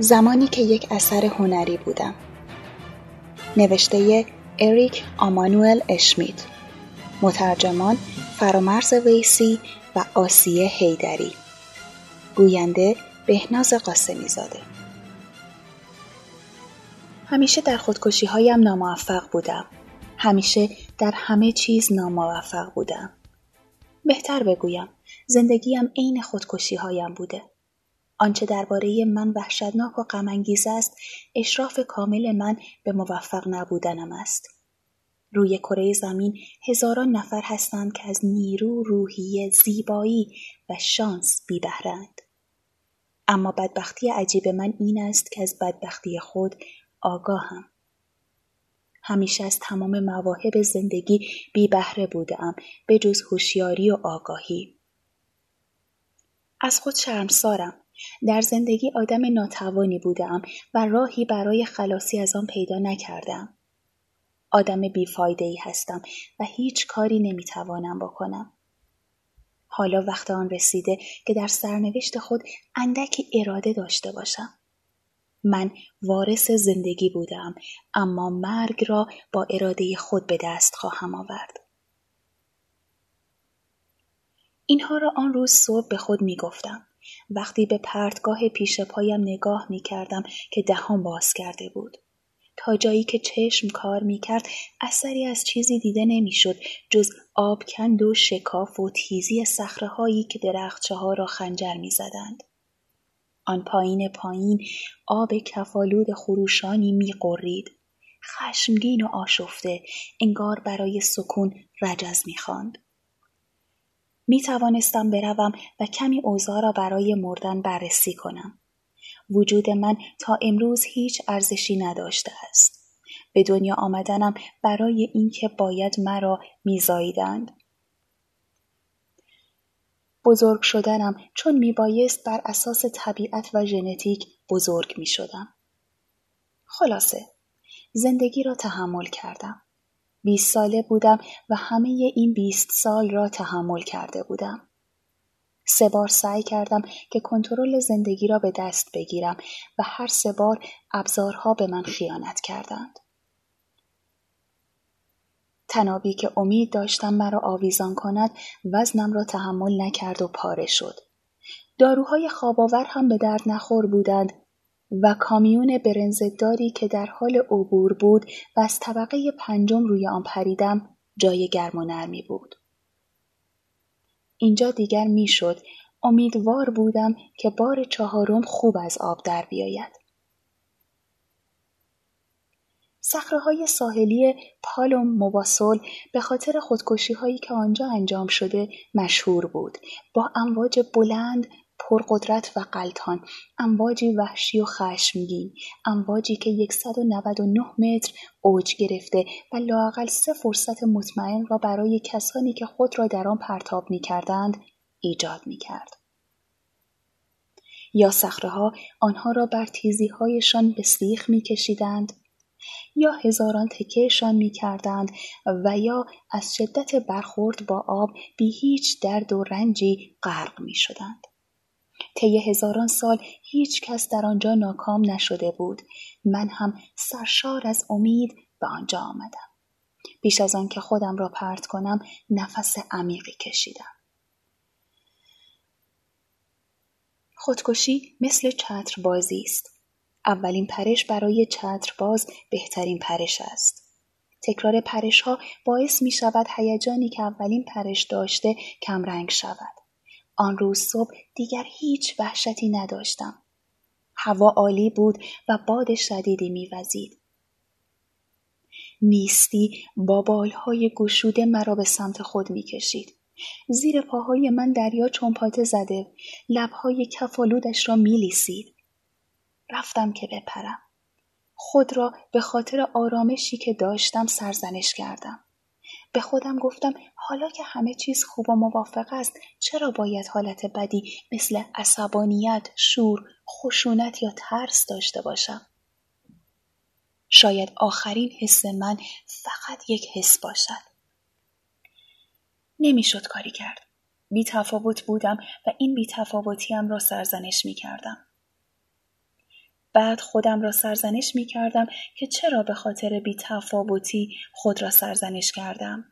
زمانی که یک اثر هنری بودم. نوشته اریک آمانوئل اشمیت مترجمان فرامرز ویسی و آسیه هیدری گوینده بهناز قاسمی زاده همیشه در خودکشی هایم ناموفق بودم. همیشه در همه چیز ناموفق بودم. بهتر بگویم زندگیم عین خودکشی هایم بوده. آنچه درباره من وحشتناک و غمانگیز است اشراف کامل من به موفق نبودنم است. روی کره زمین هزاران نفر هستند که از نیرو روحیه زیبایی و شانس بی بهرند. اما بدبختی عجیب من این است که از بدبختی خود آگاهم. همیشه از تمام مواهب زندگی بی بهره بودم به جز هوشیاری و آگاهی. از خود شرمسارم. در زندگی آدم ناتوانی بودم و راهی برای خلاصی از آن پیدا نکردم. آدم بیفایده ای هستم و هیچ کاری نمی‌توانم بکنم. حالا وقت آن رسیده که در سرنوشت خود اندکی اراده داشته باشم. من وارث زندگی بودم اما مرگ را با اراده خود به دست خواهم آورد. اینها را آن روز صبح به خود می گفتم. وقتی به پرتگاه پیش پایم نگاه می کردم که دهان باز کرده بود. تا جایی که چشم کار می کرد اثری از چیزی دیده نمی‌شد جز آبکند و شکاف و تیزی سخره هایی که درخچه ها را خنجر می زدند. آن پایین پایین آب کفالود خروشانی می قرید. خشمگین و آشفته انگار برای سکون رجز می خاند. می توانستم بروم و کمی اوضاع را برای مردن بررسی کنم. وجود من تا امروز هیچ ارزشی نداشته است. به دنیا آمدنم برای اینکه باید مرا میزاییدند. بزرگ شدنم چون میبایست بر اساس طبیعت و ژنتیک بزرگ می شدم. خلاصه زندگی را تحمل کردم. بیست ساله بودم و همه این بیست سال را تحمل کرده بودم. سه بار سعی کردم که کنترل زندگی را به دست بگیرم و هر سه بار ابزارها به من خیانت کردند. تنابی که امید داشتم مرا آویزان کند وزنم را تحمل نکرد و پاره شد. داروهای خواباور هم به درد نخور بودند و کامیون برنزداری که در حال عبور بود و از طبقه پنجم روی آن پریدم جای گرم و نرمی بود. اینجا دیگر می‌شد امیدوار بودم که بار چهارم خوب از آب در بیاید. های ساحلی پالوم مواسول به خاطر خودکشی هایی که آنجا انجام شده مشهور بود با امواج بلند پرقدرت و قلتان امواجی وحشی و خشمگین امواجی که 199 متر اوج گرفته و لاقل سه فرصت مطمئن را برای کسانی که خود را در آن پرتاب می کردند ایجاد می کرد. یا ها آنها را بر هایشان به سیخ می کشیدند یا هزاران تکهشان می کردند و یا از شدت برخورد با آب بی هیچ درد و رنجی غرق می شدند. طی هزاران سال هیچ کس در آنجا ناکام نشده بود. من هم سرشار از امید به آنجا آمدم. پیش از آن که خودم را پرت کنم نفس عمیقی کشیدم. خودکشی مثل چتر بازی است. اولین پرش برای چتر باز بهترین پرش است. تکرار پرش ها باعث می شود هیجانی که اولین پرش داشته کمرنگ شود. آن روز صبح دیگر هیچ وحشتی نداشتم. هوا عالی بود و باد شدیدی میوزید. نیستی با بالهای گشوده مرا به سمت خود می‌کشید. زیر پاهای من دریا چنپاته زده لبهای کفالودش را میلیسید. رفتم که بپرم. خود را به خاطر آرامشی که داشتم سرزنش کردم. به خودم گفتم حالا که همه چیز خوب و موافق است چرا باید حالت بدی مثل عصبانیت، شور، خشونت یا ترس داشته باشم؟ شاید آخرین حس من فقط یک حس باشد. نمی‌شد کاری کرد. بی تفاوت بودم و این بی تفاوتیم را سرزنش می کردم. بعد خودم را سرزنش می کردم که چرا به خاطر بی تفاوتی خود را سرزنش کردم.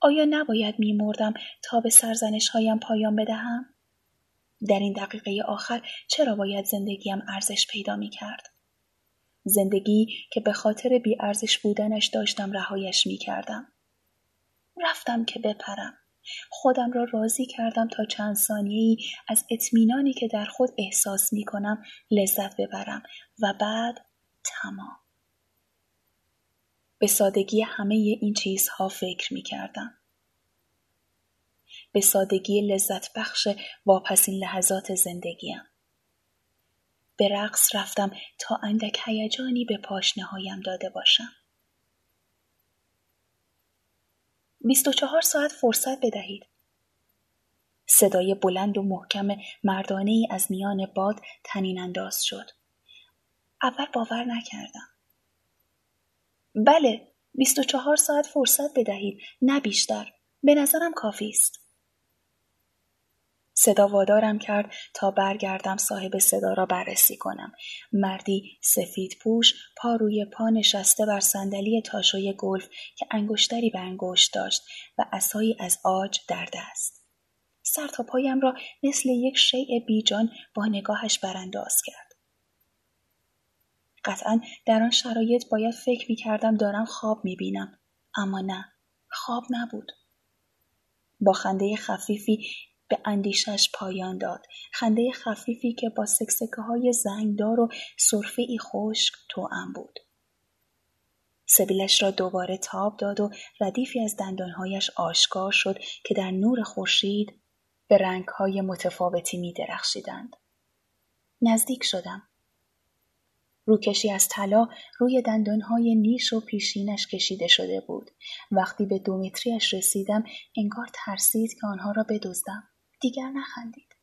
آیا نباید می مردم تا به سرزنش هایم پایان بدهم؟ در این دقیقه آخر چرا باید زندگیم ارزش پیدا می کرد؟ زندگی که به خاطر بی ارزش بودنش داشتم رهایش می کردم. رفتم که بپرم. خودم را راضی کردم تا چند ثانیه‌ای از اطمینانی که در خود احساس می کنم لذت ببرم و بعد تمام. به سادگی همه این چیزها فکر می کردم. به سادگی لذت بخش واپسین لحظات زندگیم. به رقص رفتم تا اندک هیجانی به پاشنه هایم داده باشم. بیست و چهار ساعت فرصت بدهید. صدای بلند و محکم مردانه ای از میان باد تنین انداز شد. اول باور نکردم. بله، بیست و چهار ساعت فرصت بدهید، نه بیشتر. به نظرم کافی است. صدا وادارم کرد تا برگردم صاحب صدا را بررسی کنم. مردی سفید پوش پا روی پا نشسته بر صندلی تاشوی گلف که انگشتری به انگشت داشت و اسایی از آج در دست. سر تا پایم را مثل یک شیء بیجان با نگاهش برانداز کرد. قطعا در آن شرایط باید فکر می کردم دارم خواب می بینم. اما نه. خواب نبود. با خنده خفیفی به اندیشش پایان داد. خنده خفیفی که با سکسکه های زنگدار و صرفه ای خشک توأم بود. سبیلش را دوباره تاب داد و ردیفی از دندانهایش آشکار شد که در نور خورشید به رنگهای متفاوتی می درخشیدند. نزدیک شدم. روکشی از طلا روی دندانهای نیش و پیشینش کشیده شده بود. وقتی به دومیتریش رسیدم انگار ترسید که آنها را بدزدم. دیگر نخندید.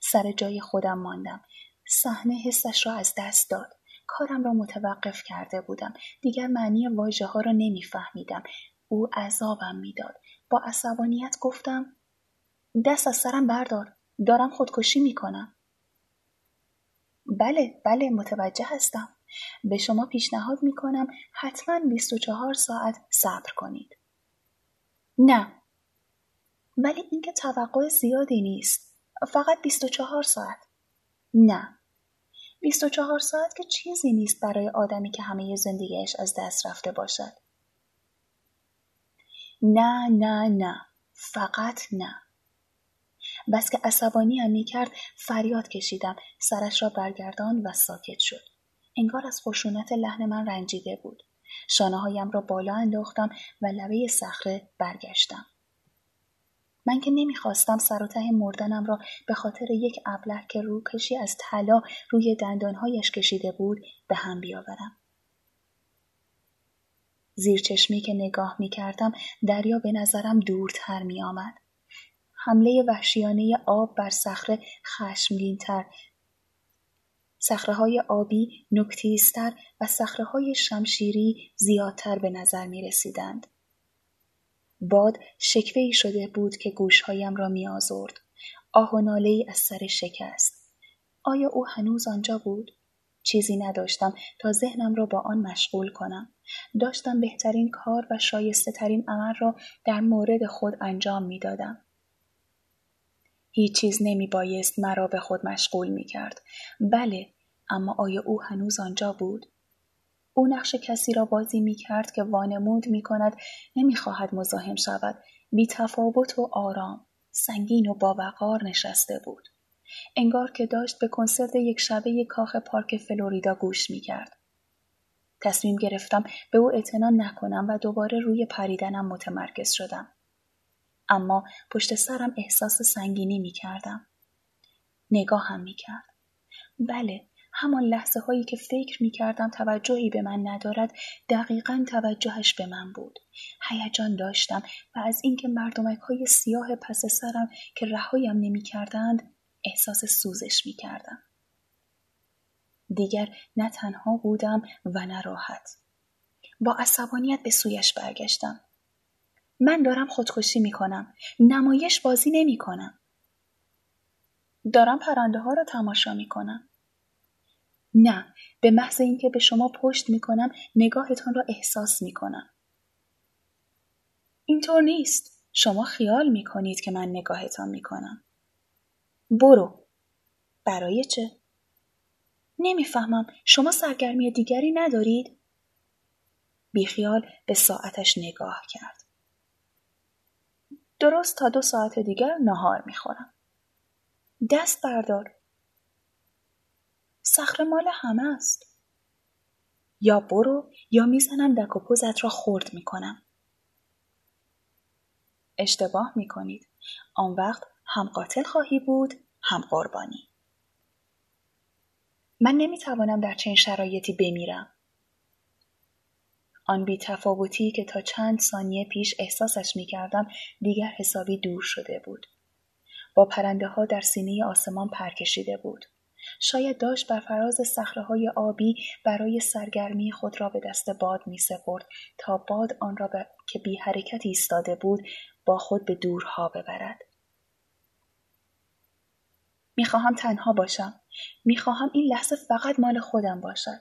سر جای خودم ماندم. صحنه حسش را از دست داد. کارم را متوقف کرده بودم. دیگر معنی واژه ها را نمیفهمیدم. او عذابم می‌داد. با عصبانیت گفتم دست از سرم بردار. دارم خودکشی می‌کنم. بله بله متوجه هستم. به شما پیشنهاد می کنم حتما 24 ساعت صبر کنید. نه ولی اینکه توقع زیادی نیست. فقط 24 ساعت. نه. 24 ساعت که چیزی نیست برای آدمی که همه زندگیش از دست رفته باشد. نه نه نه. فقط نه. بس که عصبانی هم می کرد فریاد کشیدم سرش را برگردان و ساکت شد. انگار از خشونت لحن من رنجیده بود. شانه هایم را بالا انداختم و لبه صخره برگشتم. من که نمی‌خواستم سر و ته مردنم را به خاطر یک ابله که روکشی از طلا روی دندانهایش کشیده بود به هم بیاورم. زیر چشمی که نگاه می کردم دریا به نظرم دورتر می آمد. حمله وحشیانه آب بر صخره خشمگینتر صخره های آبی نکتیستر و صخره های شمشیری زیادتر به نظر می رسیدند. باد ای شده بود که گوشهایم را می آزرد. آه و ناله ای از سر شکست. آیا او هنوز آنجا بود؟ چیزی نداشتم تا ذهنم را با آن مشغول کنم. داشتم بهترین کار و شایسته ترین عمل را در مورد خود انجام می دادم. هیچ چیز نمی بایست مرا به خود مشغول می کرد. بله، اما آیا او هنوز آنجا بود؟ او نقش کسی را بازی می کرد که وانمود می کند نمی خواهد مزاحم شود. بی تفاوت و آرام، سنگین و باوقار نشسته بود. انگار که داشت به کنسرت یک شبه کاخ پارک فلوریدا گوش می کرد. تصمیم گرفتم به او اعتنا نکنم و دوباره روی پریدنم متمرکز شدم. اما پشت سرم احساس سنگینی می کردم. نگاه هم می کرد. بله همان لحظه هایی که فکر می کردم توجهی به من ندارد دقیقا توجهش به من بود. هیجان داشتم و از اینکه مردمک های سیاه پس سرم که رهایم نمی کردند احساس سوزش می کردم. دیگر نه تنها بودم و نه راحت. با عصبانیت به سویش برگشتم. من دارم خودکشی می کنم. نمایش بازی نمی کنم. دارم پرنده ها را تماشا می کنم. نه به محض اینکه به شما پشت می کنم نگاهتان را احساس می کنم. اینطور نیست. شما خیال می کنید که من نگاهتان می کنم. برو. برای چه؟ نمی‌فهمم. شما سرگرمی دیگری ندارید؟ بیخیال به ساعتش نگاه کرد. درست تا دو ساعت دیگر نهار می‌خورم. دست بردار. صخره مال همه است. یا برو یا می‌زنم دک و پوزت را خورد می‌کنم. اشتباه می‌کنید. آن وقت هم قاتل خواهی بود هم قربانی. من نمی‌توانم در چنین شرایطی بمیرم. آن بی تفاوتی که تا چند ثانیه پیش احساسش می کردم دیگر حسابی دور شده بود. با پرنده ها در سینه آسمان پرکشیده بود. شاید داشت بر فراز های آبی برای سرگرمی خود را به دست باد می سپرد تا باد آن را که بی حرکت ایستاده بود با خود به دورها ببرد. می‌خواهم تنها باشم. می‌خواهم این لحظه فقط مال خودم باشد.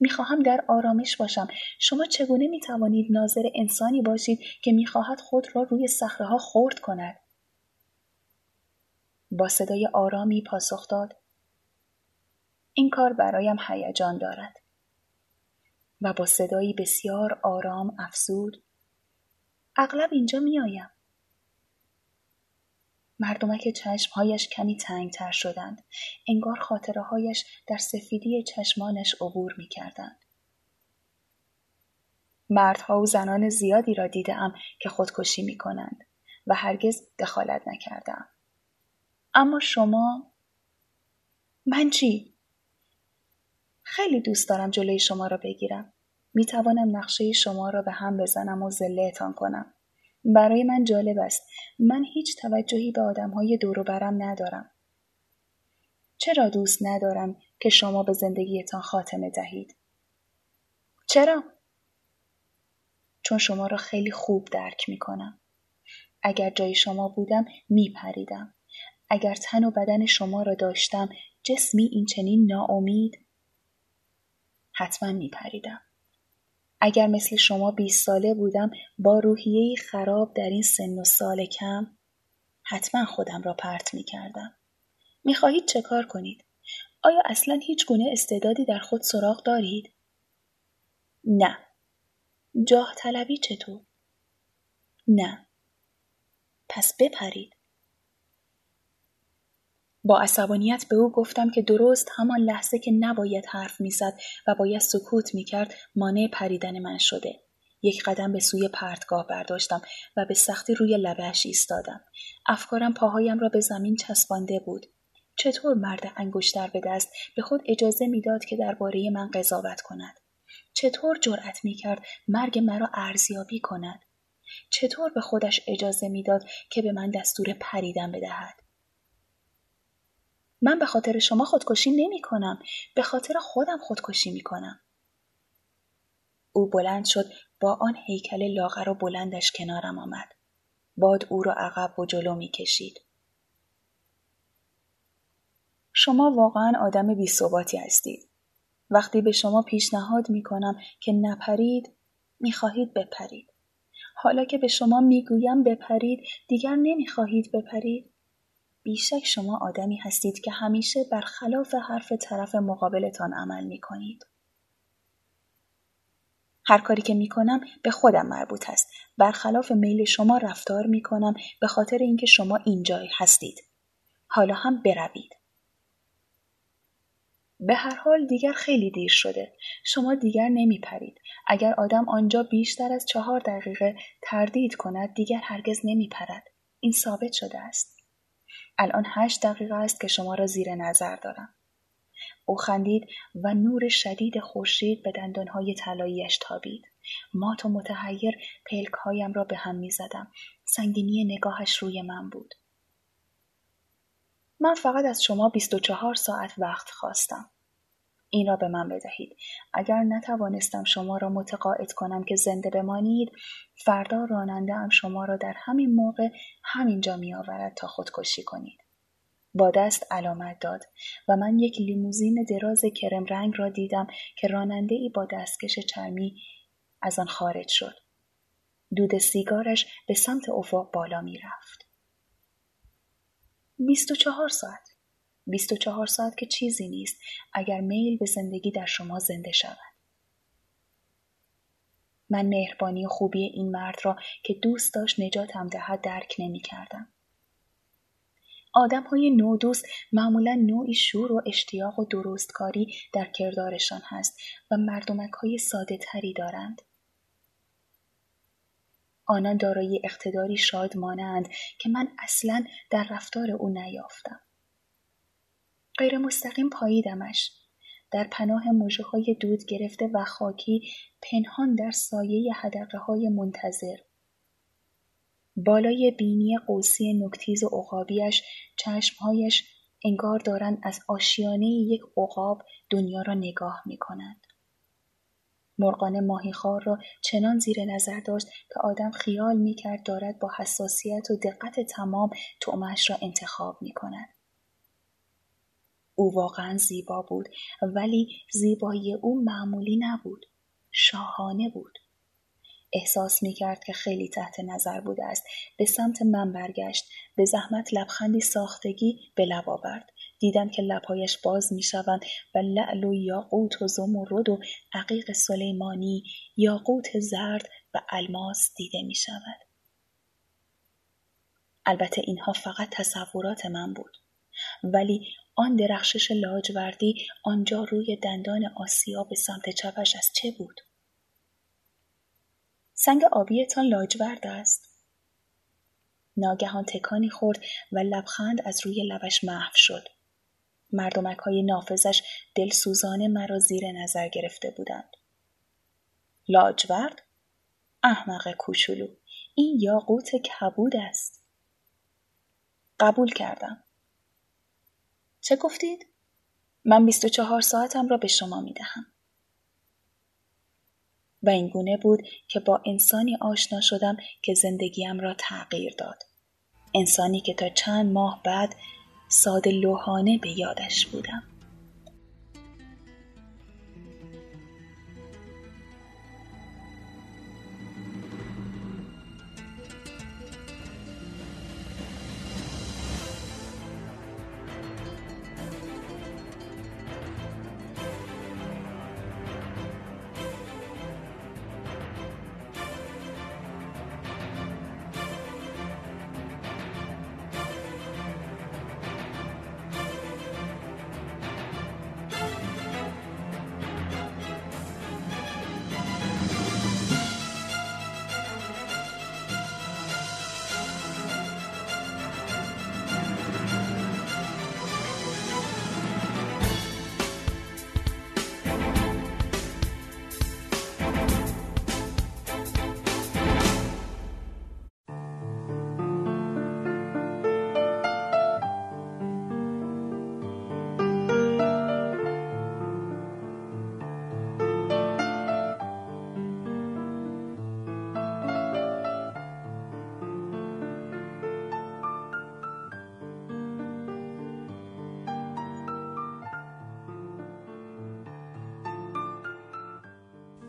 می‌خواهم در آرامش باشم. شما چگونه می‌توانید ناظر انسانی باشید که می‌خواهد خود را روی صخره ها خورد کند؟ با صدای آرامی پاسخ داد این کار برایم هیجان دارد و با صدایی بسیار آرام افزود اغلب اینجا میآیم مردمک چشمهایش کمی تنگتر شدند. انگار خاطره هایش در سفیدی چشمانش عبور می کردند. مردها و زنان زیادی را دیدم که خودکشی می کنند و هرگز دخالت نکردم. اما شما من چی؟ خیلی دوست دارم جلوی شما را بگیرم. می توانم نقشه شما را به هم بزنم و زلهتان کنم. برای من جالب است. من هیچ توجهی به آدمهای دور برم ندارم. چرا دوست ندارم که شما به زندگیتان خاتمه دهید؟ چرا؟ چون شما را خیلی خوب درک می کنم. اگر جای شما بودم می پریدم. اگر تن و بدن شما را داشتم جسمی این چنین ناامید حتما می پریدم. اگر مثل شما 20 ساله بودم با روحیه خراب در این سن و سال کم حتما خودم را پرت می کردم. می خواهید چه کار کنید؟ آیا اصلا هیچ گونه استعدادی در خود سراغ دارید؟ نه. جاه طلبی چطور؟ نه. پس بپرید. با عصبانیت به او گفتم که درست همان لحظه که نباید حرف می‌زد و باید سکوت می‌کرد مانع پریدن من شده. یک قدم به سوی پرتگاه برداشتم و به سختی روی لبهش ایستادم. افکارم پاهایم را به زمین چسبانده بود. چطور مرد انگشتر به دست به خود اجازه می‌داد که درباره من قضاوت کند؟ چطور جرأت می‌کرد مرگ مرا ارزیابی کند؟ چطور به خودش اجازه می‌داد که به من دستور پریدن بدهد؟ من به خاطر شما خودکشی نمی کنم. به خاطر خودم خودکشی می کنم. او بلند شد با آن هیکل لاغر و بلندش کنارم آمد. باد او را عقب و جلو می کشید. شما واقعا آدم بیثباتی هستید. وقتی به شما پیشنهاد می کنم که نپرید می خواهید بپرید. حالا که به شما می گویم بپرید دیگر نمی خواهید بپرید. بیشک شما آدمی هستید که همیشه برخلاف حرف طرف مقابلتان عمل می کنید. هر کاری که می کنم به خودم مربوط است. برخلاف میل شما رفتار می کنم به خاطر اینکه شما اینجای هستید. حالا هم بروید. به هر حال دیگر خیلی دیر شده. شما دیگر نمی پرید. اگر آدم آنجا بیشتر از چهار دقیقه تردید کند دیگر هرگز نمی پرد. این ثابت شده است. الان هشت دقیقه است که شما را زیر نظر دارم. او خندید و نور شدید خورشید به دندانهای طلاییاش تابید. مات و متحیر پلکهایم را به هم می زدم. سنگینی نگاهش روی من بود. من فقط از شما 24 ساعت وقت خواستم. این را به من بدهید. اگر نتوانستم شما را متقاعد کنم که زنده بمانید، فردا راننده ام شما را در همین موقع همینجا می آورد تا خودکشی کنید. با دست علامت داد و من یک لیموزین دراز کرم رنگ را دیدم که راننده ای با دستکش چرمی از آن خارج شد. دود سیگارش به سمت افق بالا می رفت. بیست و چهار ساعت. بیست و چهار ساعت که چیزی نیست اگر میل به زندگی در شما زنده شود. من مهربانی خوبی این مرد را که دوست داشت نجاتم دهد درک نمی کردم. آدم های نودوست معمولا نوعی شور و اشتیاق و درستکاری در کردارشان هست و مردمک های ساده تری دارند. آنان دارای اقتداری شاد مانند که من اصلا در رفتار او نیافتم. غیر مستقیم پاییدمش. در پناه موجه های دود گرفته و خاکی پنهان در سایه حدقه های منتظر. بالای بینی قوسی نکتیز و عقابیش چشمهایش انگار دارند از آشیانه یک عقاب دنیا را نگاه می کنند. مرغان ماهیخوار را چنان زیر نظر داشت که آدم خیال می کرد دارد با حساسیت و دقت تمام تعمش را انتخاب می کند. او واقعا زیبا بود ولی زیبایی او معمولی نبود. شاهانه بود. احساس می کرد که خیلی تحت نظر بوده است. به سمت من برگشت. به زحمت لبخندی ساختگی به لب آورد. دیدم که لبهایش باز می شوند و لعل و یاقوت و زمرد و عقیق سلیمانی یاقوت زرد و الماس دیده می شود. البته اینها فقط تصورات من بود. ولی آن درخشش لاجوردی آنجا روی دندان آسیا به سمت چپش از چه بود؟ سنگ آبیتان لاجورد است. ناگهان تکانی خورد و لبخند از روی لبش محو شد. مردمک های نافذش دلسوزانه مرا زیر نظر گرفته بودند. لاجورد؟ احمق کوچولو این یاقوت کبود است. قبول کردم. چه گفتید؟ من بیست و چهار ساعتم را به شما می دهم. و این گونه بود که با انسانی آشنا شدم که زندگیم را تغییر داد. انسانی که تا چند ماه بعد ساده لوحانه به یادش بودم.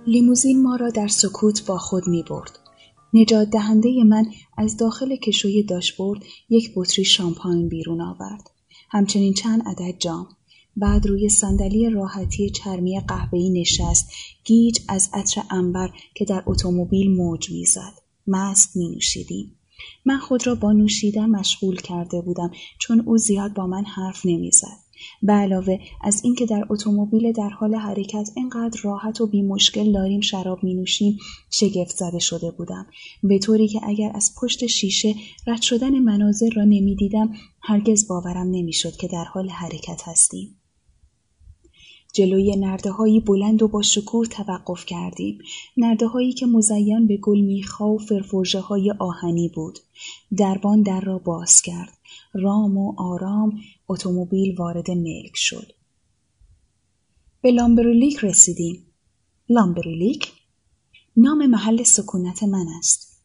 لیموزین ما را در سکوت با خود می برد. نجات دهنده من از داخل کشوی داشبورد یک بطری شامپاین بیرون آورد. همچنین چند عدد جام. بعد روی صندلی راحتی چرمی قهوه‌ای نشست گیج از عطر انبر که در اتومبیل موج می‌زد مست می نوشیدیم. من خود را با نوشیدن مشغول کرده بودم چون او زیاد با من حرف نمی‌زد. به علاوه از اینکه در اتومبیل در حال حرکت اینقدر راحت و بی مشکل داریم شراب می نوشیم شگفت زده شده بودم به طوری که اگر از پشت شیشه رد شدن مناظر را نمی‌دیدم هرگز باورم نمی‌شد که در حال حرکت هستیم جلوی نرده هایی بلند و با شکوه توقف کردیم. نرده هایی که مزین به گل میخا و فرفرژه های آهنی بود. دربان در را باز کرد. رام و آرام اتومبیل وارد ملک شد. به لامبرولیک رسیدیم. لامبرولیک؟ نام محل سکونت من است.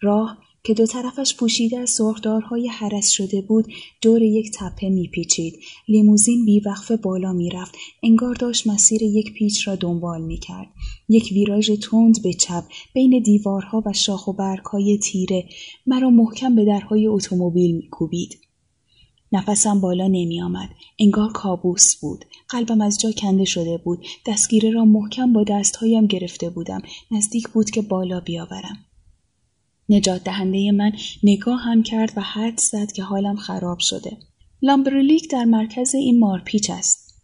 راه که دو طرفش پوشیده از سرخدارهای حرس شده بود دور یک تپه میپیچید لیموزین بیوقفه بالا می‌رفت انگار داشت مسیر یک پیچ را دنبال می‌کرد یک ویراژ تند به چپ بین دیوارها و شاخ و برگهای تیره مرا محکم به درهای اتومبیل میکوبید نفسم بالا نمی آمد. انگار کابوس بود. قلبم از جا کنده شده بود. دستگیره را محکم با دستهایم گرفته بودم. نزدیک بود که بالا بیاورم. نجات دهنده من نگاه هم کرد و حد زد که حالم خراب شده. لامبرلیک در مرکز این مارپیچ است.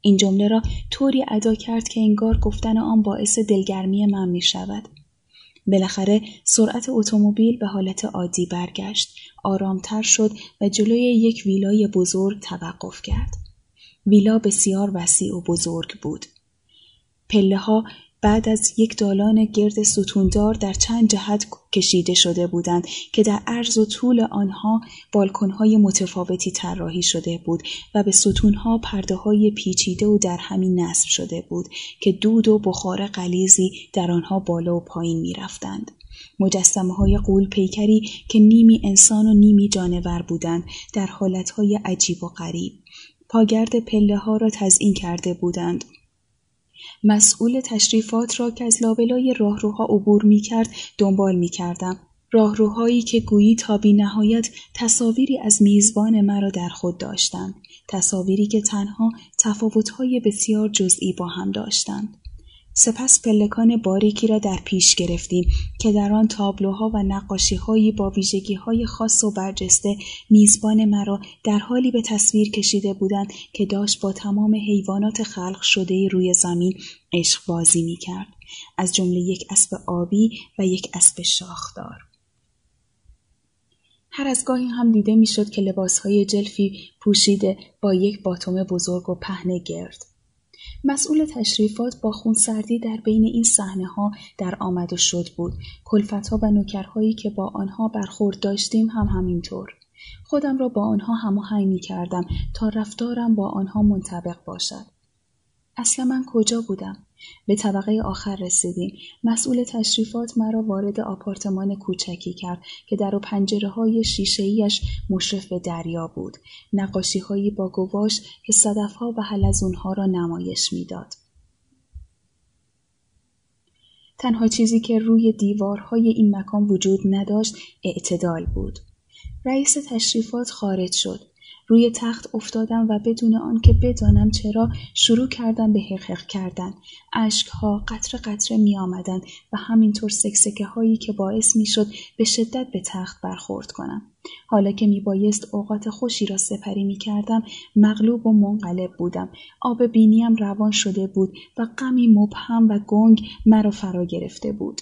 این جمله را طوری ادا کرد که انگار گفتن آن باعث دلگرمی من می شود. بالاخره سرعت اتومبیل به حالت عادی برگشت آرامتر شد و جلوی یک ویلای بزرگ توقف کرد ویلا بسیار وسیع و بزرگ بود پله ها بعد از یک دالان گرد ستوندار در چند جهت کشیده شده بودند که در عرض و طول آنها بالکنهای متفاوتی طراحی شده بود و به ستونها پرده های پیچیده و در همین نصب شده بود که دود و بخار قلیزی در آنها بالا و پایین می رفتند. مجسمه های قول پیکری که نیمی انسان و نیمی جانور بودند در حالتهای عجیب و غریب. پاگرد پله ها را تزئین کرده بودند مسئول تشریفات را که از لابلای راهروها عبور می کرد دنبال می کردم. راهروهایی که گویی تا بی نهایت تصاویری از میزبان مرا در خود داشتند. تصاویری که تنها تفاوتهای بسیار جزئی با هم داشتند. سپس پلکان باریکی را در پیش گرفتیم که در آن تابلوها و نقاشیهایی با های خاص و برجسته میزبان مرا در حالی به تصویر کشیده بودند که داشت با تمام حیوانات خلق شده روی زمین عشق بازی می کرد. از جمله یک اسب آبی و یک اسب شاخدار. هر از گاهی هم دیده می‌شد که لباسهای جلفی پوشیده با یک باتوم بزرگ و پهن گرد مسئول تشریفات با خونسردی در بین این صحنه ها در آمد و شد بود. کلفت ها و نوکرهایی که با آنها برخورد داشتیم هم همینطور. خودم را با آنها هماهنگ می کردم تا رفتارم با آنها منطبق باشد. اصلا من کجا بودم؟ به طبقه آخر رسیدیم. مسئول تشریفات مرا وارد آپارتمان کوچکی کرد که در و پنجره های شیشه ایش مشرف به دریا بود. نقاشی هایی با گواش که صدف ها و حلزون ها را نمایش می‌داد. تنها چیزی که روی دیوارهای این مکان وجود نداشت اعتدال بود. رئیس تشریفات خارج شد. روی تخت افتادم و بدون آنکه بدانم چرا شروع کردم به حقق کردن. اشکها قطره قطره می آمدن و همینطور سکسکه هایی که باعث می شد به شدت به تخت برخورد کنم. حالا که می بایست اوقات خوشی را سپری می کردم مغلوب و منقلب بودم. آب بینیم روان شده بود و غمی مبهم و گنگ مرا فرا گرفته بود.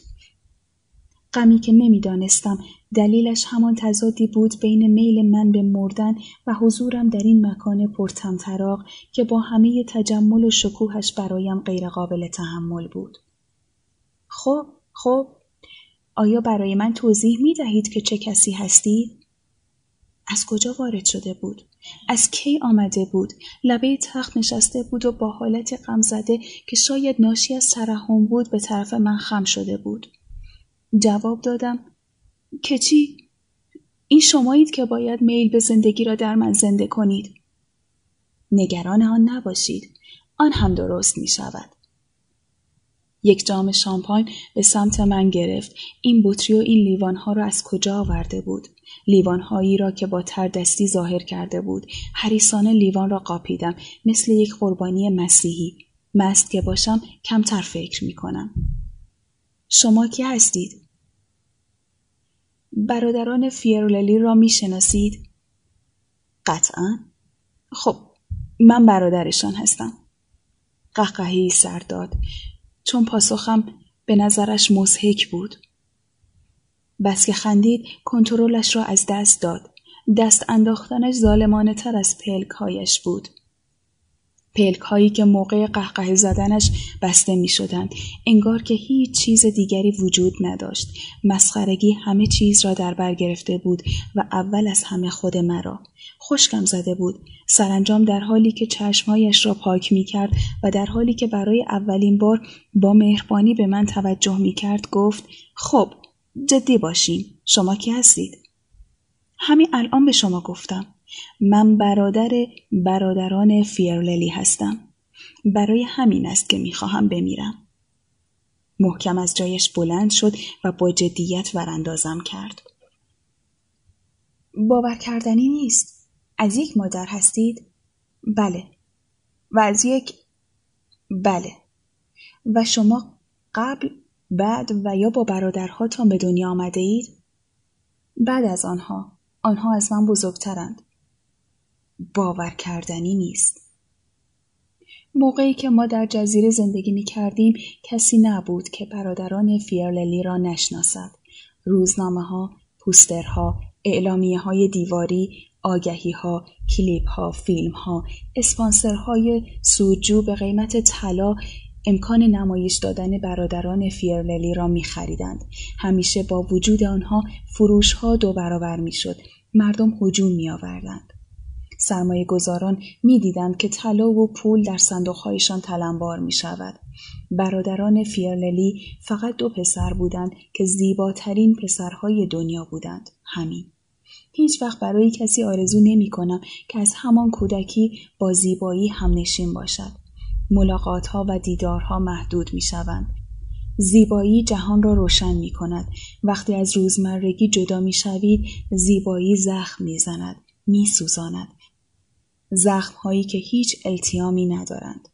غمی که نمی‌دانستم دلیلش همان تضادی بود بین میل من به مردن و حضورم در این مکان پرتمطراق که با همه تجمل و شکوهش برایم غیرقابل تحمل بود. خب خب آیا برای من توضیح می دهید که چه کسی هستید؟ از کجا وارد شده بود؟ از کی آمده بود؟ لبه تخت نشسته بود و با حالت غمزده که شاید ناشی از ترحم بود به طرف من خم شده بود. جواب دادم که چی؟ این شمایید که باید میل به زندگی را در من زنده کنید. نگران آن نباشید. آن هم درست می شود. یک جام شامپاین به سمت من گرفت. این بطری و این لیوانها را از کجا آورده بود؟ لیوانهایی را که با تر دستی ظاهر کرده بود. حریسانه لیوان را قاپیدم مثل یک قربانی مسیحی. مست که باشم کمتر فکر می کنم. شما کی هستید؟ برادران فیروللی را می شناسید؟ قطعا. خب من برادرشان هستم. قهقهی سر داد چون پاسخم به نظرش مزهک بود. بس که خندید کنترلش را از دست داد. دست انداختنش ظالمانه تر از پلکهایش بود. پلک هایی که موقع قهقه زدنش بسته می شدند. انگار که هیچ چیز دیگری وجود نداشت. مسخرگی همه چیز را در بر گرفته بود و اول از همه خود مرا. خشکم زده بود. سرانجام در حالی که چشمهایش را پاک می کرد و در حالی که برای اولین بار با مهربانی به من توجه می کرد گفت خب جدی باشیم. شما کی هستید؟ همین الان به شما گفتم. من برادر برادران فیرللی هستم. برای همین است که می‌خواهم بمیرم. محکم از جایش بلند شد و با جدیت وراندازم کرد. باور کردنی نیست. از یک مادر هستید؟ بله. و از یک بله. و شما قبل بعد و یا با برادرهاتان به دنیا آمده اید؟ بعد از آنها آنها از من بزرگترند. باور کردنی نیست. موقعی که ما در جزیره زندگی می کردیم کسی نبود که برادران فیرللی را نشناسد. روزنامه ها، پوسترها، اعلامیه های دیواری، آگهی ها، کلیپ ها، فیلم ها، اسپانسرهای سوجو به قیمت طلا امکان نمایش دادن برادران فیرللی را می خریدند. همیشه با وجود آنها فروش ها دو برابر می شد. مردم هجوم می آوردند. سرمایه گذاران می دیدند که طلا و پول در صندوقهایشان تلمبار می شود. برادران فیرللی فقط دو پسر بودند که زیباترین پسرهای دنیا بودند. همین. هیچ وقت برای کسی آرزو نمی کنم که از همان کودکی با زیبایی همنشین باشد. ملاقات ها و دیدارها محدود می شوند. زیبایی جهان را روشن می کند. وقتی از روزمرگی جدا می شوید زیبایی زخم می زند. می سوزاند. زخم هایی که هیچ التیامی ندارند.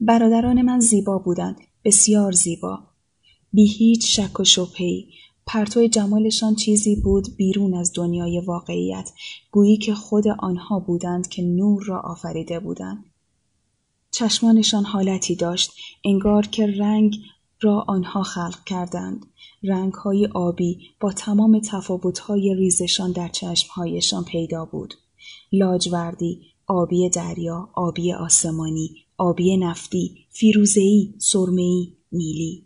برادران من زیبا بودند. بسیار زیبا. بی هیچ شک و شبهی پرتو جمالشان چیزی بود بیرون از دنیای واقعیت گویی که خود آنها بودند که نور را آفریده بودند چشمانشان حالتی داشت انگار که رنگ را آنها خلق کردند های آبی با تمام های ریزشان در چشمهایشان پیدا بود لاجوردی آبی دریا آبی آسمانی آبی نفتی فیروزهای سرمهای نیلی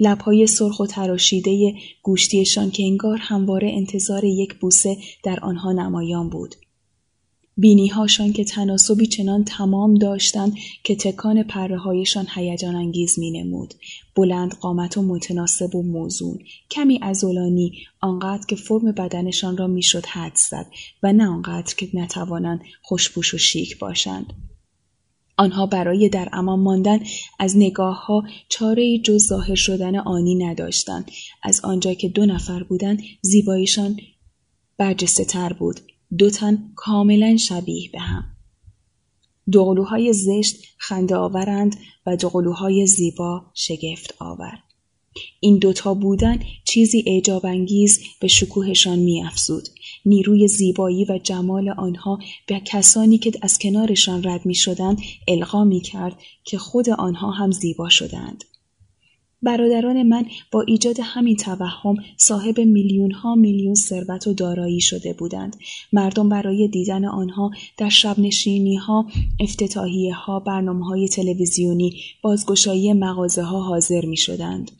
لبهای سرخ و تراشیده گوشتیشان که انگار همواره انتظار یک بوسه در آنها نمایان بود. بینیهاشان که تناسبی چنان تمام داشتند که تکان پره هایشان هیجان انگیز می نمود. بلند قامت و متناسب و موزون. کمی ازولانی آنقدر که فرم بدنشان را می‌شد حد زد و نه آنقدر که نتوانند خوشپوش و شیک باشند. آنها برای در امان ماندن از نگاه ها چاره جز ظاهر شدن آنی نداشتند. از آنجا که دو نفر بودند زیباییشان برجسته تر بود. دو تن کاملا شبیه به هم. دوقلوهای زشت خنده آورند و دوقلوهای زیبا شگفت آور. این دوتا بودن چیزی اعجاب انگیز به شکوهشان می افزود. نیروی زیبایی و جمال آنها به کسانی که از کنارشان رد می شدند القا می کرد که خود آنها هم زیبا شدند. برادران من با ایجاد همین توهم صاحب میلیون ها میلیون ثروت و دارایی شده بودند. مردم برای دیدن آنها در شب ها، افتتاحیه ها، برنامه های تلویزیونی، بازگشایی مغازه ها حاضر می شدند.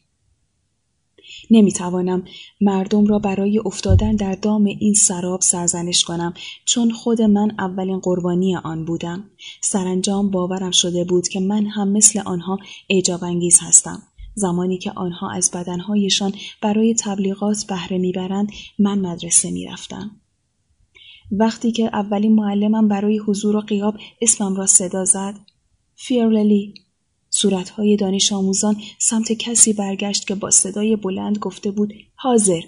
نمی‌توانم مردم را برای افتادن در دام این سراب سرزنش کنم چون خود من اولین قربانی آن بودم. سرانجام باورم شده بود که من هم مثل آنها اعجاب انگیز هستم. زمانی که آنها از بدنهایشان برای تبلیغات بهره می‌برند من مدرسه می‌رفتم. وقتی که اولین معلمم برای حضور و قیاب اسمم را صدا زد فیرللی صورتهای دانش آموزان سمت کسی برگشت که با صدای بلند گفته بود حاضر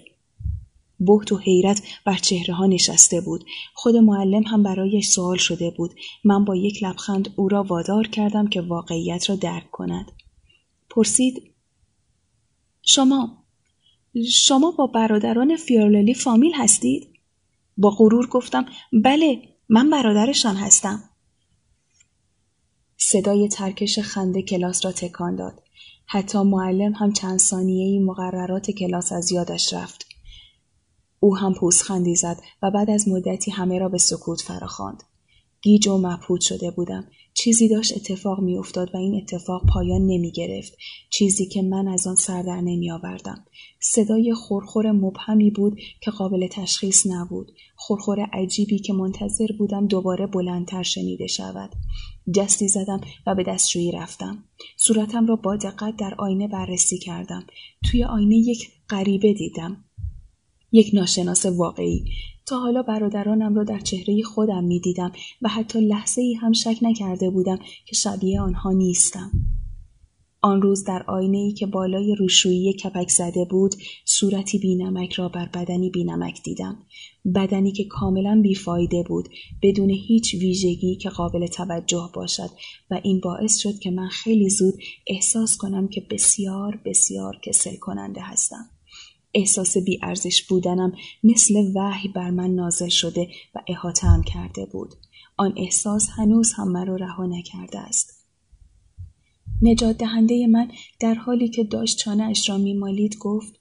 بحت و حیرت بر چهره ها نشسته بود. خود معلم هم برایش سوال شده بود. من با یک لبخند او را وادار کردم که واقعیت را درک کند. پرسید شما شما با برادران فیورللی فامیل هستید؟ با غرور گفتم بله من برادرشان هستم. صدای ترکش خنده کلاس را تکان داد. حتی معلم هم چند ثانیه مقررات کلاس از یادش رفت. او هم پوزخندی زد و بعد از مدتی همه را به سکوت فراخواند. گیج و مبهوت شده بودم. چیزی داشت اتفاق میافتاد و این اتفاق پایان نمی گرفت. چیزی که من از آن سر در نمی آوردم. صدای خورخور مبهمی بود که قابل تشخیص نبود. خورخور عجیبی که منتظر بودم دوباره بلندتر شنیده شود. جستی زدم و به دستشویی رفتم. صورتم را با دقت در آینه بررسی کردم. توی آینه یک غریبه دیدم. یک ناشناس واقعی. تا حالا برادرانم را در چهره خودم می دیدم و حتی لحظه ای هم شک نکرده بودم که شبیه آنها نیستم. آن روز در آینه ای که بالای روشویی کپک زده بود صورتی بینمک را بر بدنی بینمک دیدم. بدنی که کاملا بیفایده بود بدون هیچ ویژگی که قابل توجه باشد و این باعث شد که من خیلی زود احساس کنم که بسیار بسیار کسل کننده هستم. احساس بیارزش بودنم مثل وحی بر من نازل شده و احاطه کرده بود آن احساس هنوز هم مرا رها نکرده است نجات دهنده من در حالی که داشت چانه اش را میمالید گفت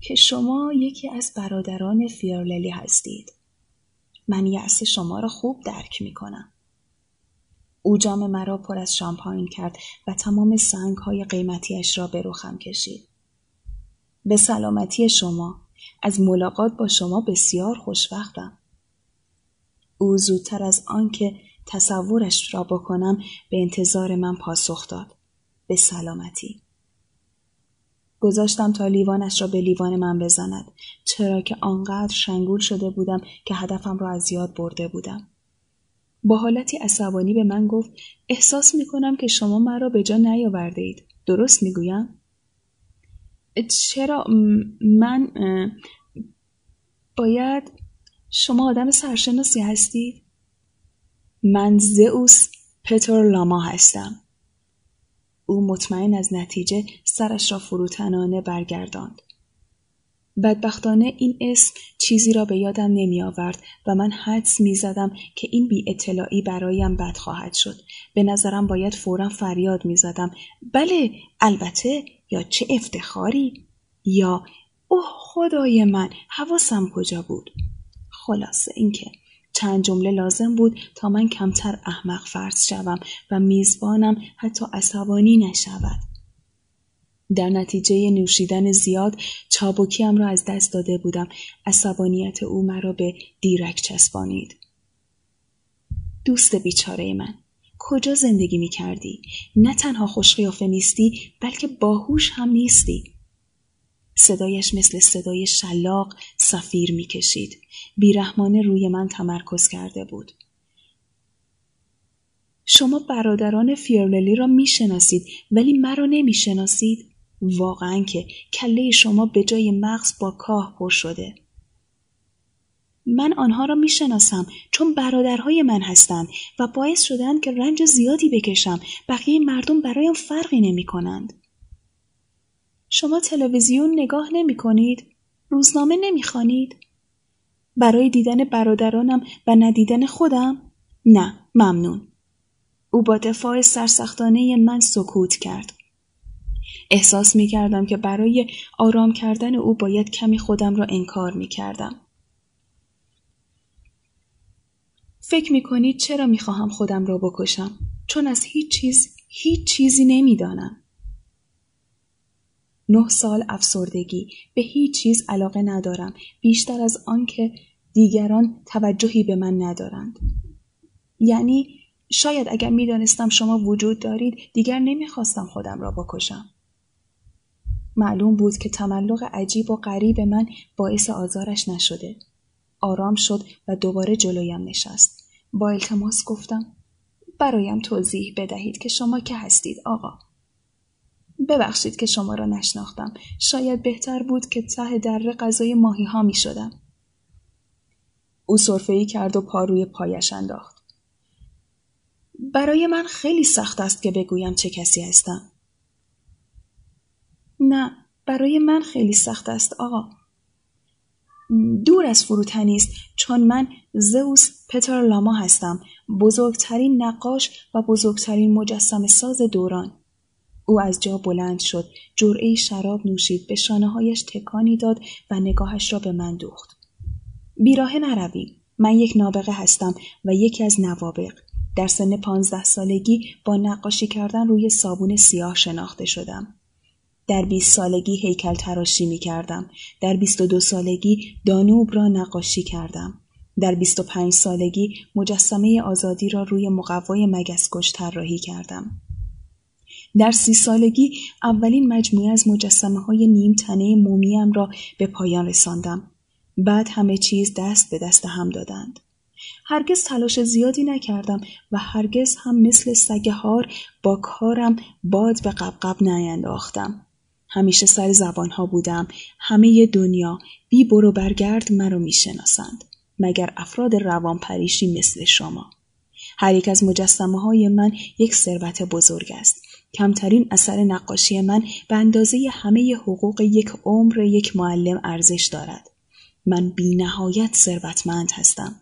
که شما یکی از برادران فیارللی هستید. من یأس شما را خوب درک می کنم. او جام مرا پر از شامپاین کرد و تمام سنگ های قیمتیش را به روخم کشید. به سلامتی شما از ملاقات با شما بسیار خوشوقتم. او زودتر از آنکه تصورش را بکنم به انتظار من پاسخ داد. به سلامتی. گذاشتم تا لیوانش را به لیوان من بزند چرا که آنقدر شنگول شده بودم که هدفم را از یاد برده بودم. با حالتی عصبانی به من گفت احساس می کنم که شما مرا به جا نیاورده اید. درست می؟ چرا من باید شما آدم سرشناسی هستید؟ من زئوس پتر لاما هستم. او مطمئن از نتیجه سرش را فروتنانه برگرداند. بدبختانه این اسم چیزی را به یادم نمی آورد و من حدس می زدم که این بی اطلاعی برایم بد خواهد شد. به نظرم باید فورا فریاد می زدم. بله البته یا چه افتخاری یا اوه خدای من حواسم کجا بود خلاصه اینکه چند جمله لازم بود تا من کمتر احمق فرض شوم و میزبانم حتی عصبانی نشود. در نتیجه نوشیدن زیاد چابکیم را از دست داده بودم. عصبانیت او مرا به دیرک چسبانید. دوست بیچاره من کجا زندگی می کردی؟ نه تنها خوشقیافه نیستی بلکه باهوش هم نیستی. صدایش مثل صدای شلاق سفیر می‌کشید. بیرحمانه روی من تمرکز کرده بود. شما برادران فیرللی را می‌شناسید ولی مرا نمی‌شناسید واقعا که کله شما به جای مغز با کاه پر شده من آنها را می‌شناسم چون برادرهای من هستند و باعث شدند که رنج زیادی بکشم بقیه مردم برایم فرقی نمی کنند. شما تلویزیون نگاه نمی کنید؟ روزنامه نمی خانید؟ برای دیدن برادرانم و ندیدن خودم؟ نه ممنون. او با دفاع سرسختانه من سکوت کرد. احساس می کردم که برای آرام کردن او باید کمی خودم را انکار می کردم. فکر می کنید چرا می خواهم خودم را بکشم؟ چون از هیچ چیز هیچ چیزی نمی‌دانم. نه سال افسردگی به هیچ چیز علاقه ندارم بیشتر از آنکه دیگران توجهی به من ندارند یعنی شاید اگر می‌دانستم شما وجود دارید دیگر نمی‌خواستم خودم را بکشم معلوم بود که تملق عجیب و غریب من باعث آزارش نشده آرام شد و دوباره جلویم نشست با التماس گفتم برایم توضیح بدهید که شما که هستید آقا ببخشید که شما را نشناختم. شاید بهتر بود که ته دره غذای ماهی ها می شدم. او ای کرد و پا روی پایش انداخت. برای من خیلی سخت است که بگویم چه کسی هستم. نه برای من خیلی سخت است آقا. دور از فروتنی است چون من زئوس پتر لاما هستم بزرگترین نقاش و بزرگترین مجسم ساز دوران. او از جا بلند شد جرعه شراب نوشید به شانه هایش تکانی داد و نگاهش را به من دوخت. بیراه نرویم من یک نابغه هستم و یکی از نوابق در سن پانزده سالگی با نقاشی کردن روی صابون سیاه شناخته شدم. در 20 سالگی هیکل تراشی می کردم. در 22 سالگی دانوب را نقاشی کردم. در 25 سالگی مجسمه آزادی را روی مقوای مگسکش طراحی کردم. در سی سالگی اولین مجموعه از مجسمه های نیم تنه مومیم را به پایان رساندم. بعد همه چیز دست به دست هم دادند. هرگز تلاش زیادی نکردم و هرگز هم مثل سگ هار با کارم باد به قبقب نینداختم. همیشه سر زبانها بودم. همه دنیا بی برو برگرد مرا می‌شناسند مگر افراد روانپریشی مثل شما. هر یک از مجسمه های من یک ثروت بزرگ است. کمترین اثر نقاشی من به اندازه همه حقوق یک عمر یک معلم ارزش دارد. من بی نهایت ثروتمند هستم.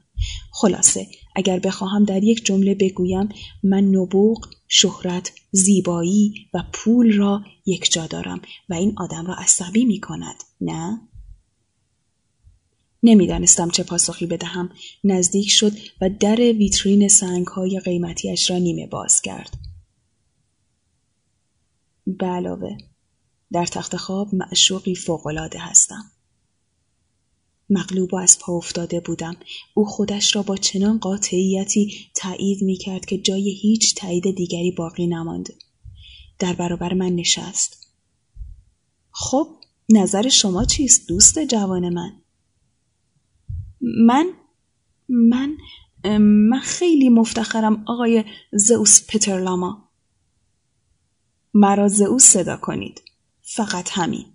خلاصه اگر بخواهم در یک جمله بگویم من نبوغ شهرت زیبایی و پول را یک جا دارم و این آدم را عصبی می کند. نه؟ نمی‌دانستم چه پاسخی بدهم. نزدیک شد و در ویترین سنگ های قیمتیش را نیمه باز کرد. به علاوه در تخت خواب معشوقی فوقالعاده هستم. مغلوب و از پا افتاده بودم. او خودش را با چنان قاطعیتی تایید می کرد که جای هیچ تایید دیگری باقی نماند در برابر من نشست. خب نظر شما چیست دوست جوان من؟ من من من خیلی مفتخرم آقای زئوس پترلاما. مرا زئوس صدا کنید. فقط همین.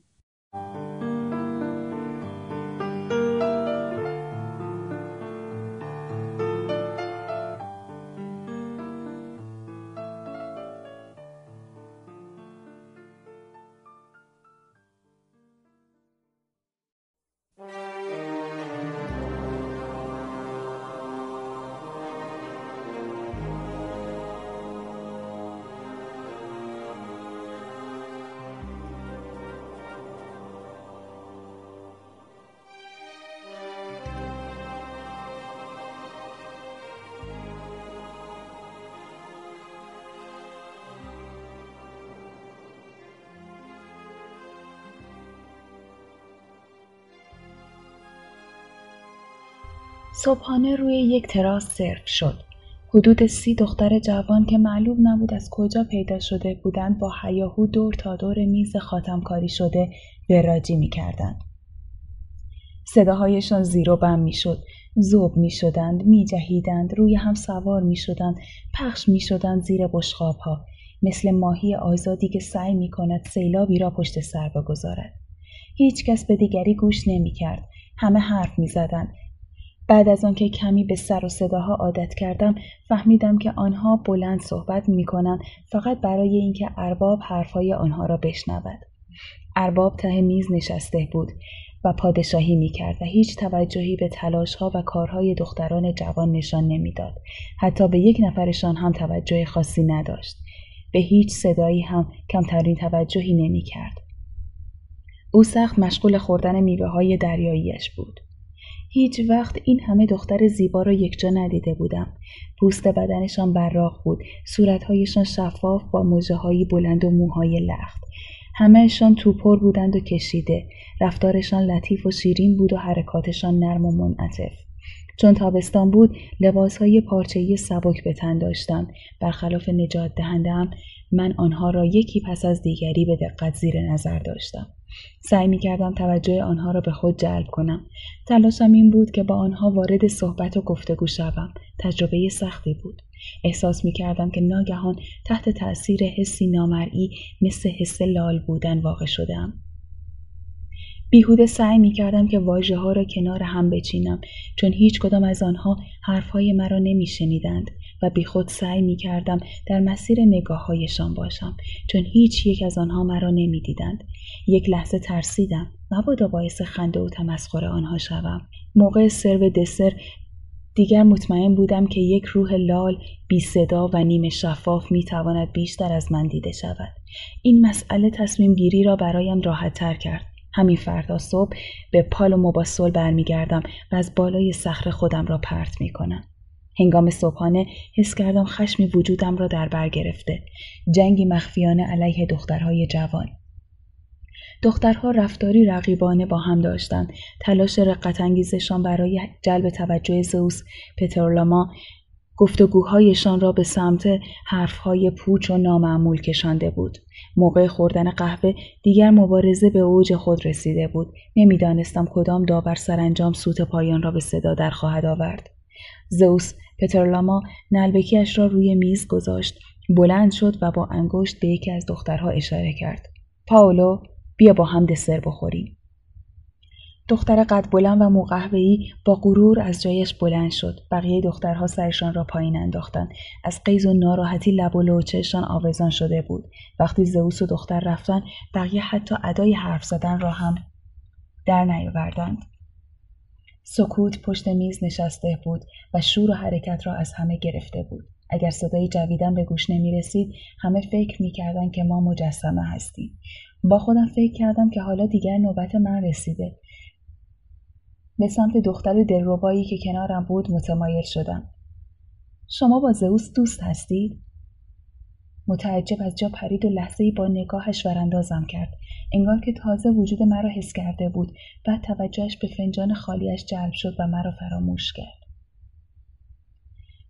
صبحانه روی یک تراس سرو شد. حدود سی دختر جوان که معلوم نبود از کجا پیدا شده بودند با حیاهو دور تا دور میز خاتمکاری شده وراجی می‌کردند. صداهایشان زیر و بم می‌شد. زوب می شدند می جهیدند روی هم سوار می شدند پخش می شدند زیر بشخاب ها مثل ماهی آزادی که سعی می کند سیلابی را پشت سر بگذارد. هیچ کس به دیگری گوش نمی کرد همه حرف می زدند بعد از آنکه کمی به سر و صداها عادت کردم فهمیدم که آنها بلند صحبت می کنند فقط برای اینکه ارباب حرفهای آنها را بشنود. ارباب ته میز نشسته بود و پادشاهی می کرد و هیچ توجهی به تلاش ها و کارهای دختران جوان نشان نمی‌داد. حتی به یک نفرشان هم توجه خاصی نداشت. به هیچ صدایی هم کمترین توجهی نمی کرد. او سخت مشغول خوردن میوه های دریاییش بود. هیچ وقت این همه دختر زیبا را یکجا ندیده بودم. پوست بدنشان براق بود، صورتهایشان شفاف با موجه بلند و موهای لخت. همهشان توپر بودند و کشیده. رفتارشان لطیف و شیرین بود و حرکاتشان نرم و منعطف. چون تابستان بود لباسهای پارچه‌ای سبک به تن داشتند برخلاف نجات دهندم من آنها را یکی پس از دیگری به دقت زیر نظر داشتم سعی می کردم توجه آنها را به خود جلب کنم. تلاشم این بود که با آنها وارد صحبت و گفتگو شوم. تجربه سختی بود. احساس می کردم که ناگهان تحت تأثیر حسی نامرئی مثل حس لال بودن واقع شدم. بیهوده سعی می کردم که واجه ها را کنار هم بچینم چون هیچ کدام از آنها حرفهای مرا نمی شنیدند و بیخود سعی می کردم در مسیر نگاه هایشان باشم چون هیچ یک از آنها مرا نمی دیدند. یک لحظه ترسیدم مبادا باعث خنده و تمسخر آنها شوم موقع سرو دسر دیگر مطمئن بودم که یک روح لال بی صدا و نیمه شفاف می تواند بیشتر از من دیده شود. این مسئله تصمیم گیری را برایم راحت تر کرد. همین فردا صبح به پال و مباسول برمیگردم و از بالای صخره خودم را پرت می کنم. هنگام صبحانه حس کردم خشمی وجودم را در بر گرفته. جنگی مخفیانه علیه دخترهای جوان. دخترها رفتاری رقیبانه با هم داشتند تلاش رقت انگیزشان برای جلب توجه زوس پترلاما گفتگوهایشان را به سمت حرفهای پوچ و نامعمول کشانده بود. موقع خوردن قهوه دیگر مبارزه به اوج خود رسیده بود. نمی‌دانستم کدام داور سرانجام سوت پایان را به صدا در خواهد آورد. زئوس پترلاما نلبکیش را روی میز گذاشت بلند شد و با انگشت به یکی از دخترها اشاره کرد پاولو بیا با هم دسر بخوریم دختر قد بلند و موقهوهی با غرور از جایش بلند شد. بقیه دخترها سرشان را پایین انداختند. از قیز و ناراحتی لب و لوچهشان آویزان شده بود. وقتی زئوس و دختر رفتن بقیه حتی ادای حرف زدن را هم در نیاوردند. سکوت پشت میز نشسته بود و شور و حرکت را از همه گرفته بود. اگر صدای جویدن به گوش نمی رسید همه فکر می کردن که ما مجسمه هستیم. با خودم فکر کردم که حالا دیگر نوبت من رسیده. به سمت دختر دلربایی که کنارم بود متمایل شدم. شما با زئوس دوست هستید؟ متعجب از جا پرید و لحظه با نگاهش وراندازم کرد. انگار که تازه وجود مرا حس کرده بود بعد توجهش به فنجان خالیش جلب شد و مرا فراموش کرد.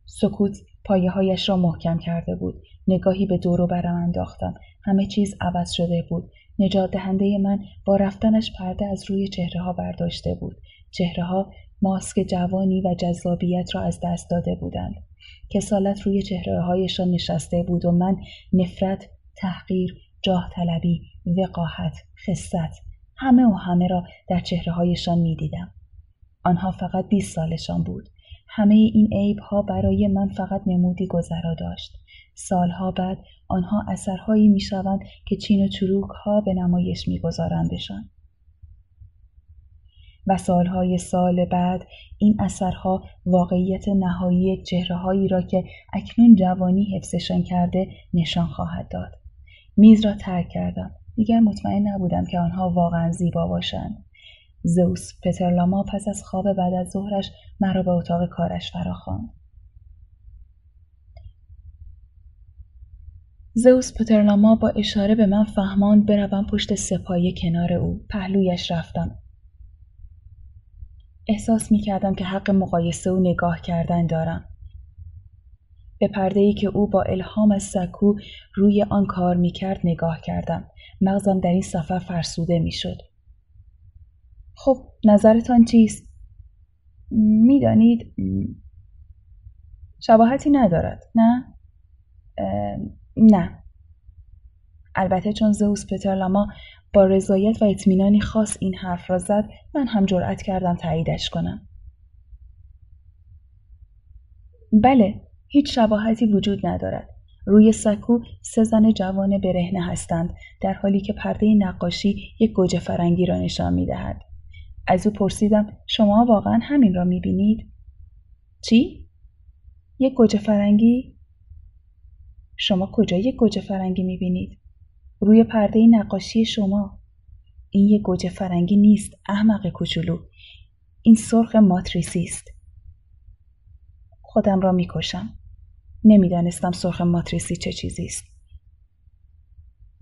سکوت پایه هایش را محکم کرده بود. نگاهی به دور و برم انداختم. همه چیز عوض شده بود. نجات دهنده من با رفتنش پرده از روی چهره ها برداشته بود. چهره ها ماسک جوانی و جذابیت را از دست داده بودند کسالت روی چهره هایشان نشسته بود و من نفرت تحقیر جاه طلبی وقاحت خست همه و همه را در چهره هایشان می دیدم. آنها فقط 20 سالشان بود همه این عیب ها برای من فقط نمودی گذرا داشت سالها بعد آنها اثرهایی می شوند که چین و چروک ها به نمایش می گذارندشان. و سالهای سال بعد این اثرها واقعیت نهایی چهرههایی را که اکنون جوانی حفظشان کرده نشان خواهد داد. میز را ترک کردم. دیگر مطمئن نبودم که آنها واقعا زیبا باشند. زوس پترلاما پس از خواب بعد از ظهرش مرا به اتاق کارش فراخواند. زئوس پترلاما با اشاره به من فهماند بروم پشت سپایه کنار او پهلویش رفتم احساس می کردم که حق مقایسه و نگاه کردن دارم. به پرده ای که او با الهام از سکو روی آن کار می کرد نگاه کردم. مغزم در این سفر فرسوده می شد. خب نظرتان چیست؟ می‌دانید شباهتی ندارد نه؟ نه البته چون زئوس پترلاما با رضایت و اطمینانی خاص این حرف را زد من هم جرأت کردم تاییدش کنم بله هیچ شباهتی وجود ندارد روی سکو سه زن جوان برهنه هستند در حالی که پرده نقاشی یک گوجه فرنگی را نشان می دهد. از او پرسیدم شما واقعا همین را می بینید؟ چی؟ یک گوجه فرنگی؟ شما کجا یک گوجه فرنگی می بینید؟ روی پرده نقاشی شما. این یک گوجه فرنگی نیست احمق کوچولو. این سرخ ماتریسی است. خودم را می‌کشم. نمی‌دانستم سرخ ماتریسی چه چیزی است.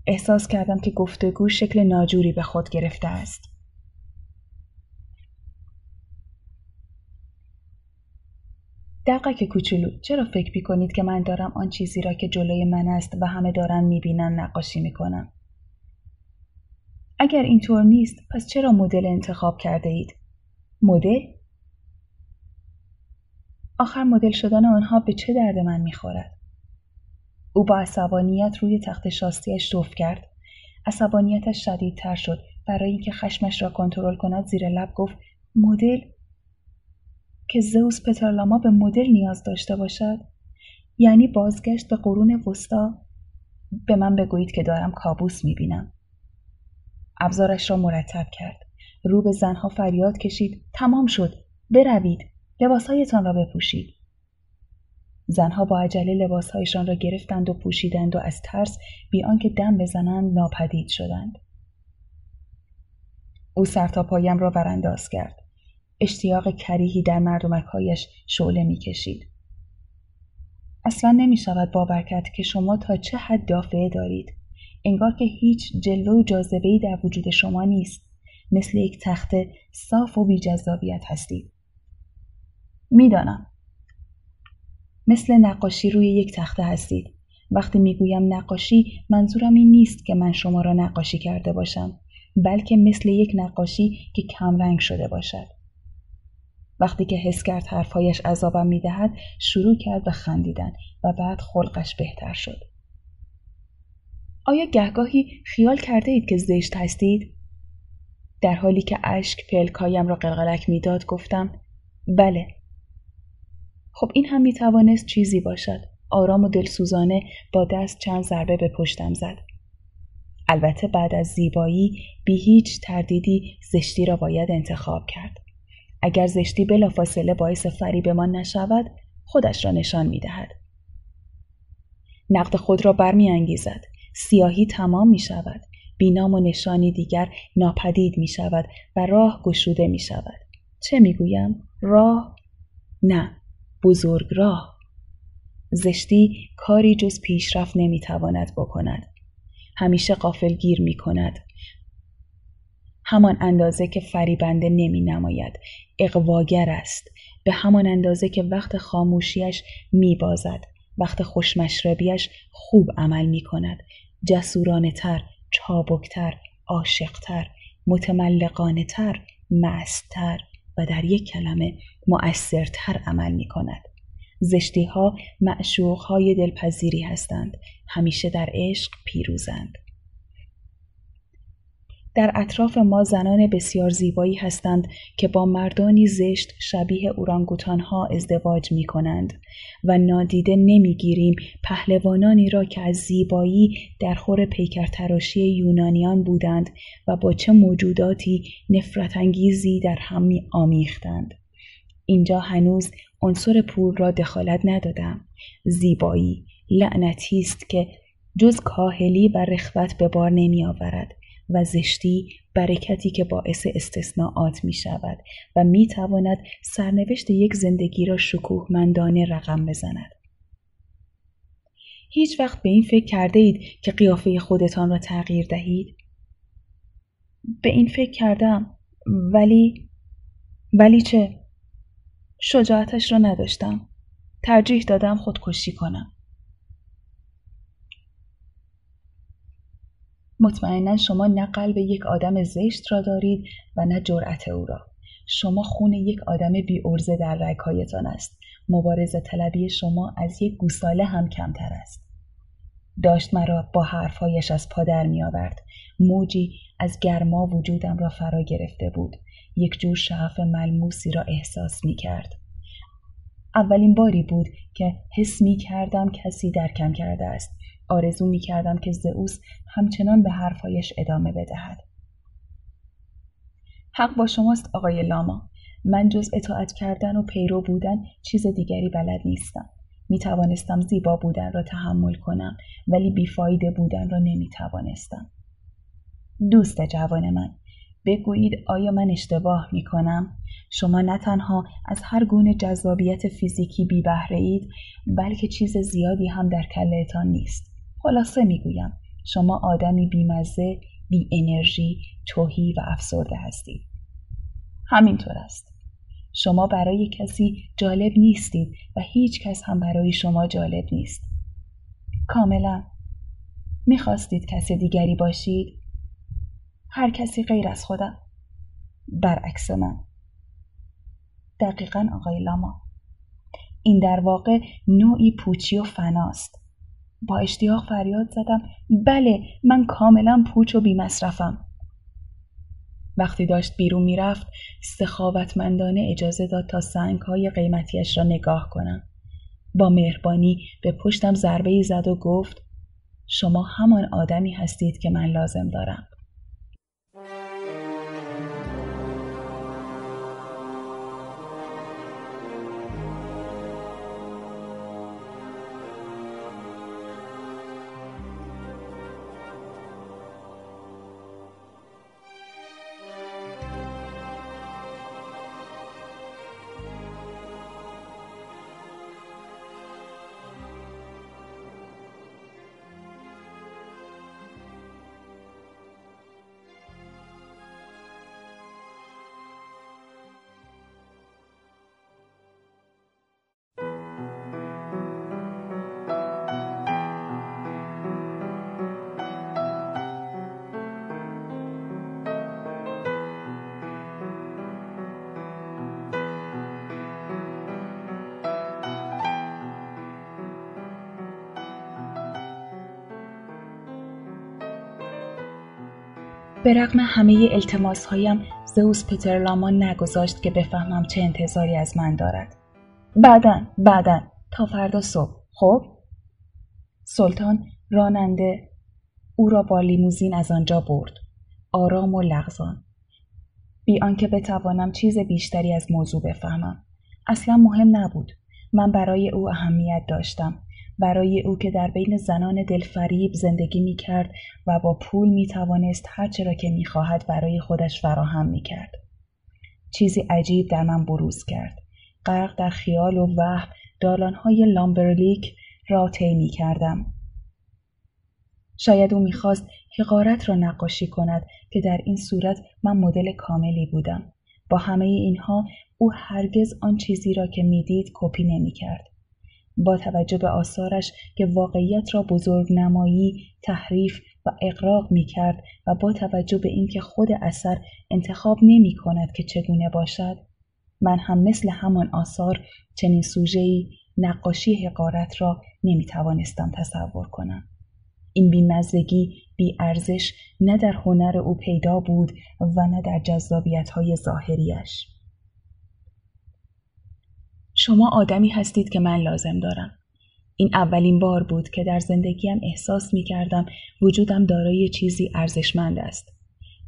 احساس کردم که گفتگو شکل ناجوری به خود گرفته است. دقیق کوچولو. چرا فکر می کنید که من دارم آن چیزی را که جلوی من است و همه دارن می‌بینن نقاشی می‌کنم؟ اگر اینطور نیست پس چرا مدل انتخاب کرده اید مدل؟ آخر مدل شدن آنها به چه درد من می‌خورد؟ او با عصبانیت روی تخت شاستیش توف کرد. عصبانیتش شدیدتر شد. برای اینکه خشمش را کنترل کند زیر لب گفت مدل؟ که زئوس پترلاما به مدل نیاز داشته باشد. یعنی بازگشت به قرون وسطا. به من بگویید که دارم کابوس می‌بینم. ابزارش را مرتب کرد. رو به زنها فریاد کشید. تمام شد. بروید. لباسهایتان را بپوشید. زنها با عجله لباسهایشان را گرفتند و پوشیدند و از ترس بی آنکه دم بزنند ناپدید شدند. او سرتا پایم را برانداز کرد. اشتیاق کریهی در مردمکهایش شعله می‌کشید. اصلا نمی شود باور کرد که شما تا چه حد دافعه دارید. انگار که هیچ جلو و جاذبه‌ای در وجود شما نیست. مثل یک تخته صاف و بیجذابیت هستید. می‌دانم. مثل نقاشی روی یک تخته هستید. وقتی می‌گویم نقاشی منظورم این نیست که من شما را نقاشی کرده باشم بلکه مثل یک نقاشی که کمرنگ شده باشد. وقتی که حس کرد حرفهایش عذابم می‌دهد شروع کرد به خندیدن و بعد خلقش بهتر شد. آیا گهگاهی خیال کرده اید که زشت هستید؟ در حالی که اشک پلکایم را قلقلک می‌داد گفتم بله. خب این هم می‌توانست چیزی باشد. آرام و دلسوزانه با دست چند ضربه به پشتم زد. البته بعد از زیبایی بی هیچ تردیدی زشتی را باید انتخاب کرد. اگر زشتی بلافاصله باعث فریبمان نشود خودش را نشان می دهد. نقد خود را برمیانگیزد سیاهی تمام می شود بینام و نشانی دیگر ناپدید می شود و راه گشوده می شود چه می گویم؟ راه؟ نه بزرگ راه زشتی کاری جز پیشرفت نمی تواند بکند همیشه گیر می کند همان اندازه که فریبنده نمی نماید. اقواگر است. به همان اندازه که وقت خاموشیش می بازد. وقت خوشمشربیش خوب عمل می کند. جسورانه تر چابکتر عاشقتر متملقانه تر مستتر و در یک کلمه مؤثرتر عمل می کند. زشتی ها معشوق های دلپذیری هستند. همیشه در عشق پیروزند. در اطراف ما زنان بسیار زیبایی هستند که با مردانی زشت شبیه اورانگوتان ها ازدواج می کنند و نادیده نمی‌گیریم پهلوانانی را که از زیبایی در خور پیکرتراشی یونانیان بودند و با چه موجوداتی نفرت انگیزی در هم آمیختند. اینجا هنوز عنصر پول را دخالت ندادم. زیبایی لعنتی است که جز کاهلی و رخوت به بار نمی آورد. و زشتی برکتی که باعث استثناعات می شود و می تواند سرنوشت یک زندگی را شکوهمندانه رقم بزند. هیچ وقت به این فکر کرده اید که قیافه خودتان را تغییر دهید؟ به این فکر کردم ولی ولی چه؟ شجاعتش را نداشتم. ترجیح دادم خودکشی کنم. مطمئنا شما نه قلب یک آدم زشت را دارید و نه جرأت او را. شما خون یک آدم بی ارزه در رگهایتان است. مبارزه طلبی شما از یک گوساله هم کمتر است. داشت مرا با حرفهایش از پادر می آورد موجی از گرما وجودم را فرا گرفته بود. یک جور شعف ملموسی را احساس می کرد اولین باری بود که حس می کردم کسی درکم کرده است. آرزو می کردم که زئوس همچنان به حرفایش ادامه بدهد. حق با شماست آقای لاما. من جز اطاعت کردن و پیرو بودن چیز دیگری بلد نیستم. می توانستم زیبا بودن را تحمل کنم ولی بیفایده بودن را نمی توانستم. دوست جوان من بگویید آیا من اشتباه می کنم؟ شما نه تنها از هر گونه جذابیت فیزیکی بی بهره اید بلکه چیز زیادی هم در کلهتان نیست. خلاصه می‌گویم شما آدمی بیمزه بی انرژی توهی و افسرده هستید همینطور است. شما برای کسی جالب نیستید و هیچ کس هم برای شما جالب نیست. کاملا. می‌خواستید کسی دیگری باشید؟ هر کسی غیر از خودم. برعکس من. دقیقا آقای لاما. این در واقع نوعی پوچی و فناست. با اشتیاق فریاد زدم. بله من کاملا پوچ و بیمصرفم. وقتی داشت بیرون می‌رفت سخاوتمندانه اجازه داد تا سنگ های قیمتیش را نگاه کنم. با مهربانی به پشتم ضربه زد و گفت شما همان آدمی هستید که من لازم دارم. به رغم همه التماس هایم زئوس پترلامان نگذاشت که بفهمم چه انتظاری از من دارد. بعدا بعدا تا فردا صبح خب؟ سلطان راننده او را با لیموزین از آنجا برد. آرام و لغزان. بی آنکه بتوانم چیز بیشتری از موضوع بفهمم. اصلا مهم نبود. من برای او اهمیت داشتم. برای او که در بین زنان دلفریب زندگی می کرد و با پول می توانست هرچه را که می خواهد برای خودش فراهم می کرد. چیزی عجیب در من بروز کرد. غرق در خیال و وهم دالانهای لامبرلیک را طی می کردم. شاید او می‌خواست حقارت را نقاشی کند که در این صورت من مدل کاملی بودم. با همه اینها او هرگز آن چیزی را که می‌دید کپی نمی‌کرد. با توجه به آثارش که واقعیت را بزرگ نمایی، تحریف و اقراق می کرد و با توجه به اینکه خود اثر انتخاب نمی کند که چگونه باشد من هم مثل همان آثار چنین سوژه‌ای نقاشی حقارت را نمی توانستم تصور کنم. این بیمزدگی بی ارزش نه در هنر او پیدا بود و نه در جذابیت های ظاهریش. شما آدمی هستید که من لازم دارم. این اولین بار بود که در زندگیم احساس می کردم وجودم دارای چیزی ارزشمند است.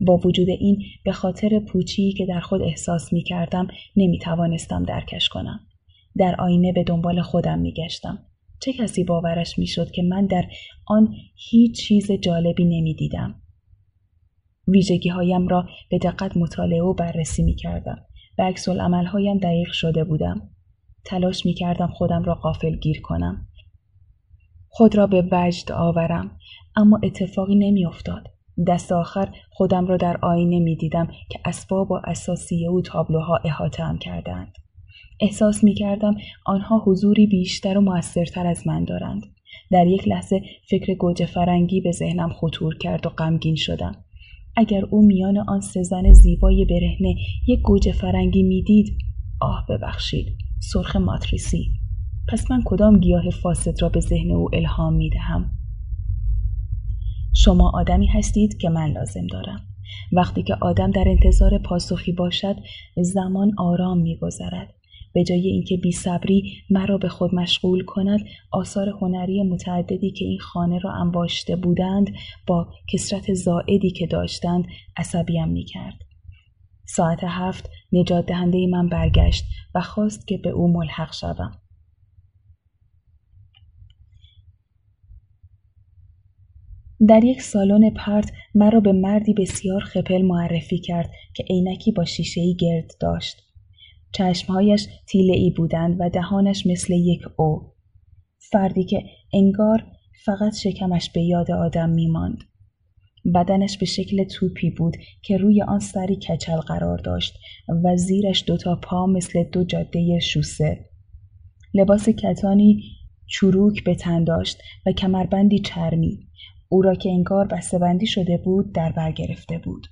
با وجود این به خاطر پوچی که در خود احساس می کردم نمی توانستم درکش کنم. در آینه به دنبال خودم می گشتم. چه کسی باورش می شد که من در آن هیچ چیز جالبی نمی دیدم. ویژگی هایم را به دقت مطالعه و بررسی می کردم. به عکس هایم دقیق شده بودم. تلاش می کردم خودم را قافل گیر کنم. خود را به وجد آورم اما اتفاقی نمی افتاد. دست آخر خودم را در آینه می دیدم که اسباب و اساسیه و تابلوها احاطه هم کردند. احساس می کردم آنها حضوری بیشتر و موثرتر از من دارند. در یک لحظه فکر گوجه فرنگی به ذهنم خطور کرد و غمگین شدم. اگر او میان آن سه زن زیبای برهنه یک گوجه فرنگی می‌دید آه ببخشید سرخ ماتریسی پس من کدام گیاه فاسد را به ذهن او الهام می دهم؟ شما آدمی هستید که من لازم دارم. وقتی که آدم در انتظار پاسخی باشد زمان آرام میگذرد به جای اینکه بی صبری مرا به خود مشغول کند آثار هنری متعددی که این خانه را انباشته بودند با کسرت زائدی که داشتند عصبیم می کرد. ساعت هفت نجات دهنده من برگشت و خواست که به او ملحق شوم. در یک سالن پرت مرا به مردی بسیار خپل معرفی کرد که عینکی با شیشهای گرد داشت. چشمهایش تیله ای بودند و دهانش مثل یک او. فردی که انگار فقط شکمش به یاد آدم میماند. بدنش به شکل توپی بود که روی آن سری کچل قرار داشت و زیرش دوتا پا مثل دو جاده شوسه. لباس کتانی چروک به تن داشت و کمربندی چرمی. او را که انگار بسته‌بندی شده بود در بر گرفته بود.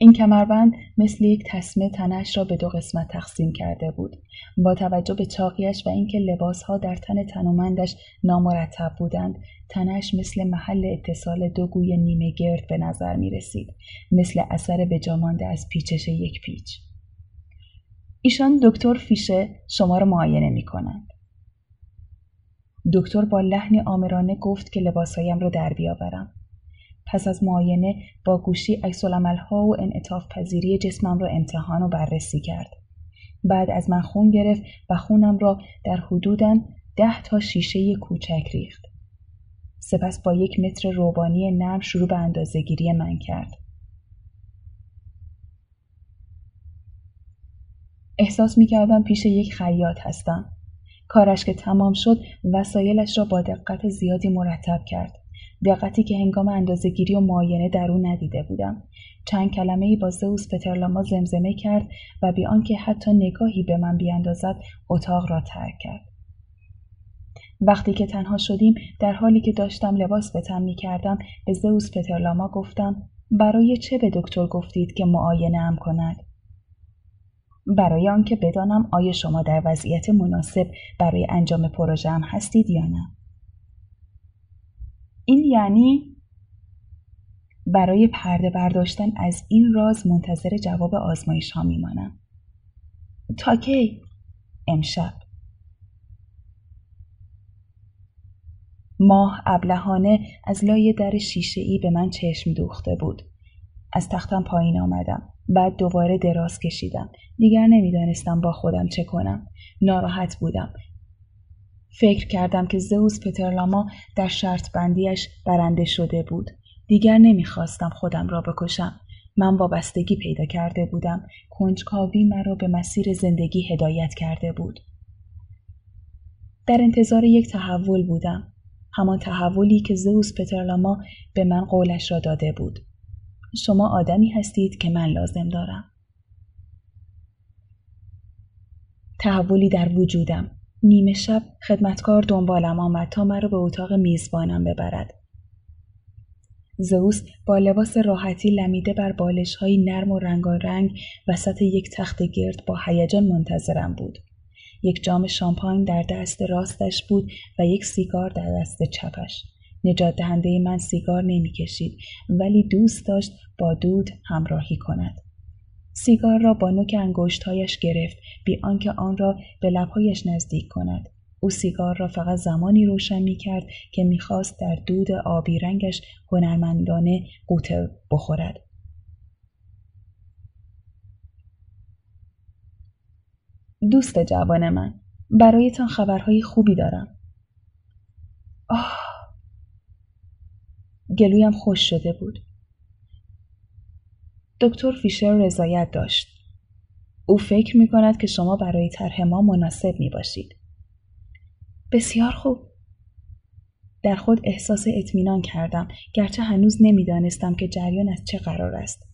این کمربند مثل یک تسمه تنش را به دو قسمت تقسیم کرده بود با توجه به چاقیش و اینکه لباسها در تن تنومندش نامرتب بودند تنش مثل محل اتصال دو گوی نیمه گرد به نظر می رسید مثل اثر بجامانده از پیچش یک پیچ ایشان دکتر فیشه شما را معاینه می کنند. دکتر با لحنی آمرانه گفت که لباسهایم را در بیاورم پس از معاینه با گوشی ها و انعطاف پذیری جسمم را امتحان و بررسی کرد. بعد از من خون گرفت و خونم را در حدوداً ده تا شیشه کوچک ریخت. سپس با یک متر روبانی نرم شروع به اندازهگیری من کرد. احساس می کردم پیش یک خیاط هستم. کارش که تمام شد وسایلش را با دقت زیادی مرتب کرد. دقتی که هنگام اندازهگیری و معاینه در او ندیده بودم چند کلمه ای با زئوس پترلاما زمزمه کرد و بی آنکه حتی نگاهی به من بیاندازد اتاق را ترک کرد وقتی که تنها شدیم در حالی که داشتم لباس به تن می کردم به زئوس پترلاما گفتم برای چه به دکتر گفتید که معاینه ام کند برای آنکه بدانم آیا شما در وضعیت مناسب برای انجام پروژه هم هستید یا نه این یعنی برای پرده برداشتن از این راز منتظر جواب آزمایش ها میمانم. تا کی؟ امشب. ماه ابلهانه از لای در شیشه ای به من چشم دوخته بود. از تختم پایین آمدم. بعد دوباره دراز کشیدم. دیگر نمی‌دانستم با خودم چه کنم. ناراحت بودم. فکر کردم که زئوس پترلاما در شرط بندیش برنده شده بود. دیگر نمی‌خواستم خودم را بکشم. من وابستگی پیدا کرده بودم. کنجکاوی مرا به مسیر زندگی هدایت کرده بود. در انتظار یک تحول بودم. همان تحولی که زئوس پترلاما به من قولش را داده بود. شما آدمی هستید که من لازم دارم. تحولی در وجودم. نیمه شب خدمتکار دنبالم آمد تا مرا به اتاق میزبانم ببرد. زئوس با لباس راحتی لمیده بر بالش های نرم و رنگارنگ وسط یک تخت گرد با هیجان منتظرم بود. یک جام شامپاین در دست راستش بود و یک سیگار در دست چپش. نجات دهنده من سیگار نمی‌کشید ولی دوست داشت با دود همراهی کند. سیگار را با نوک انگشتهایش گرفت بی آنکه آن را به لبهایش نزدیک کند. او سیگار را فقط زمانی روشن می کرد که می‌خواست در دود آبی رنگش هنرمندانه قوطه بخورد. دوست جوان من برایتان خبرهای خوبی دارم. آه گلویم خوش شده بود. دکتر فیشر رضایت داشت. او فکر می کند که شما برای طرح ما مناسب می باشید. بسیار خوب. در خود احساس اطمینان کردم گرچه هنوز نمی‌دانستم که جریان از چه قرار است.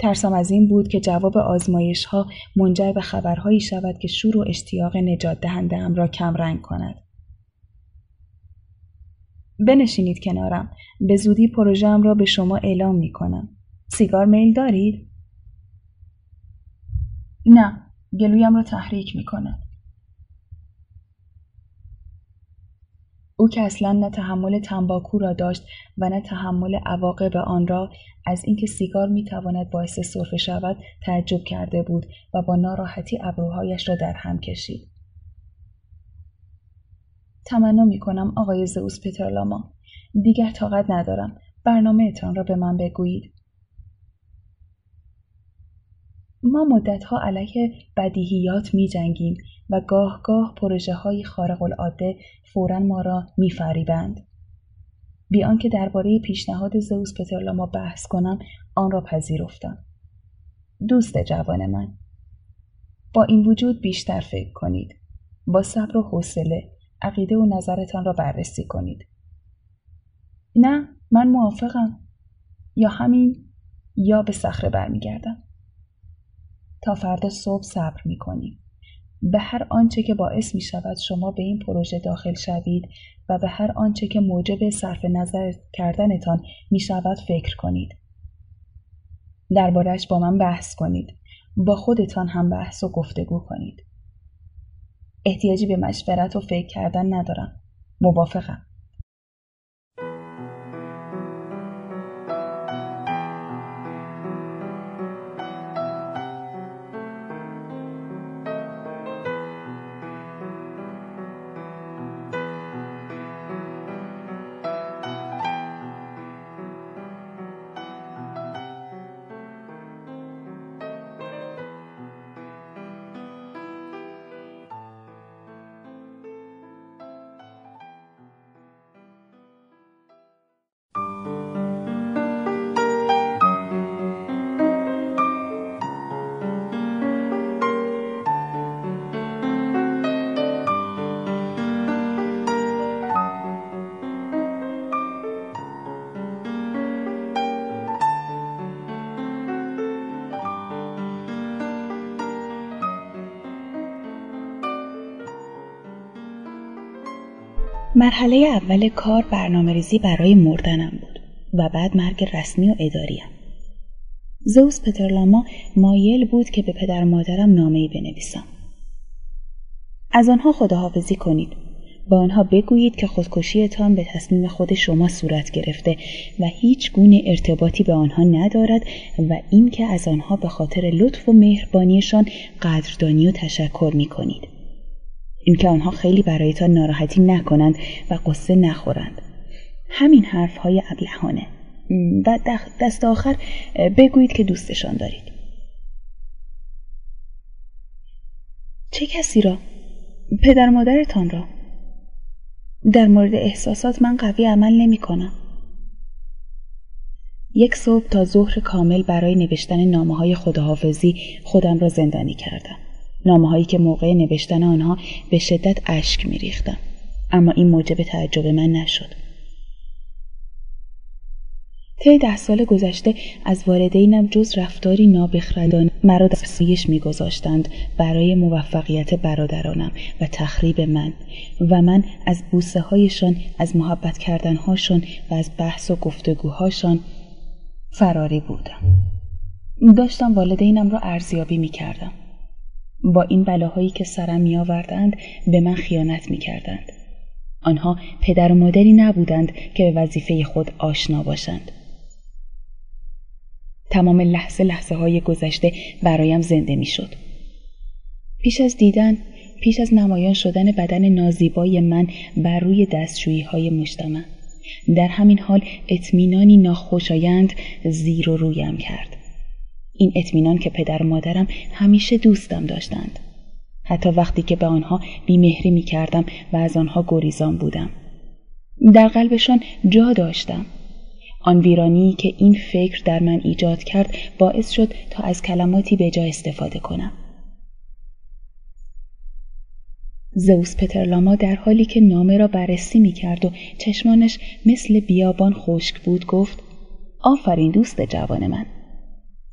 ترسم از این بود که جواب آزمایش ها منجر به خبرهایی شود که شور و اشتیاق نجات دهنده را کم رنگ کند. بنشینید کنارم. به زودی پروژم را به شما اعلام می کنم. سیگار میل دارید؟ نه. گلویم را تحریک می کند. او که اصلا نه تحمل تنباکو را داشت و نه تحمل عواقب آن را از اینکه سیگار می‌تواند باعث سرفه شود تعجب کرده بود و با ناراحتی ابروهایش را در هم کشید. تمنا می کنم آقای زئوس پترلاما. دیگر طاقت ندارم. برنامه اتان را به من بگویید. ما مدتها علیه بدیهیات می جنگیم و گاه گاه پروژه های خارق العاده فورا ما را می فریبند. بی آنکه درباره پیشنهاد زئوس پترلاما بحث کنم آن را پذیرفتم. دوست جوان من با این وجود بیشتر فکر کنید. با صبر و حوصله عقیده و نظرتان را بررسی کنید. نه من موافقم. یا همین یا به صخره برمیگردم. تا فردا صبح صبر می کنیم. به هر آنچه که باعث می شود شما به این پروژه داخل شوید و به هر آنچه که موجب صرف نظر کردنتان می شود فکر کنید. دربارهش با من بحث کنید. با خودتان هم بحث و گفتگو کنید. احتیاجی به مشورت و فکر کردن ندارم. موافقم. مرحله اول کار برنامه ریزی برای مردنم بود و بعد مرگ رسمی و اداریم. زوس پترلاما مایل بود که به پدر مادرم نامه ای بنویسم. از آنها خداحافظی کنید. با آنها بگویید که خودکشیتان به تصمیم خود شما صورت گرفته و هیچ گونه ارتباطی به آنها ندارد و اینکه از آنها به خاطر لطف و مهربانیشان قدردانی و تشکر می کنید. اینکه آنها خیلی برایتان ناراحتی نکنند و قصه نخورند. همین حرف های ابلهانه و دست آخر بگویید که دوستشان دارید. چه کسی را؟ پدر مادرتان را؟ در مورد احساسات من قوی عمل نمی کنم. یک صبح تا ظهر کامل برای نوشتن نامه های خداحافظی خودم را زندانی کردم. نامه هایی که موقع نوشتن آنها به شدت اشک می ریختم. اما این موجب تعجب من نشد. طی ده سال گذشته از والدینم جز رفتاری نابخردانه مرا در سایش میگذاشتند برای موفقیت برادرانم و تخریب من و من از بوسه هایشان از محبت کردنهاشان و از بحث و گفتگوهاشان فراری بودم داشتم والدینم را ارزیابی می کردم. با این بلاهایی که سرم می آوردند به من خیانت می کردند. آنها پدر و مادری نبودند که به وظیفه خود آشنا باشند. تمام لحظه لحظه های گذشته برایم زنده می شد. پیش از دیدن پیش از نمایان شدن بدن نازیبای من بر روی دستشویی های مجتمع در همین حال اطمینانی ناخوشایند زیر و رویم کرد این اطمینان که پدر و مادرم همیشه دوستم داشتند حتی وقتی که به آنها بیمهری می کردم و از آنها گریزان بودم در قلبشان جا داشتم آن ویرانی که این فکر در من ایجاد کرد باعث شد تا از کلماتی به جا استفاده کنم. زوس پترلاما در حالی که نامه را بررسی می کرد و چشمانش مثل بیابان خشک بود گفت آفرین دوست جوان من.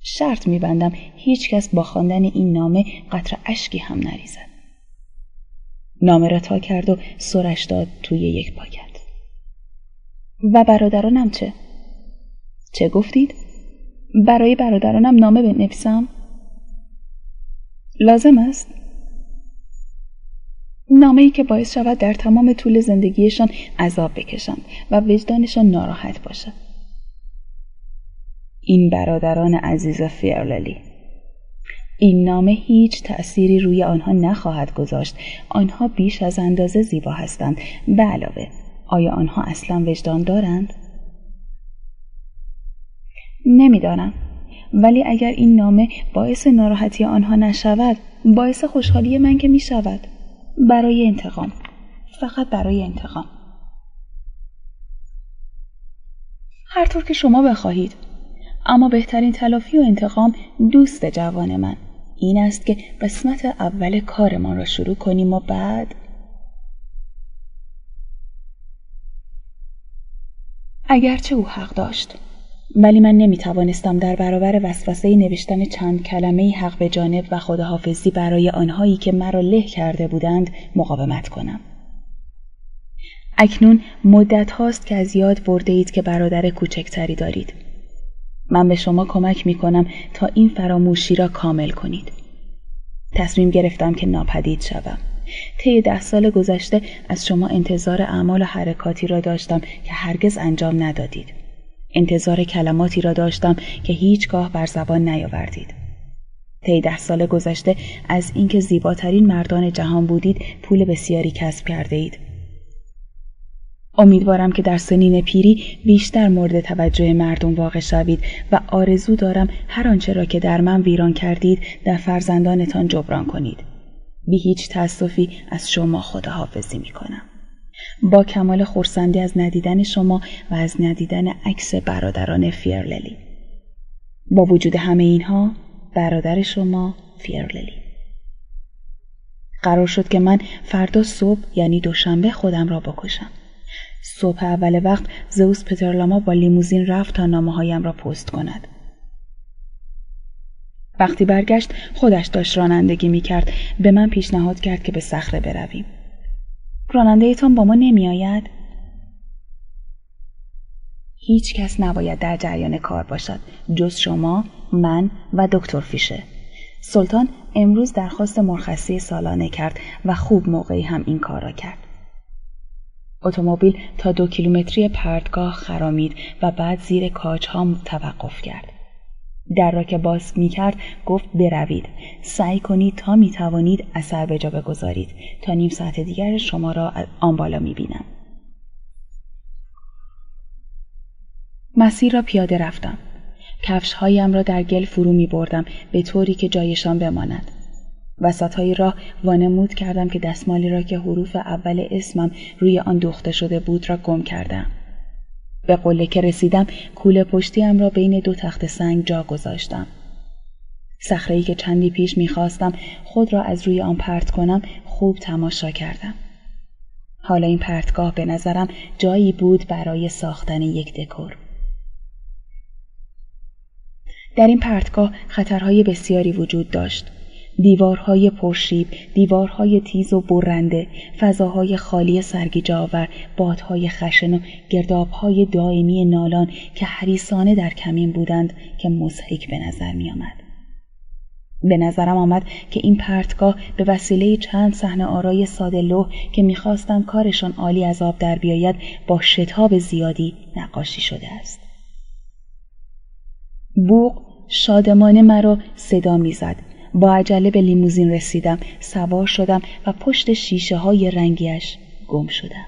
شرط میبندم هیچکس با خواندن این نامه قطر اشکی هم نریزد. نامه را تا کرد و سرش داد توی یک پاکت. و برادرانم چه؟ چه گفتید؟ برای برادرانم نامه بنویسم؟ لازم است؟ نامه ای که باعث شود در تمام طول زندگیشان عذاب بکشند و وجدانشان ناراحت باشد. این برادران عزیز فیرللی این نامه هیچ تأثیری روی آنها نخواهد گذاشت. آنها بیش از اندازه زیبا هستند. به علاوه آیا آنها اصلا وجدان دارند؟ نمی‌دانم. ولی اگر این نامه باعث ناراحتی آنها نشود باعث خوشحالی من که می شود برای انتقام. فقط برای انتقام. هر طور که شما بخواهید. اما بهترین تلافی و انتقام دوست جوان من این است که قسمت اول کارمان را شروع کنیم و بعد اگرچه او حق داشت ولی من نمی توانستم در برابر وسوسه نوشتن چند کلمه حق به جانب و خداحافظی برای آنهایی که مرا له کرده بودند مقاومت کنم. اکنون مدت هاست که از یاد برده اید که برادر کوچکتری دارید. من به شما کمک می کنم تا این فراموشی را کامل کنید. تصمیم گرفتم که ناپدید شوم. طی ده سال گذشته از شما انتظار اعمال و حرکاتی را داشتم که هرگز انجام ندادید. انتظار کلماتی را داشتم که هیچگاه بر زبان نیاوردید. طی ده سال گذشته از اینکه زیباترین مردان جهان بودید پول بسیاری کسب کرده اید. امیدوارم که در سنین پیری بیشتر مورد توجه مردم واقع شوید و آرزو دارم هر آنچه را که در من ویران کردید در فرزندانتان جبران کنید. بی هیچ تأسفی از شما خداحافظی می کنم. با کمال خورسندی از ندیدن شما و از ندیدن عکس برادران فیرللی با وجود همه اینها برادر شما فیرللی قرار شد که من فردا صبح یعنی دوشنبه خودم را بکشم صبح اول وقت زوس پترلاما با لیموزین رفت تا نامه هایم را پست کند وقتی برگشت خودش داشت رانندگی می کرد به من پیشنهاد کرد که به صخره برویم راننده ایتان با ما نمی آید؟ هیچ کس نباید در جریان کار باشد جز شما، من و دکتر فیشه. سلطان امروز درخواست مرخصی سالانه کرد و خوب موقعی هم این کار را کرد. اتومبیل تا دو کیلومتری پرتگاه خرامید و بعد زیر کاجها توقف کرد. در را که باز می کرد گفت بروید سعی کنید تا می توانید اثر به جا بگذارید تا نیم ساعت دیگر شما را آن بالا می بینم. مسیر را پیاده رفتم. کفش هایم را در گل فرو می بردم به طوری که جایشان بماند. وسط های راه وانمود کردم که دستمالی را که حروف اول اسمم روی آن دوخته شده بود را گم کردم. به قله که رسیدم کوله پشتیم را بین دو تخت سنگ جا گذاشتم. صخره‌ای که چندی پیش می‌خواستم خود را از روی آن پرت کنم خوب تماشا کردم. حالا این پرتگاه به نظرم جایی بود برای ساختن یک دکور. در این پرتگاه خطرهای بسیاری وجود داشت. دیوارهای پرشیب، دیوارهای تیز و برنده، فضاهای خالی سرگیجه بادهای خشن و گردابهای دائمی نالان که حریسانه در کمین بودند که مزهک به نظر می آمد. به نظرم آمد که این پرتگاه به وسیله چند صحنه آرای ساده لوح که می‌خواستم کارشان عالی از آب در بیاید با شتاب زیادی نقاشی شده است. بوق شادمانه مرا صدا می‌زد با عجله به لیموزین رسیدم سوار شدم و پشت شیشه های رنگیش گم شدم.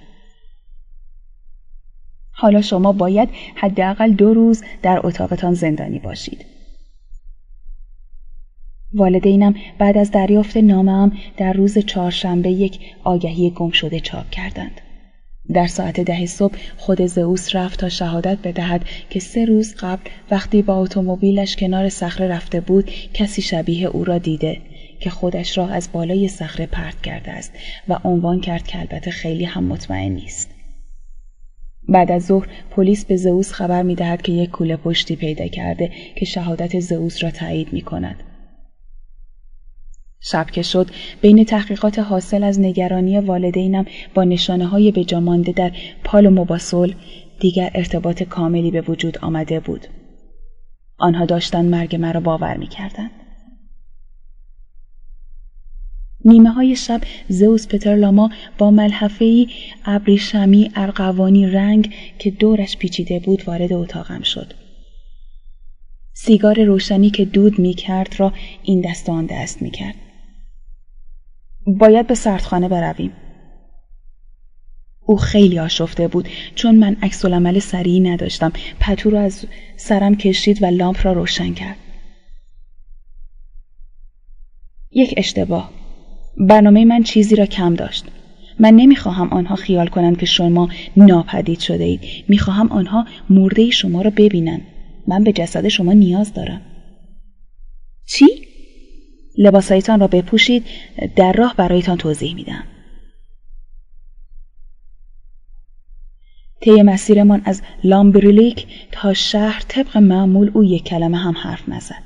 حالا شما باید حداقل دو روز در اتاقتان زندانی باشید. والدینم بعد از دریافت نامم در روز چهارشنبه یک آگهی گم شده چاپ کردند. در ساعت ده صبح خود زئوس رفت تا شهادت بدهد که سه روز قبل وقتی با اتومبیلش کنار صخره رفته بود کسی شبیه او را دیده که خودش را از بالای صخره پرت کرده است و عنوان کرد که البته خیلی هم مطمئن نیست بعد از ظهر پلیس به زئوس خبر می دهد که یک کوله پشتی پیدا کرده که شهادت زئوس را تایید می کند. شب که شد بین تحقیقات حاصل از نگرانی والدینم با نشانه های بجامانده در پال و مباسول دیگر ارتباط کاملی به وجود آمده بود. آنها داشتن مرگ مرا باور می کردن. نیمه های شب زوس پترلاما با ملحفه ابریشمی ارقوانی رنگ که دورش پیچیده بود وارد اتاقم شد. سیگار روشنی که دود می کرد را این دست آن دست می کرد. باید به سردخانه برویم. او خیلی آشفته بود چون من عکس العمل سریعی نداشتم. پتو را از سرم کشید و لامپ را روشن کرد. یک اشتباه. برنامه من چیزی را کم داشت. من نمی‌خواهم آنها خیال کنند که شما ناپدید شده اید. می‌خواهم آنها مرده شما را ببینند من به جسد شما نیاز دارم. چی؟ لباسایتان را بپوشید در راه برایتان توضیح میدم. طی مسیرمان از لامبریلیک تا شهر طبق معمول او یک کلمه هم حرف نزد.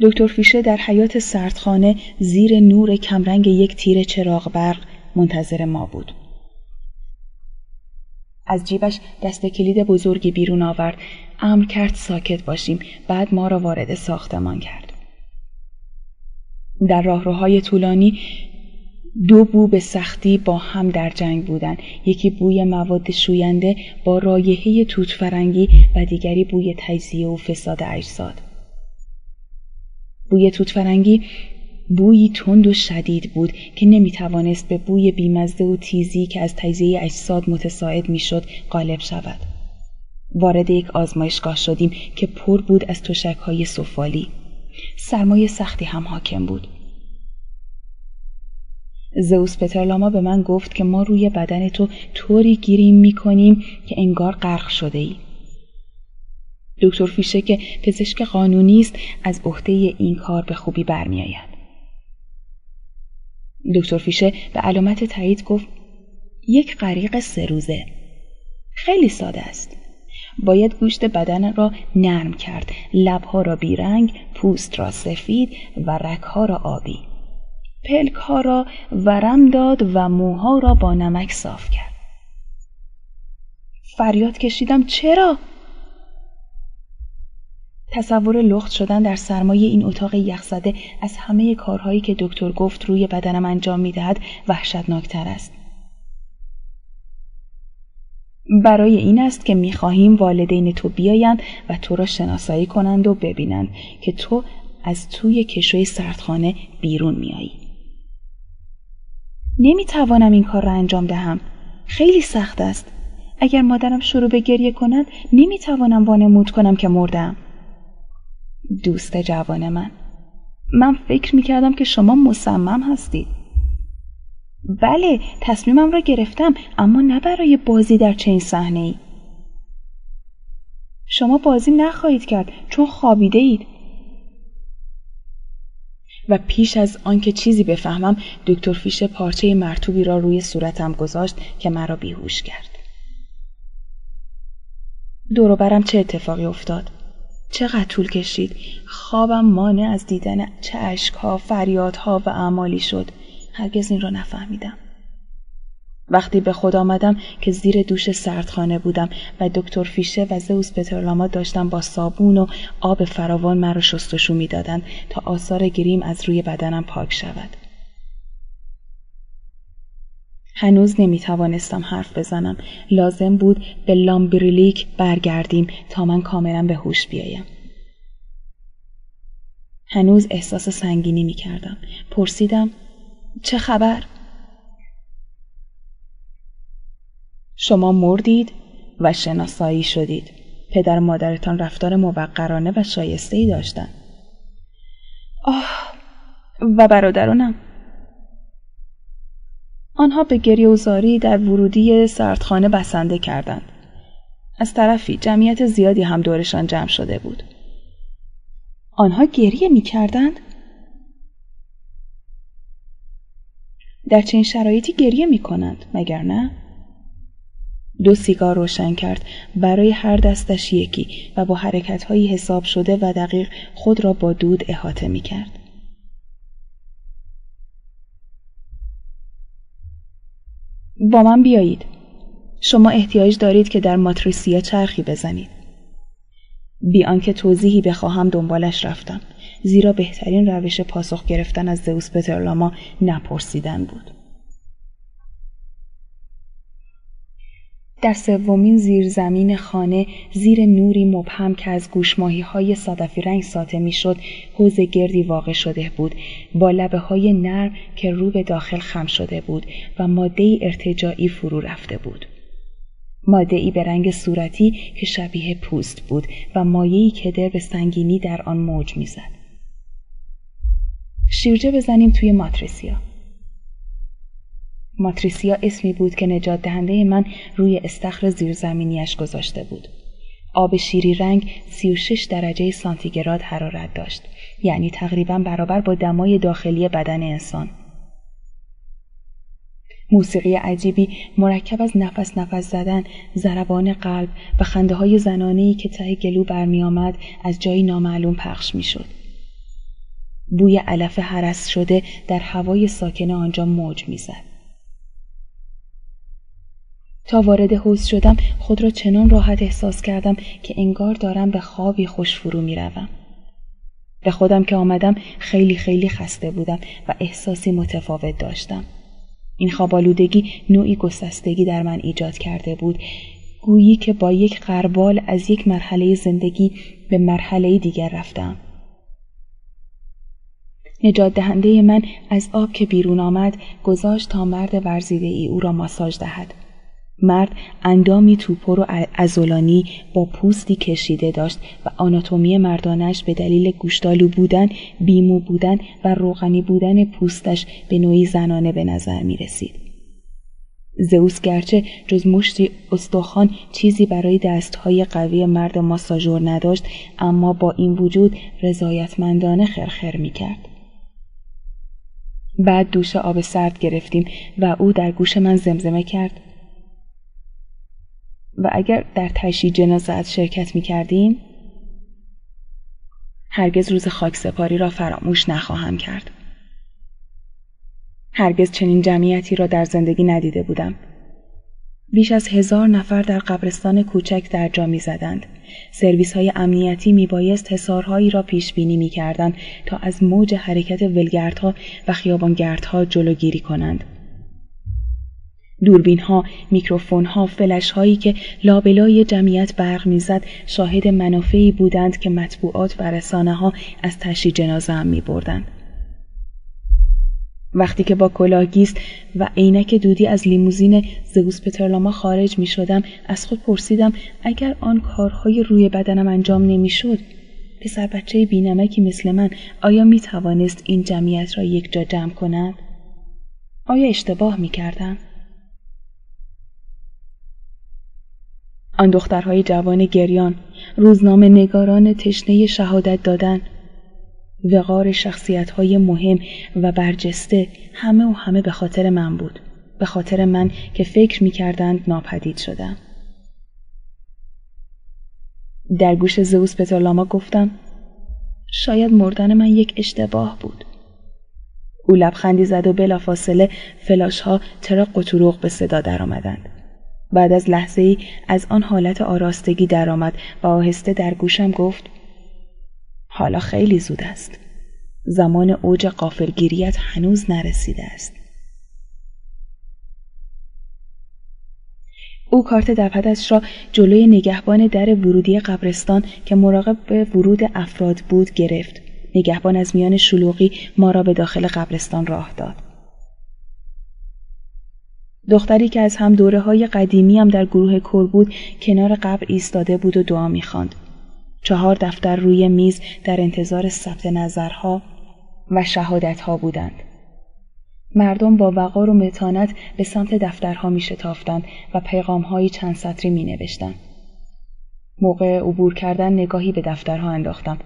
دکتر فیشه در حیات سردخانه زیر نور کمرنگ یک تیر چراغ برق منتظر ما بود. از جیبش دست کلید بزرگی بیرون آورد. امر کرد ساکت باشیم. بعد ما را وارد ساختمان کرد. در راهروهای طولانی دو بو به سختی با هم در جنگ بودند. یکی بوی مواد شوینده با رایحه توت فرنگی و دیگری بوی تجزیه و فساد اجساد. بوی توت فرنگی بویی تند و شدید بود که نمی توانست به بوی بیمزده و تیزی که از تجزیه اجساد متساعد می‌شد غالب شود. وارد یک آزمایشگاه شدیم که پر بود از تشک های سفالی. سرمایه سختی هم حاکم بود. زئوس پترلاما به من گفت که ما روی بدن تو طوری گیریم می کنیم که انگار غرق شده ای. دکتر فیشه که پزشک قانونی است از عهده این کار به خوبی برمیآید. دکتر فیشه به علامت تایید گفت یک غریق سه روزه خیلی ساده است باید گوشت بدن را نرم کرد. لبها را بیرنگ پوست را سفید و رکها را آبی. پلک ها را ورم داد و موها را با نمک صاف کرد. فریاد کشیدم چرا؟ تصور لخت شدن در سرمایه این اتاق یخزده از همه کارهایی که دکتر گفت روی بدنم انجام می‌دهد وحشتناکتر است. برای این است که می‌خواهیم والدین تو بیایند و تو را شناسایی کنند و ببینند که تو از توی کشوی سردخانه بیرون میایی. نمی‌توانم این کار را انجام دهم. خیلی سخت است. اگر مادرم شروع به گریه کند نمی‌توانم وانمود کنم که مردم. دوست جوان من من فکر می‌کردم که شما مصمم هستید. بله تصمیمم را گرفتم اما نه برای بازی در چنین صحنه ای. شما بازی نخواهید کرد چون خوابیده اید. و پیش از آنکه چیزی بفهمم دکتر فیشه پارچه مرتوبی را روی صورتم گذاشت که مرا بیهوش کرد. دورو برم چه اتفاقی افتاد؟ چقدر طول کشید خوابم مانع از دیدن چه اشکها فریادها و اعمالی شد هرگز این را نفهمیدم. وقتی به خود آمدم که زیر دوش سردخانه بودم و دکتر فیشه و زوس پترلاما داشتم با صابون و آب فراوان مرا شستشو می‌دادند تا آثار گریم از روی بدنم پاک شود. هنوز نمی توانستم حرف بزنم. لازم بود به لامبریلیک برگردیم تا من کاملا به هوش بیایم. هنوز احساس سنگینی می کردم پرسیدم چه خبر؟ شما مردید و شناسایی شدید. پدر و مادرتان رفتار موقرانه و شایسته ای داشتند. آه و برادرانم آنها به گریه در ورودی سردخانه بسنده کردند. از طرفی جمعیت زیادی هم دورشان جمع شده بود. آنها گریه می کردند؟ در چنین شرایطی گریه می کنند مگر نه؟ دو سیگار روشن کرد برای هر دستش یکی و با حرکت هایی حساب شده و دقیق خود را با دود احاطه می کرد. با من بیایید. شما احتیاج دارید که در ماتریسیا چرخی بزنید. بی آنکه توضیحی بخواهم دنبالش رفتم. زیرا بهترین روش پاسخ گرفتن از زئوس پترلاما نپرسیدن بود. در سومین زیرزمین خانه زیر نوری مبهم که از گوشماهی های صدفی رنگ ساته می‌شد حوز گردی واقع شده بود با لبه های نرم که رو به داخل خم شده بود و ماده ارتجاعی فرو رفته بود. ماده ای به رنگ صورتی که شبیه پوست بود و مایهی که در به سنگینی در آن موج می‌زد. شیرجه بزنیم توی ماتریسیا. ماتریسیا اسمی بود که نجات دهنده من روی استخر زیرزمینیش گذاشته بود. آب شیری رنگ 36 درجه سانتیگراد حرارت داشت یعنی تقریبا برابر با دمای داخلی بدن انسان. موسیقی عجیبی مرکب از نفس نفس زدن، ضربان قلب و خنده های زنانهی که ته گلو برمی آمد از جایی نامعلوم پخش می شد. بوی علف حرس شده در هوای ساکن آنجا موج می‌زد. تا وارد حوز شدم خود را چنان راحت احساس کردم که انگار دارم به خوابی خوش فرو می روم. به خودم که آمدم خیلی خیلی خسته بودم و احساسی متفاوت داشتم. این خوابالودگی نوعی گسستگی در من ایجاد کرده بود گویی که با یک قربال از یک مرحله زندگی به مرحله دیگر رفتم. نجات دهنده من از آب که بیرون آمد گذاشت تا مرد ورزیده ای او را ماساژ دهد. مرد اندامی توپر و ازولانی با پوستی کشیده داشت و آناتومی مردانش به دلیل گوشتالو بودن، بیمو بودن و روغنی بودن پوستش به نوعی زنانه به نظر می رسید. زئوس گرچه جز مشتی استخوان چیزی برای دستهای قوی مرد ماساژور نداشت اما با این وجود رضایتمندانه خرخر می کرد. بعد دوش آب سرد گرفتیم و او در گوش من زمزمه کرد و اگر در تشییع جنازت شرکت می کردیم هرگز روز خاک سپاری را فراموش نخواهم کرد. هرگز چنین جمعیتی را در زندگی ندیده بودم. بیش از هزار نفر در قبرستان کوچک در جا می زدند. سرویس های امنیتی می بایست حسارهایی را پیش بینی می کردند تا از موج حرکت ولگردها و خیابانگردها جلوگیری کنند. دوربین ها، میکروفون ها، فلش هایی که لابلای جمعیت برق می‌زد شاهد منافعی بودند که مطبوعات و رسانه ها از تشی جنازه هم می بردند. وقتی که با کلاهگیست و عینک دودی از لیموزین زئوس پترلاما خارج می شدم از خود پرسیدم اگر آن کارهای روی بدنم انجام نمی شد پسر بچه بینمکی مثل من آیا می توانست این جمعیت را یک جا جمع کند؟ آیا اشتباه می کردم؟ آن دخترهای جوان گریان روزنامه نگاران تشنه شهادت دادن وقار شخصیت های مهم و برجسته همه و همه به خاطر من بود. به خاطر من که فکر می کردند ناپدید شدم. در گوش زئوس پترلاما گفتم شاید مردن من یک اشتباه بود. او لبخندی زد و بلافاصله فلاش ها ترا قطروق به صدا درآمدند. بعد از لحظه ای از آن حالت آراستگی درآمد و آهسته در گوشم گفت حالا خیلی زود است. زمان اوج قافلگیریت هنوز نرسیده است. او کارت دپدش را جلوی نگهبان در ورودی قبرستان که مراقب به ورود افراد بود گرفت. نگهبان از میان شلوغی ما را به داخل قبرستان راه داد. دختری که از هم دوره های قدیمی هم در گروه کور بود کنار قبر ایستاده بود و دعا می‌خواند. چهار دفتر روی میز در انتظار ثبت نظرها و شهادتها بودند. مردم با وقار و متانت به سمت دفترها می شتافتند و پیغامهایی چند سطری می نوشتند. موقع عبور کردن نگاهی به دفترها انداختم.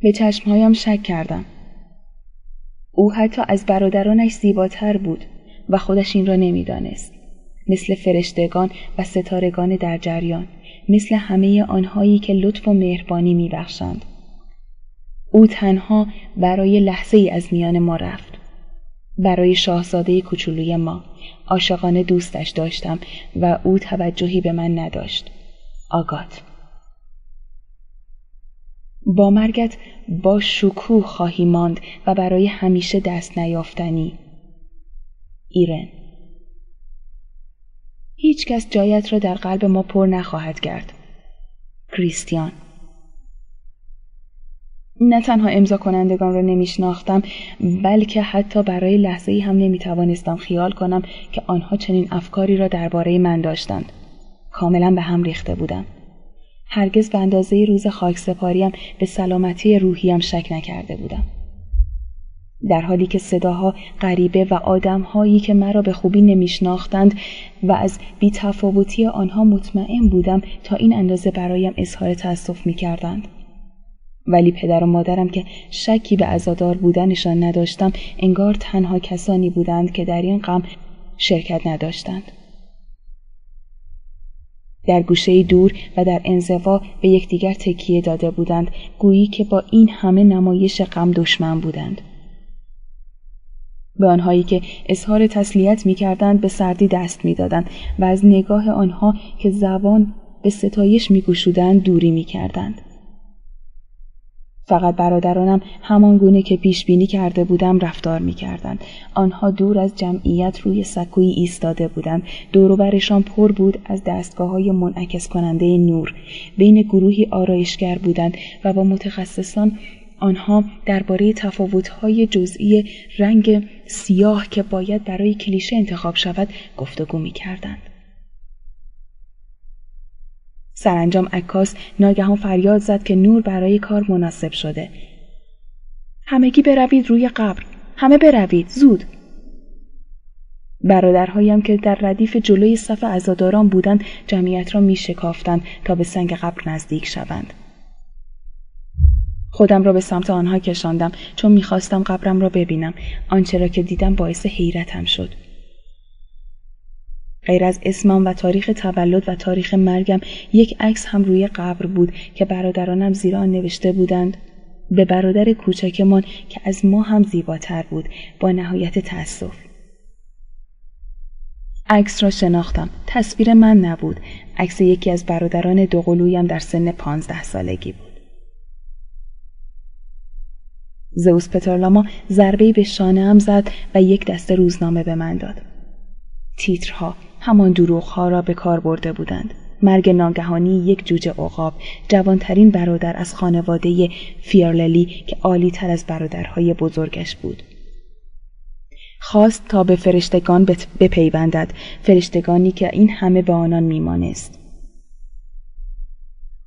به چشمهایم شک کردم. او حتی از برادرانش زیباتر بود و خودش این را نمی‌دانست. مثل فرشتگان و ستارگان در جریان مثل همه آنهایی که لطف و مهربانی میبخشند. او تنها برای لحظه ای از میان ما رفت. برای شاهزاده کوچولوی ما عاشقانه دوستش داشتم و او توجهی به من نداشت. آگات. با مرگت با شکوه خواهی ماند و برای همیشه دست نیافتنی. ایرن. هیچ کس جایت را در قلب ما پر نخواهد کرد. کریستیان نه تنها امضا کنندگان را نمیشناختم بلکه حتی برای لحظه ای هم نمی توانستم خیال کنم که آنها چنین افکاری را درباره من داشتند. کاملا به هم ریخته بودم. هرگز به اندازه روز خاک سپاریم به سلامتی روحیم شک نکرده بودم. در حالی که صداها غریبه و آدمهایی که مرا به خوبی نمیشناختند و از بیتفاوتی آنها مطمئن بودم تا این اندازه برایم اظهار تأسف می‌کردند. ولی پدر و مادرم که شکی به عزادار بودنشان نداشتم انگار تنها کسانی بودند که در این غم شرکت نداشتند. در گوشه دور و در انزوا به یکدیگر تکیه داده بودند گویی که با این همه نمایش غم دشمن بودند. به آنهایی که اظهار تسلیت می کردند به سردی دست می دادند و از نگاه آنها که زبان به ستایش می گشودند دوری می کردند. فقط برادرانم همان گونه که پیش بینی کرده بودم رفتار می کردند. آنها دور از جمعیت روی سکویی ایستاده بودند. دوروبرشان پر بود از دستگاه های منعکس کننده نور. بین گروهی آرایشگر بودند و با متخصصان آنها درباره تفاوت‌های جزئی رنگ سیاه که باید برای کلیشه انتخاب شود گفتگو می‌کردند. سرانجام عکاس ناگهان فریاد زد که نور برای کار مناسب شده. همگی بروید روی قبر. همه بروید. زود. برادرهایم که در ردیف جلوی صف عزاداران بودند جمعیت را می شکافتند تا به سنگ قبر نزدیک شوند. خودم را به سمت آنها کشاندم چون می‌خواستم قبرم را ببینم. آنچه را که دیدم باعث حیرتم شد. غیر از اسمم و تاریخ تولد و تاریخ مرگم یک عکس هم روی قبر بود که برادرانم زیر آن نوشته بودند. به برادر کوچکمان که از ما هم زیباتر بود با نهایت تأسف. عکس را شناختم. تصویر من نبود. عکس یکی از برادران دوقلویم در سن پانزده سالگی بود. زئوس پترلاما ضربه‌ای به شانه هم زد و یک دسته روزنامه به من داد. تیترها همان دروغها را به کار برده بودند. مرگ ناگهانی یک جوجه عقاب جوانترین برادر از خانواده فیرللی که عالی تر از برادرهای بزرگش بود. خواست تا به فرشتگان بپیوندد فرشتگانی که این همه به آنان میمانست.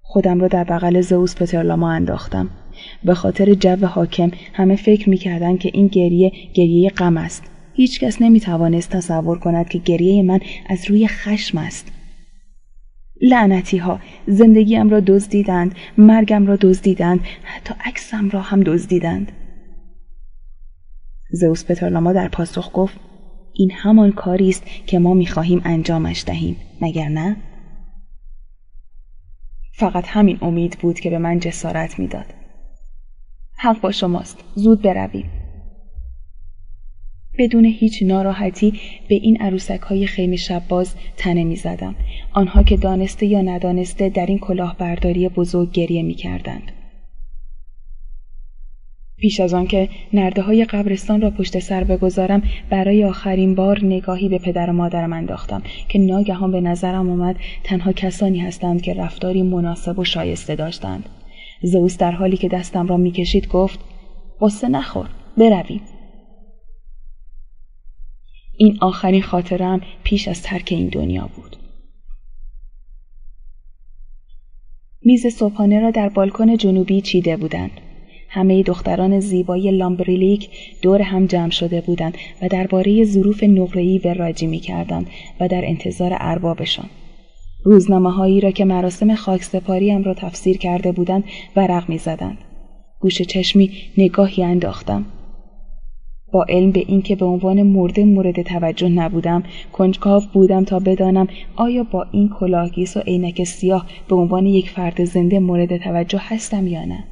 خودم را در بغل زئوس پترلاما انداختم. به خاطر جو حاکم همه فکر می‌کردند که این گریه گریه غم است. هیچکس نمی‌توانست تصور کند که گریه من از روی خشم است. لعنتی ها زندگیم را دزدیدند مرگم را دزدیدند حتی عکسم را هم دزدیدند. زئوس پترلاما در پاسخ گفت این همان کاری است که ما می‌خواهیم انجامش دهیم مگر نه؟ فقط همین امید بود که به من جسارت می‌داد. حق با شماست زود برویم بدون هیچ ناراحتی به این عروسک های خیمه شباز تنه می زدم. آنها که دانسته یا ندانسته در این کلاهبرداری بزرگ گریه می کردند. پیش از آنکه نرده های قبرستان را پشت سر بگذارم برای آخرین بار نگاهی به پدر و مادرم انداختم که ناگهان به نظرم آمد تنها کسانی هستند که رفتاری مناسب و شایسته داشتند زئوس در حالی که دستم را می‌کشید گفت قصه نخور برویم. این آخرین خاطرم پیش از ترک این دنیا بود. میز صبحانه را در بالکن جنوبی چیده بودند. همه دختران زیبای لامبریلیک دور هم جمع شده بودند و درباره ظروف نقره‌ای وراجی می‌کردند و در انتظار اربابشان. روزنامه هایی را که مراسم خاکسپاریم را تفسیر کرده بودند ورق می‌زدند. گوش چشمی نگاهی انداختم. با علم به اینکه به عنوان مرده مورد توجه نبودم کنجکاو بودم تا بدانم آیا با این کلاهگیس و عینک سیاه به عنوان یک فرد زنده مورد توجه هستم یا نه.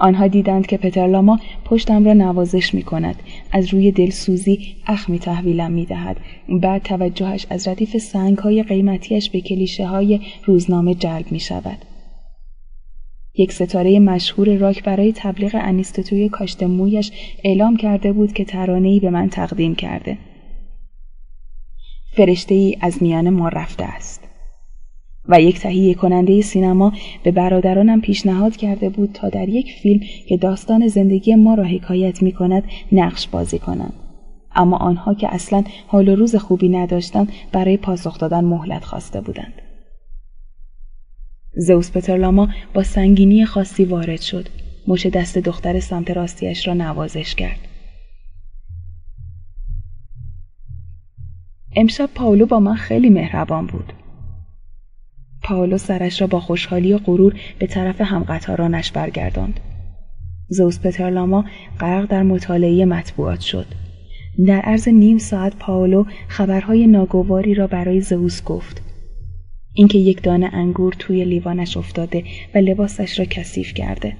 آنها دیدند که پترلاما پشتم را نوازش می کند. از روی دلسوزی اخمی تحویلم می دهد. بعد توجهش از ردیف سنگ های قیمتیش به کلیشه های روزنامه جلب می شود. یک ستاره مشهور راک برای تبلیغ انیستوتوی کاشت مویش اعلام کرده بود که ترانه‌ای به من تقدیم کرده. فرشته ای از میان ما رفته است. و یک تهیه کننده سینما به برادرانم پیشنهاد کرده بود تا در یک فیلم که داستان زندگی ما را حکایت می کند نقش بازی کنند. اما آنها که اصلا حال و روز خوبی نداشتند برای پاسخ دادن مهلت خواسته بودند. زوس پترلاما با سنگینی خاصی وارد شد. مش دست دختر سمت راستیش را نوازش کرد. امشب پاولو با من خیلی مهربان بود. پاولو سرش را با خوشحالی و غرور به طرف همقطارانش برگرداند. زوس پترلاما غرق در مطالعه مطبوعات شد. در عرض نیم ساعت پاولو خبرهای ناگواری را برای زئوس گفت. اینکه یک دانه انگور توی لیوانش افتاده و لباسش را کثیف کرده.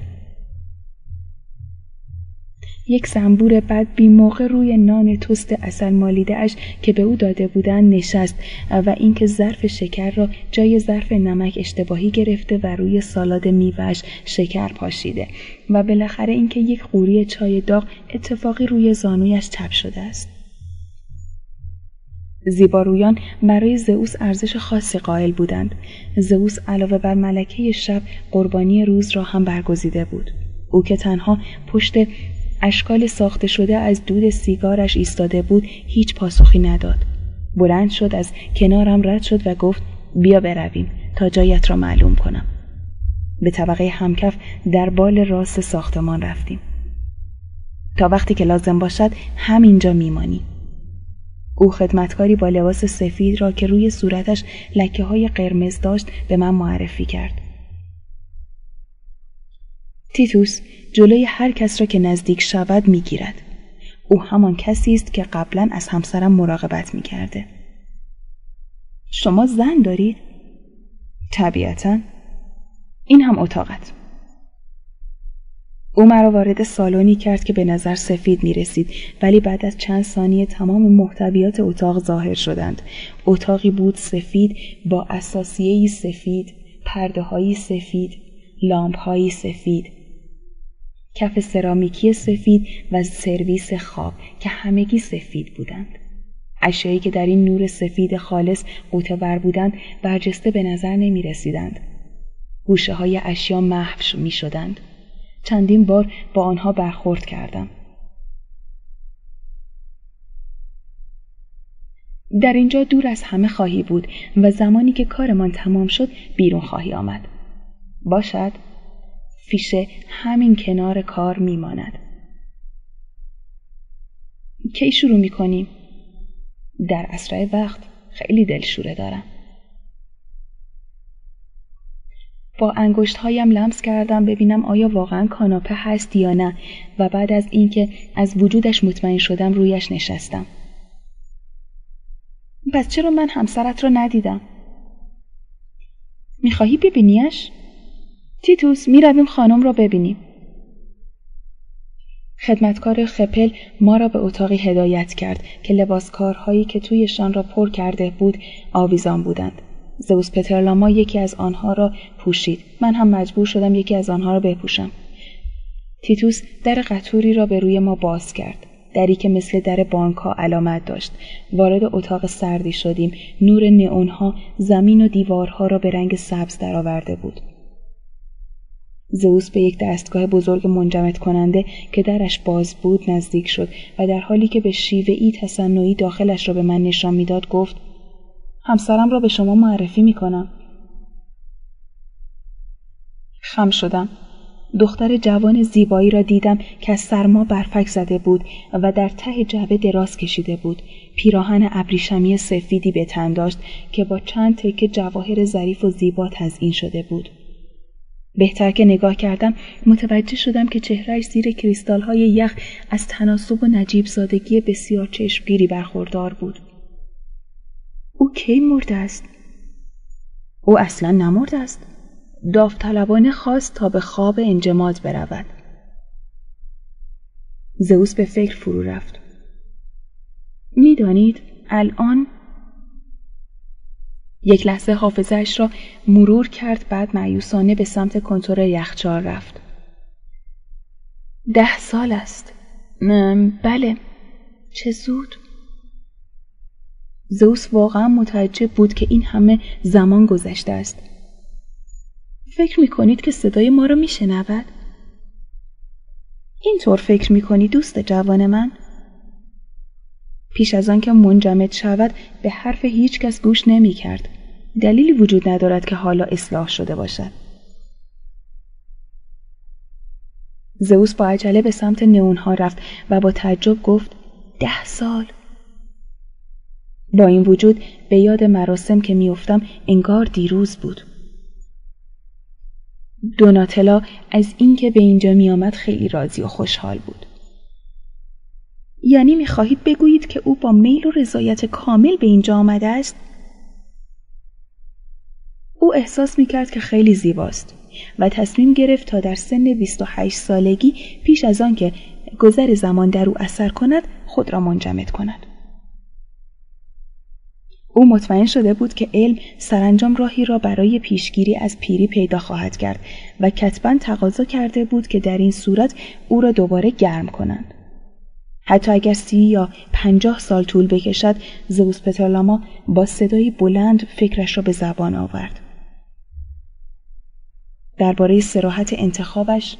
یک زنبور بد بی موقع روی نان توست اصل مالیده اش که به او داده بودن نشست و اینکه ظرف شکر را جای ظرف نمک اشتباهی گرفته و روی سالاد میوهش شکر پاشیده و بالاخره اینکه یک قوری چای داغ اتفاقی روی زانویش چپ شده است. زیبارویان برای زئوس ارزش خاصی قائل بودند. زئوس علاوه بر ملکه شب قربانی روز را هم برگزیده بود. او که تنها پشت اشکال ساخته شده از دود سیگارش ایستاده بود هیچ پاسخی نداد. بلند شد از کنارم رد شد و گفت بیا برویم تا جایت را معلوم کنم. به طبقه همکف در بال راست ساختمان رفتیم. تا وقتی که لازم باشد همینجا میمانی. او خدمتکاری با لباس سفید را که روی صورتش لکه های قرمز داشت به من معرفی کرد. تیتوس جلوی هر کس را که نزدیک شود می‌گیرد. او همان کسی است که قبلا از همسرم مراقبت می‌کرده. شما زن دارید؟ طبیعتا. این هم اتاقت. او مرا وارد سالونی کرد که به نظر سفید می رسید ولی بعد از چند ثانیه تمام محتویات اتاق ظاهر شدند. اتاقی بود سفید با اساسیهی سفید، پرده سفید، لامپ سفید، کف سرامیکی سفید و سرویس خواب که همگی سفید بودند. اشیایی که در این نور سفید خالص قوتور بودند برجسته به نظر نمی رسیدند. گوشه های اشیا محو می شدند. چندین بار با آنها برخورد کردم. در اینجا دور از همه خواهی بود و زمانی که کارمان تمام شد بیرون خواهی آمد. باشد فیشه همین کنار کار میماند. کی شروع می کنیم؟ در اسرع وقت خیلی دلشوره دارم. با انگشت هایم لمس کردم ببینم آیا واقعا کاناپه هست یا نه و بعد از اینکه از وجودش مطمئن شدم رویش نشستم. پس چرا من همسرت را ندیدم؟ می‌خواهی ببینیش؟ تیتوس می‌رویم خانم را ببینیم. خدمتکار خپل ما را به اتاقی هدایت کرد که لباسکارهایی که تویشان را پر کرده بود آویزان بودند. زوس پترلاما یکی از آنها را پوشید. من هم مجبور شدم یکی از آنها را بپوشم. تیتوس در قطوری را به روی ما باز کرد. دری که مثل در بانک ها علامت داشت. وارد اتاق سردی شدیم. نور نئونها زمین و دیوارها را به رنگ سبز درآورده بود. زئوس به یک دستگاه بزرگ منجمد کننده که درش باز بود نزدیک شد و در حالی که به شیوه ای تصنعی داخلش را به من نشان می‌داد گفت همسرم را به شما معرفی می کنم. خم شدم. دختر جوان زیبایی را دیدم که از سرما برفک زده بود و در ته جعبه دراز کشیده بود. پیراهن ابریشمی سفیدی به تن داشت که با چند تکه جواهر ظریف و زیبا تزئین شده بود. بهتر که نگاه کردم متوجه شدم که چهرهش زیر کریستال های یخ از تناسب و نجیب زادگی بسیار چشمگیری برخوردار بود. او کی مرده است؟ او اصلا نمرده است. داوطلبانه خواست تا به خواب انجماد برود. زئوس به فکر فرو رفت. می‌دانید الان یک لحظه حافظش را مرور کرد بعد معیوسانه به سمت کنتور یخچال رفت. ده سال است. بله. چه زود. زوس واقعا متعجب بود که این همه زمان گذشته است. فکر می کنید که صدای ما را می شنود؟ اینطور فکر می کنی دوست جوان من؟ پیش از آن که منجمد شود به حرف هیچ کس گوش نمی کرد. دلیلی وجود ندارد که حالا اصلاح شده باشد. زئوس با عجله به سمت نئونها رفت و با تعجب گفت ده سال با این وجود به یاد مراسم که میافتم انگار دیروز بود دوناتلا از اینکه به اینجا میآمد خیلی راضی و خوشحال بود یعنی می‌خواهید بگویید که او با میل و رضایت کامل به اینجا آمده است او احساس می‌کرد که خیلی زیباست و تصمیم گرفت تا در سن 28 سالگی پیش از آن که گذر زمان در او اثر کند خود را منجمد کند. او مطمئن شده بود که علم سرانجام راهی را برای پیشگیری از پیری پیدا خواهد کرد و کتبا تقاضا کرده بود که در این صورت او را دوباره گرم کنند. حتی اگر سی یا پنجاه سال طول بکشد زوس پترلاما با صدایی بلند فکرش را به زبان آورد. درباره سراحت انتخابش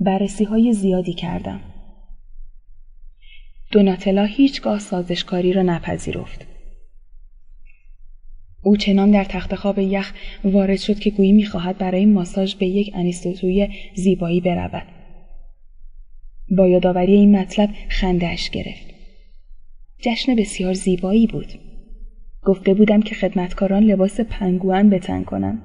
بررسی های زیادی کردم. دوناتلا هیچگاه سازشکاری را نپذیرفت. او چنان در تخت خواب یخ وارد شد که گویی می‌خواهد برای ماساژ به یک انیستوتوی زیبایی برود. با یادآوری این مطلب خندهاش گرفت. جشن بسیار زیبایی بود. گفته بودم که خدمتکاران لباس پنگوان بتن کنند.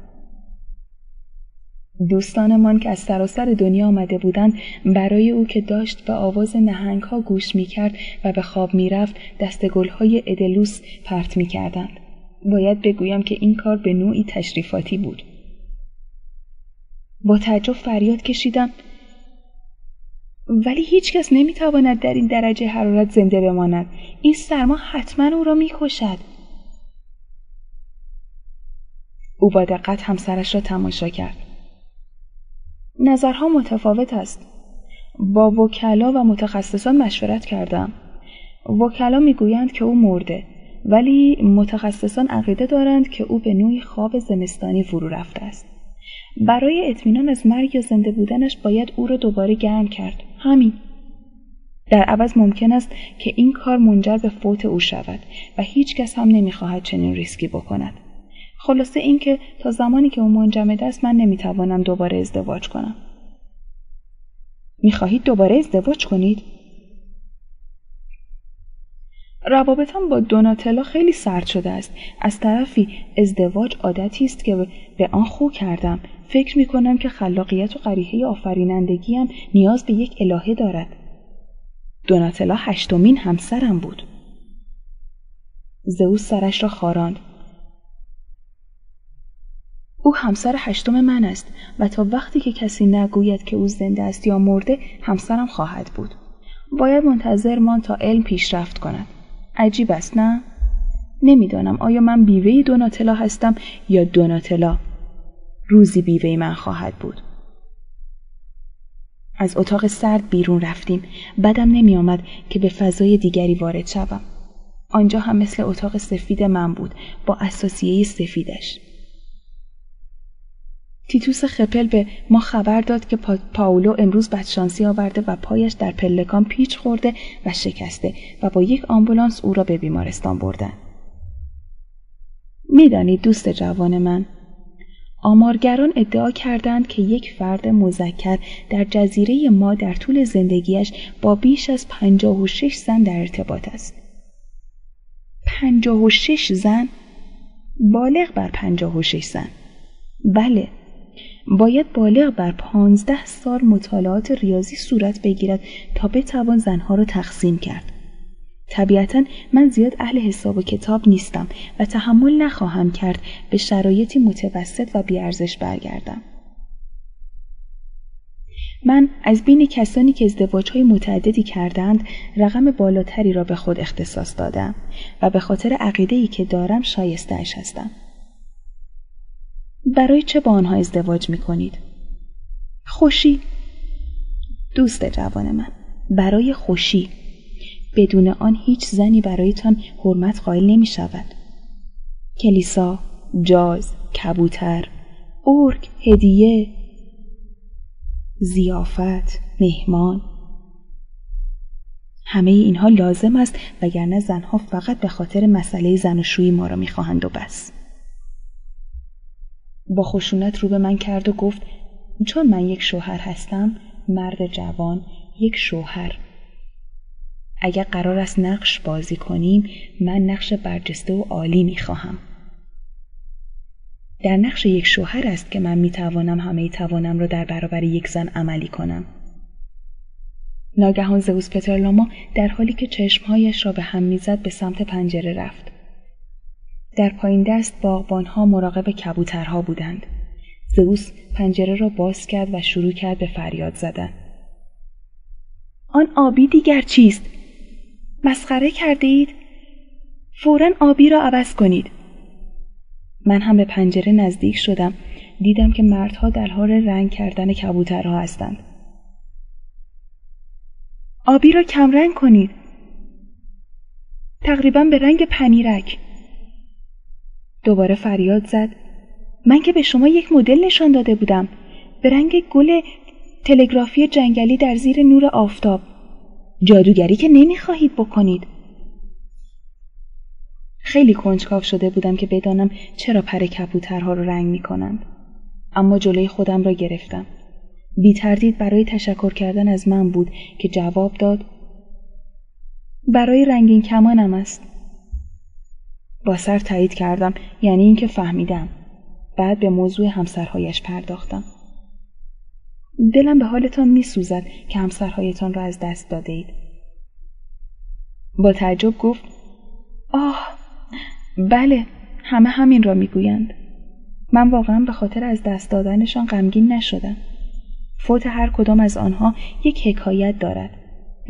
دوستانمان که از سراسر دنیا آمده بودند برای او که داشت به آواز نهنگ ها گوش می کرد و به خواب می رفت دست های ادلوس پرت می کردند. باید بگویم که این کار به نوعی تشریفاتی بود. با تعجب فریاد کشیدم ولی هیچکس نمی‌تواند در این درجه حرارت زنده بماند این سرما حتما او را می‌کشد او با دقت همسرش را تماشا کرد نظرها متفاوت است. با وکلا و متخصصان مشورت کردم. وکلا می‌گویند که او مرده ولی متخصصان عقیده دارند که او به نوعی خواب زمستانی فرو رفته است. برای اطمینان از مرگ یا زنده بودنش باید او را دوباره گرم کرد. همین. در عوض ممکن است که این کار منجر به فوت او شود و هیچ کس هم نمی‌خواهد چنین ریسکی بکند. خلاصه اینکه تا زمانی که او منجمد است من نمی‌توانم دوباره ازدواج کنم. می‌خواهید دوباره ازدواج کنید؟ روابطم با دوناتلا خیلی سرد شده است. از طرفی ازدواج عادتی است که به آن خو کردم. فکر می کنم که خلاقیت و قریحه آفرینندگیم نیاز به یک الهه دارد. دوناتلا هشتمین همسرم بود. زئوس سرش را خاراند. او همسر هشتم من است و تا وقتی که کسی نگوید که او زنده است یا مرده همسرم خواهد بود. باید منتظر مان تا علم پیشرفت کند. عجیب است نه؟ نمی‌دانم آیا من بیوه دوناتلا هستم یا دوناتلا روزی بیوه من خواهد بود. از اتاق سرد بیرون رفتیم. بدم نمی آمد که به فضای دیگری وارد شوم. آنجا هم مثل اتاق سفید من بود با اساسیه سفیدش. تیتوس خپل به ما خبر داد که پا... پاولو امروز بدشانسی آورده و پایش در پلکان پیچ خورده و شکسته و با یک آمبولانس او را به بیمارستان بردن. می‌دانید دوست جوان من آمارگران ادعا کردند که یک فرد مذکر در جزیره ما در طول زندگیش با بیش از پنجاه و شش زن در ارتباط است. پنجاه و شش زن؟ بالغ بر پنجاه و شش زن. بله، باید بالغ بر پانزده سال مطالعات ریاضی صورت بگیرد تا بتوان زنها را تقسیم کرد. طبیعتا من زیاد اهل حساب و کتاب نیستم و تحمل نخواهم کرد به شرایطی متوسط و بیارزش برگردم. من از بین کسانی که ازدواج متعددی کردند رقم بالاتری را به خود اختصاص دادم و به خاطر عقیده ای که دارم شایستهاش هستم. برای چه با آنها ازدواج می کنید؟ خوشی. دوست جوان من برای خوشی. بدون آن هیچ زنی برایتان حرمت قائل نمی شود کلیسا جاز کبوتر ارک هدیه زیافت مهمان. همه اینها لازم است وگرنه زنها فقط به خاطر مسئله زن و ما را می‌خواهند و بس. با خشونت رو به من کرد و گفت چون من یک شوهر هستم مرد جوان یک شوهر اگر قرار است نقش بازی کنیم من نقش برجسته و عالی می خواهم. در نقش یک شوهر است که من می توانم همه توانم را در برابر یک زن عملی کنم. ناگهان زئوس پترلاما در حالی که چشمهایش را به هم می‌زد به سمت پنجره رفت. در پایین دست باغبانها مراقب کبوترها بودند. زئوس پنجره را باز کرد و شروع کرد به فریاد زدن. آن آبی دیگر چیست؟ مسخره کرده اید؟ فورا آبی را عوض کنید. من هم به پنجره نزدیک شدم. دیدم که مردها در حال رنگ کردن کبوترها هستند. آبی را کمرنگ کنید. تقریبا به رنگ پنیرک. دوباره فریاد زد. من که به شما یک مدل نشان داده بودم. به رنگ گل تلگرافی جنگلی در زیر نور آفتاب. جادوگری که نمی‌خواهید بکنید خیلی کنجکاو شده بودم که بدانم چرا پر کبوترها رو رنگ می‌کنند اما جلوی خودم را گرفتم بی تردید برای تشکر کردن از من بود که جواب داد برای رنگین کمانم است با سر تایید کردم یعنی اینکه فهمیدم. بعد به موضوع همسرهایش پرداختم. دلم به حالتان می سوزد که همسرهایتان را از دست داده اید. با تعجب گفت آه بله همه همین را می‌گویند. من واقعا به خاطر از دست دادنشان غمگین نشدم. فوت هر کدام از آنها یک حکایت دارد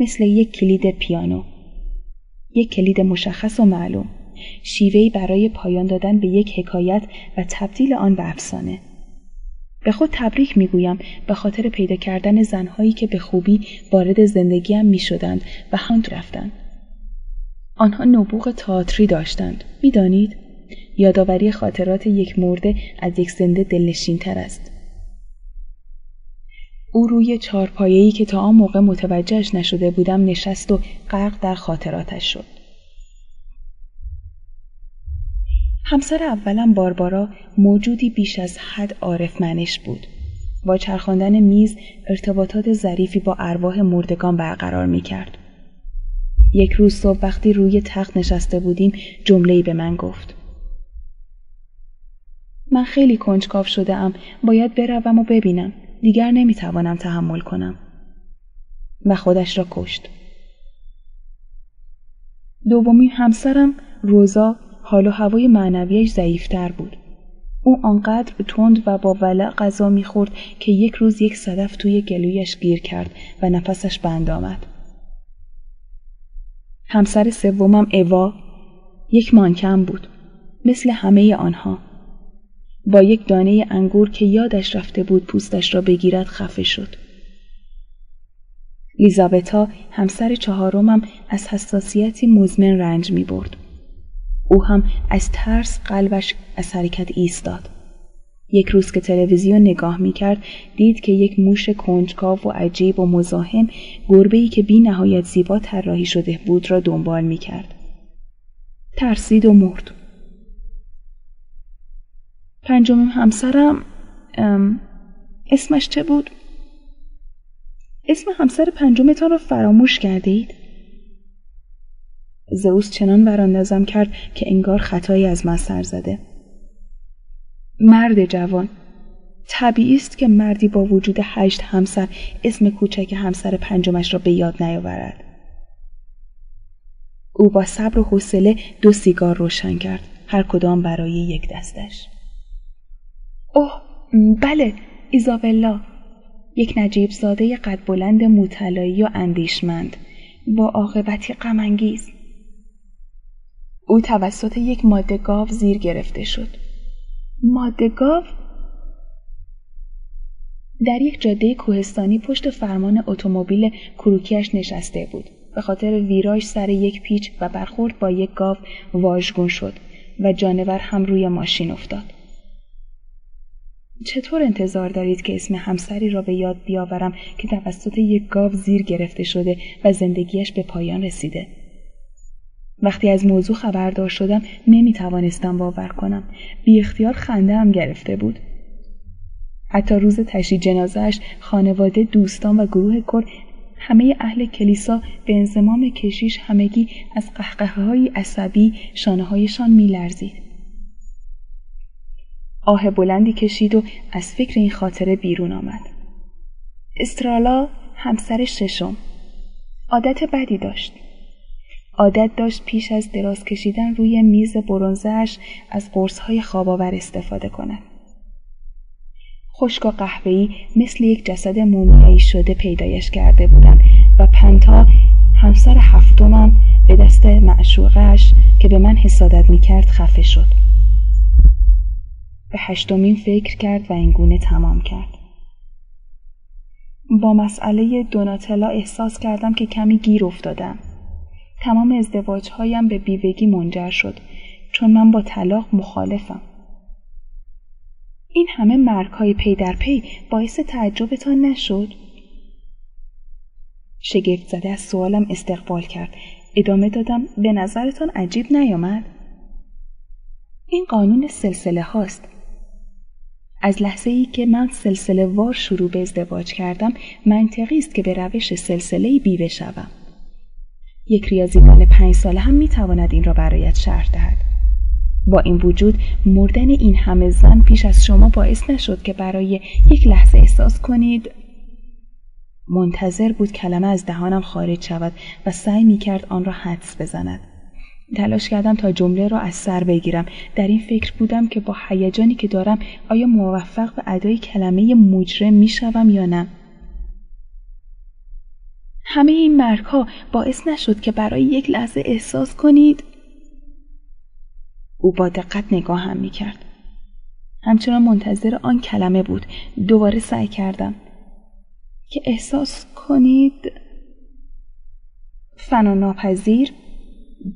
مثل یک کلید پیانو یک کلید مشخص و معلوم. شیوهی برای پایان دادن به یک حکایت و تبدیل آن به افسانه به خود تبریک می‌گویم به خاطر پیدا کردن زنهایی که به خوبی وارد زندگیم می شدند و هم رفتند. آنها نبوغ تئاتری داشتند. می‌دانید؟ یادآوری خاطرات یک مرده از یک زنده دلنشین تر است. او روی چارپایه‌ای که تا آن موقع متوجهش نشده بودم نشست و غرق در خاطراتش شد. همسر اولم باربارا موجودی بیش از حد عارف منش بود. با چرخاندن میز ارتباطات ظریفی با ارواح مردگان برقرار می کرد. یک روز صبح وقتی روی تخت نشسته بودیم جمله‌ای به من گفت. من خیلی کنجکاو شده ام. باید بروم و ببینم. دیگر نمی‌توانم تحمل کنم. و خودش را کشت. دومی همسرم روزا حال و هوای معنویش ضعیفتر بود. او آنقدر تند و با ولع غذا می‌خورد که یک روز یک صدف توی گلویش گیر کرد و نفسش بند آمد. همسر سومم اوا یک مانکم بود مثل همه آنها با یک دانه انگور که یادش رفته بود پوستش را بگیرد خفه شد لیزابتا همسر چهارمم از حساسیتی مزمن رنج می برد. او هم از ترس قلبش از حرکت ایستاد. یک روز که تلویزیون نگاه می کرد دید که یک موش کنجکاو و عجیب و مزاحم گربه که بی نهایت زیبا طراحی شده بود را دنبال می کرد. ترسید و مرد. پنجمین همسرم اسمش چه بود؟ اسم همسر پنجمتان را فراموش کردید؟ زئوس چنان وراندازم کرد که انگار خطایی از من سر زده. مرد جوان طبیعی است که مردی با وجود هشت همسر اسم کوچک همسر پنجمش را به یاد نیاورد. او با صبر و حوصله دو سیگار روشن کرد هر کدام برای یک دستش. اوه بله ایزابلا. یک نجیب زاده قد بلند مطلعی و اندیشمند با عاقبتی غمانگیز. او توسط یک ماده گاو زیر گرفته شد. ماده گاو در یک جاده کوهستانی پشت فرمان اتومبیل کروکیش نشسته بود. به خاطر ویراژ سر یک پیچ و برخورد با یک گاو واژگون شد و جانور هم روی ماشین افتاد. چطور انتظار دارید که اسم همسری را به یاد بیاورم که توسط یک گاو زیر گرفته شده و زندگیش به پایان رسیده؟ وقتی از موضوع خبردار شدم نمی توانستم باور کنم بی اختیار خنده هم گرفته بود حتی روز تشییع جنازهش خانواده دوستان و گروه کر همه اهل کلیسا به انزمام کشیش همگی از قهقه های عصبی شانه هایشان می لرزید. آه بلندی کشید و از فکر این خاطره بیرون آمد. استرالا همسر ششم عادت بدی داشت. عادت داشت پیش از دراز کشیدن روی میز برونزهش از قرصهای خواباور استفاده کند. خشک و قهوه‌ای مثل یک جسد مومیایی شده پیدایش کرده بودند و پنتا همسر هفتمم به دست معشوقش که به من حسادت می‌کرد خفه شد. به هشتمین فکر کرد و اینگونه تمام کرد. با مسئله دوناتلا احساس کردم که کمی گیر افتادم. تمام ازدواج هایم به بیوگی منجر شد چون من با طلاق مخالفم. این همه مرک های پی در پی باعث تعجبتان نشد؟ شگفت زده از سوالم استقبال کرد. ادامه دادم به نظرتان عجیب نیامد؟ این قانون سلسله هاست. از لحظه ای که من سلسله وار شروع به ازدواج کردم منطقی است که به روش سلسله بیوه شوم. یک ریاضیدان پنج ساله هم می‌تواند این را برایت شرح دهد. با این وجود مردن این همه زن پیش از شما باعث نشد که برای یک لحظه احساس کنید منتظر بود کلمه از دهانم خارج شود و سعی می کرد آن را حدس بزند. تلاش کردم تا جمله را از سر بگیرم در این فکر بودم که با هیجانی که دارم آیا موفق به ادای کلمه مجرم می شوم یا نه همه این مرک ها باعث نشد که برای یک لحظه احساس کنید. او با دقت نگاه هم می کرد. همچنان منتظر آن کلمه بود. دوباره سعی کردم. که احساس کنید. فنا ناپذیر.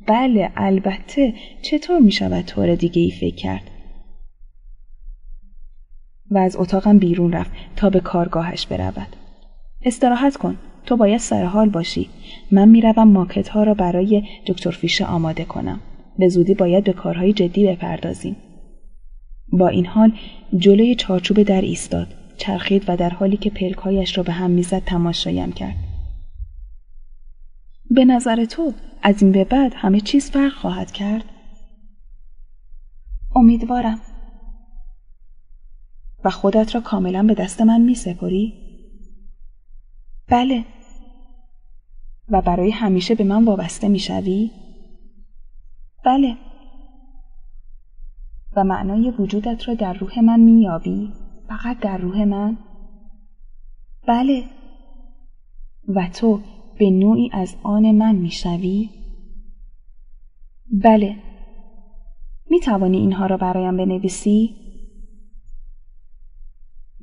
بله البته. چطور می شود طور دیگه ای فکر کرد؟ و از اتاقم بیرون رفت تا به کارگاهش برود. استراحت کن. تو باید سر حال باشی. من می‌روم ماکت ها را برای دکتر فیشه آماده کنم. به زودی باید به کارهای جدی بپردازیم. با این حال جلوی چارچوب در ایستاد. چرخید و در حالی که پلکایش را به هم می‌زد تماشایم کرد. به نظر تو از این به بعد همه چیز فرق خواهد کرد؟ امیدوارم. و خودت را کاملا به دست من می سپری؟ بله. و برای همیشه به من وابسته می شوی؟ بله و معنای وجودت را در روح من می یابی؟ فقط در روح من؟ بله و تو به نوعی از آن من می شوی؟ بله می توانی اینها را برایم بنویسی؟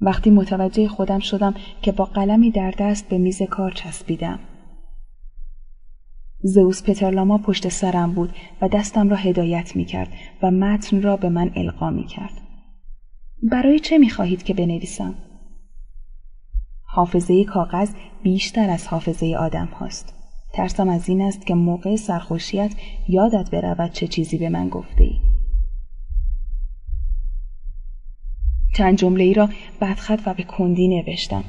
وقتی متوجه خودم شدم که با قلمی در دست به میز کار چسبیدم. زئوس پترلاما پشت سرم بود و دستم را هدایت می کرد و متن را به من القا می کرد. برای چه می خواهید که بنویسم؟ حافظه کاغذ بیشتر از حافظه آدم هاست. ترسم از این است که موقع سرخوشیت یادت برود چه چیزی به من گفته ای. چند جمله ای را بدخط و به کندی نوشتم.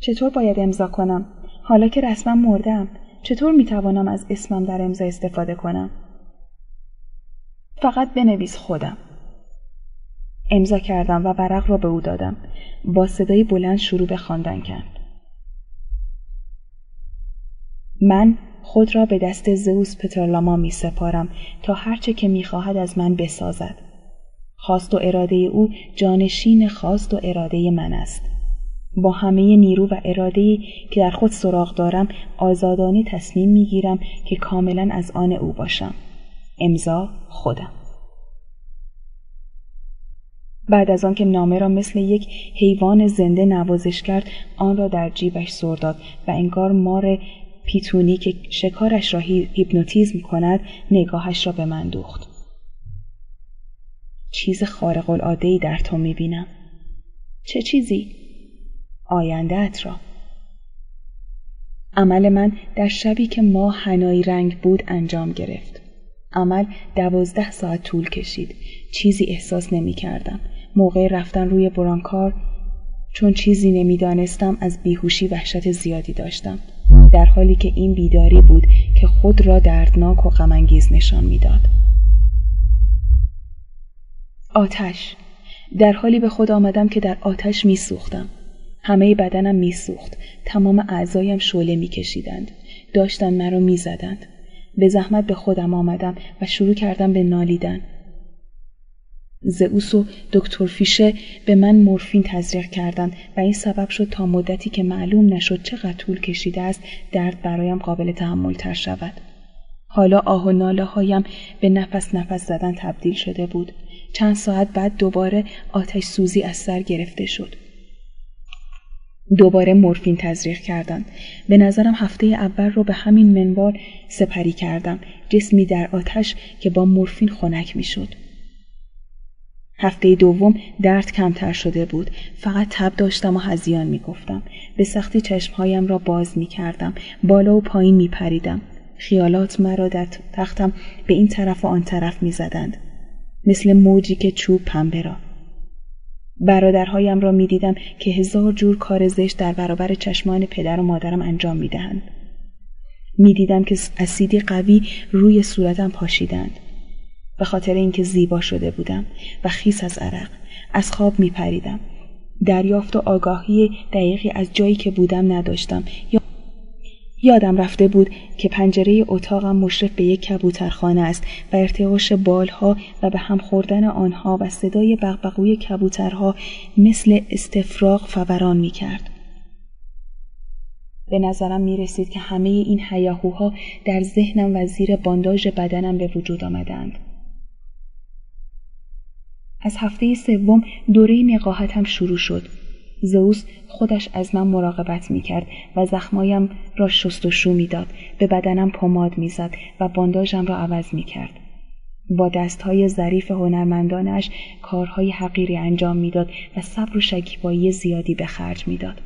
چطور باید امضا کنم؟ حالا که رسما مردم چطور می توانم از اسمم در امضا استفاده کنم؟ فقط بنویس خودم. امضا کردم و ورق را به او دادم. با صدای بلند شروع به خواندن کرد. من خود را به دست زئوس پترلاما می سپارم تا هرچه که می خواهد از من بسازد. خواست و اراده او جانشین خواست و اراده من است. با همه نیرو و اراده که در خود سراغ دارم آزادانه تصمیم می گیرم که کاملا از آن او باشم. امضا خودم. بعد از آنکه نامه را مثل یک حیوان زنده نوازش کرد آن را در جیبش سر داد و انگار مار پیتونی که شکارش را هیپنوتیزم کند نگاهش را به من دوخت چیز خارق العاده ای در تو می‌بینم چه چیزی آیندهت را. عمل من در شبی که ما هنایی رنگ بود انجام گرفت. عمل دوازده ساعت طول کشید. چیزی احساس نمی کردم موقع رفتن روی برانکار چون چیزی نمی‌دانستم از بیهوشی وحشت زیادی داشتم. در حالی که این بیداری بود که خود را دردناک و غمانگیز نشان می‌داد. آتش. در حالی به خود آمدم که در آتش میسوختم. همه بدنم میسوخت. تمام اعضایم شعله میکشیدند. داشتند مرا می‌زدند. به زحمت به خودم آمدم و شروع کردم به نالیدن. زئوس و دکتر فیشه به من مورفین تزریق کردند و این سبب شد تا مدتی که معلوم نشد چقدر طول کشیده است درد برایم قابل تحمل تر شود. حالا آه و ناله هایم به نفس نفس زدن تبدیل شده بود. چند ساعت بعد دوباره آتش سوزی از سر گرفته شد. دوباره مورفین تزریق کردند. به نظرم هفته اول رو به همین منوال سپری کردم. جسمی در آتش که با مورفین خنک می‌شد. هفته دوم درد کمتر شده بود. فقط تب داشتم و هزیان می گفتم. به سختی چشمهایم را باز می کردم بالا و پایین می پریدم خیالات مرا در تختم به این طرف و آن طرف می زدند. مثل موجی که چوب پنبه را. برادرهایم را می دیدم که هزار جور کار زشت در برابر چشمان پدر و مادرم انجام می دهند. می دیدم که اسیدی قوی روی صورتم پاشیدند. به خاطر اینکه زیبا شده بودم و خیس از عرق از خواب می پریدم. دریافت و آگاهی دقیقی از جایی که بودم نداشتم یادم رفته بود که پنجره اتاقم مشرف به یک کبوترخانه است و ارتعاش بالها و به هم خوردن آنها و صدای بغبغوی کبوترها مثل استفراغ فوران می کرد. به نظرم می رسید که همه این حیاهوها در ذهنم و زیر بانداژ بدنم به وجود آمدند. از هفته سوم دوره نقاهتم شروع شد زئوس خودش از من مراقبت می کرد و زخمایم را شست و شو می داد. به بدنم پماد می زد و بانداژم را عوض می کرد. با دستهای ظریف هنرمندانش کارهای حقیری انجام می‌داد و صبر و شکیبایی زیادی به خرج می‌داد.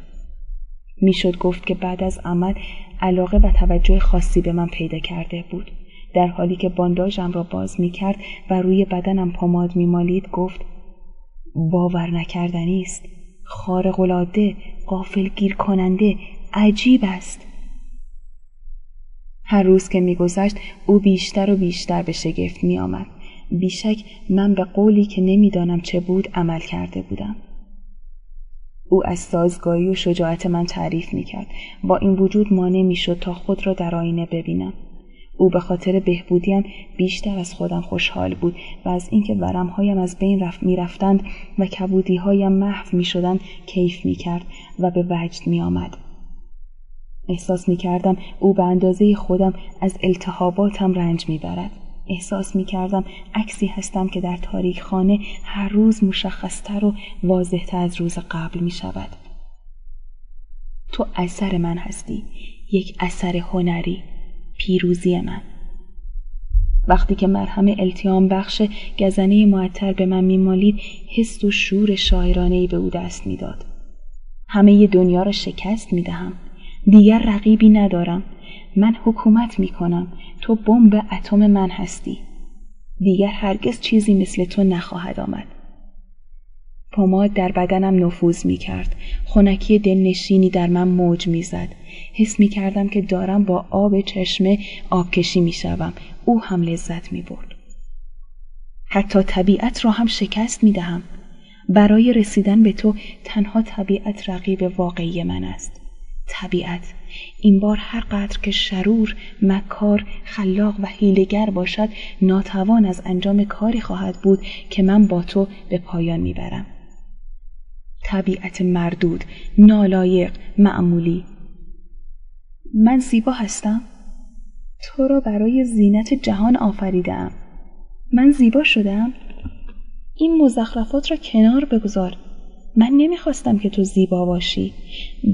می‌شد گفت که بعد از عمل علاقه و توجه خاصی به من پیدا کرده بود. در حالی که بانداژم را باز می کرد و روی بدنم پماد می مالید گفت باور نکردنی است. خارق العاده قافل گیر کننده عجیب است هر روز که میگذشت او بیشتر و بیشتر به شگفت می آمد. بیشک من به قولی که نمی‌دانم چه بود عمل کرده بودم. او از سازگاری و شجاعت من تعریف می کرد. با این وجود مانع می شد تا خود را در آینه ببینم. او به خاطر بهبودیم بیشتر از خودم خوشحال بود و از اینکه ورمهایم از بین رفت می‌رفتند و کبودیهایم محو می‌شدند کیف می‌کرد و به وجد میآمد. احساس می‌کردم او به اندازه خودم از التهاباتم رنج می‌برد. احساس می‌کردم عکسی هستم که در تاریک خانه هر روز مشخصتر و واضحتر از روز قبل می شود. تو اثر من هستی. یک اثر هنری. پیروزی من. وقتی که مرهم التیام بخش گزنه معطر به من میمالید حس و شور شاعرانه به او دست می‌داد. همه دنیا را شکست می‌دهم. دیگر رقیبی ندارم. من حکومت می‌کنم. تو بمب اتم من هستی. دیگر هرگز چیزی مثل تو نخواهد آمد. پماد در بدنم نفوذ می کرد. خونکی دلنشینی در من موج می زد. حس می کردم که دارم با آب چشمه آبکشی می شوم. او هم لذت می برد. حتی طبیعت را هم شکست می دهم. برای رسیدن به تو تنها طبیعت رقیب واقعی من است. طبیعت این بار هر قدر که شرور، مکار، خلاق و حیلگر باشد ناتوان از انجام کاری خواهد بود که من با تو به پایان می‌برم. طبیعت مردود نالایق معمولی. من زیبا هستم؟ تو را برای زینت جهان آفریدم من زیبا شدم این مزخرفات را کنار بگذار. من نمی‌خواستم که تو زیبا باشی.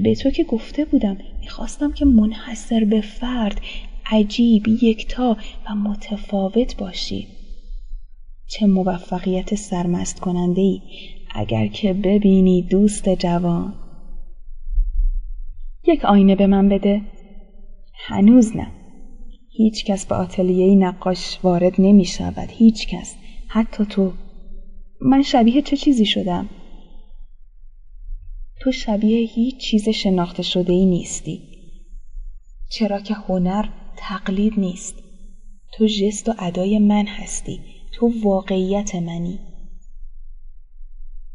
به تو که گفته بودم می‌خواستم که منحصر به فرد عجیب یکتا و متفاوت باشی. چه موفقیت سرمست کننده ای اگر که ببینی دوست جوان. یک آینه به من بده. هنوز نه. هیچ کس به آتلیه نقاش وارد نمی شود. هیچ کس. حتی تو. من شبیه چه چیزی شدم؟ تو شبیه هیچ چیز شناخته شده ای نیستی. چرا که هنر تقلید نیست. تو جست و ادای من هستی. تو واقعیت منی.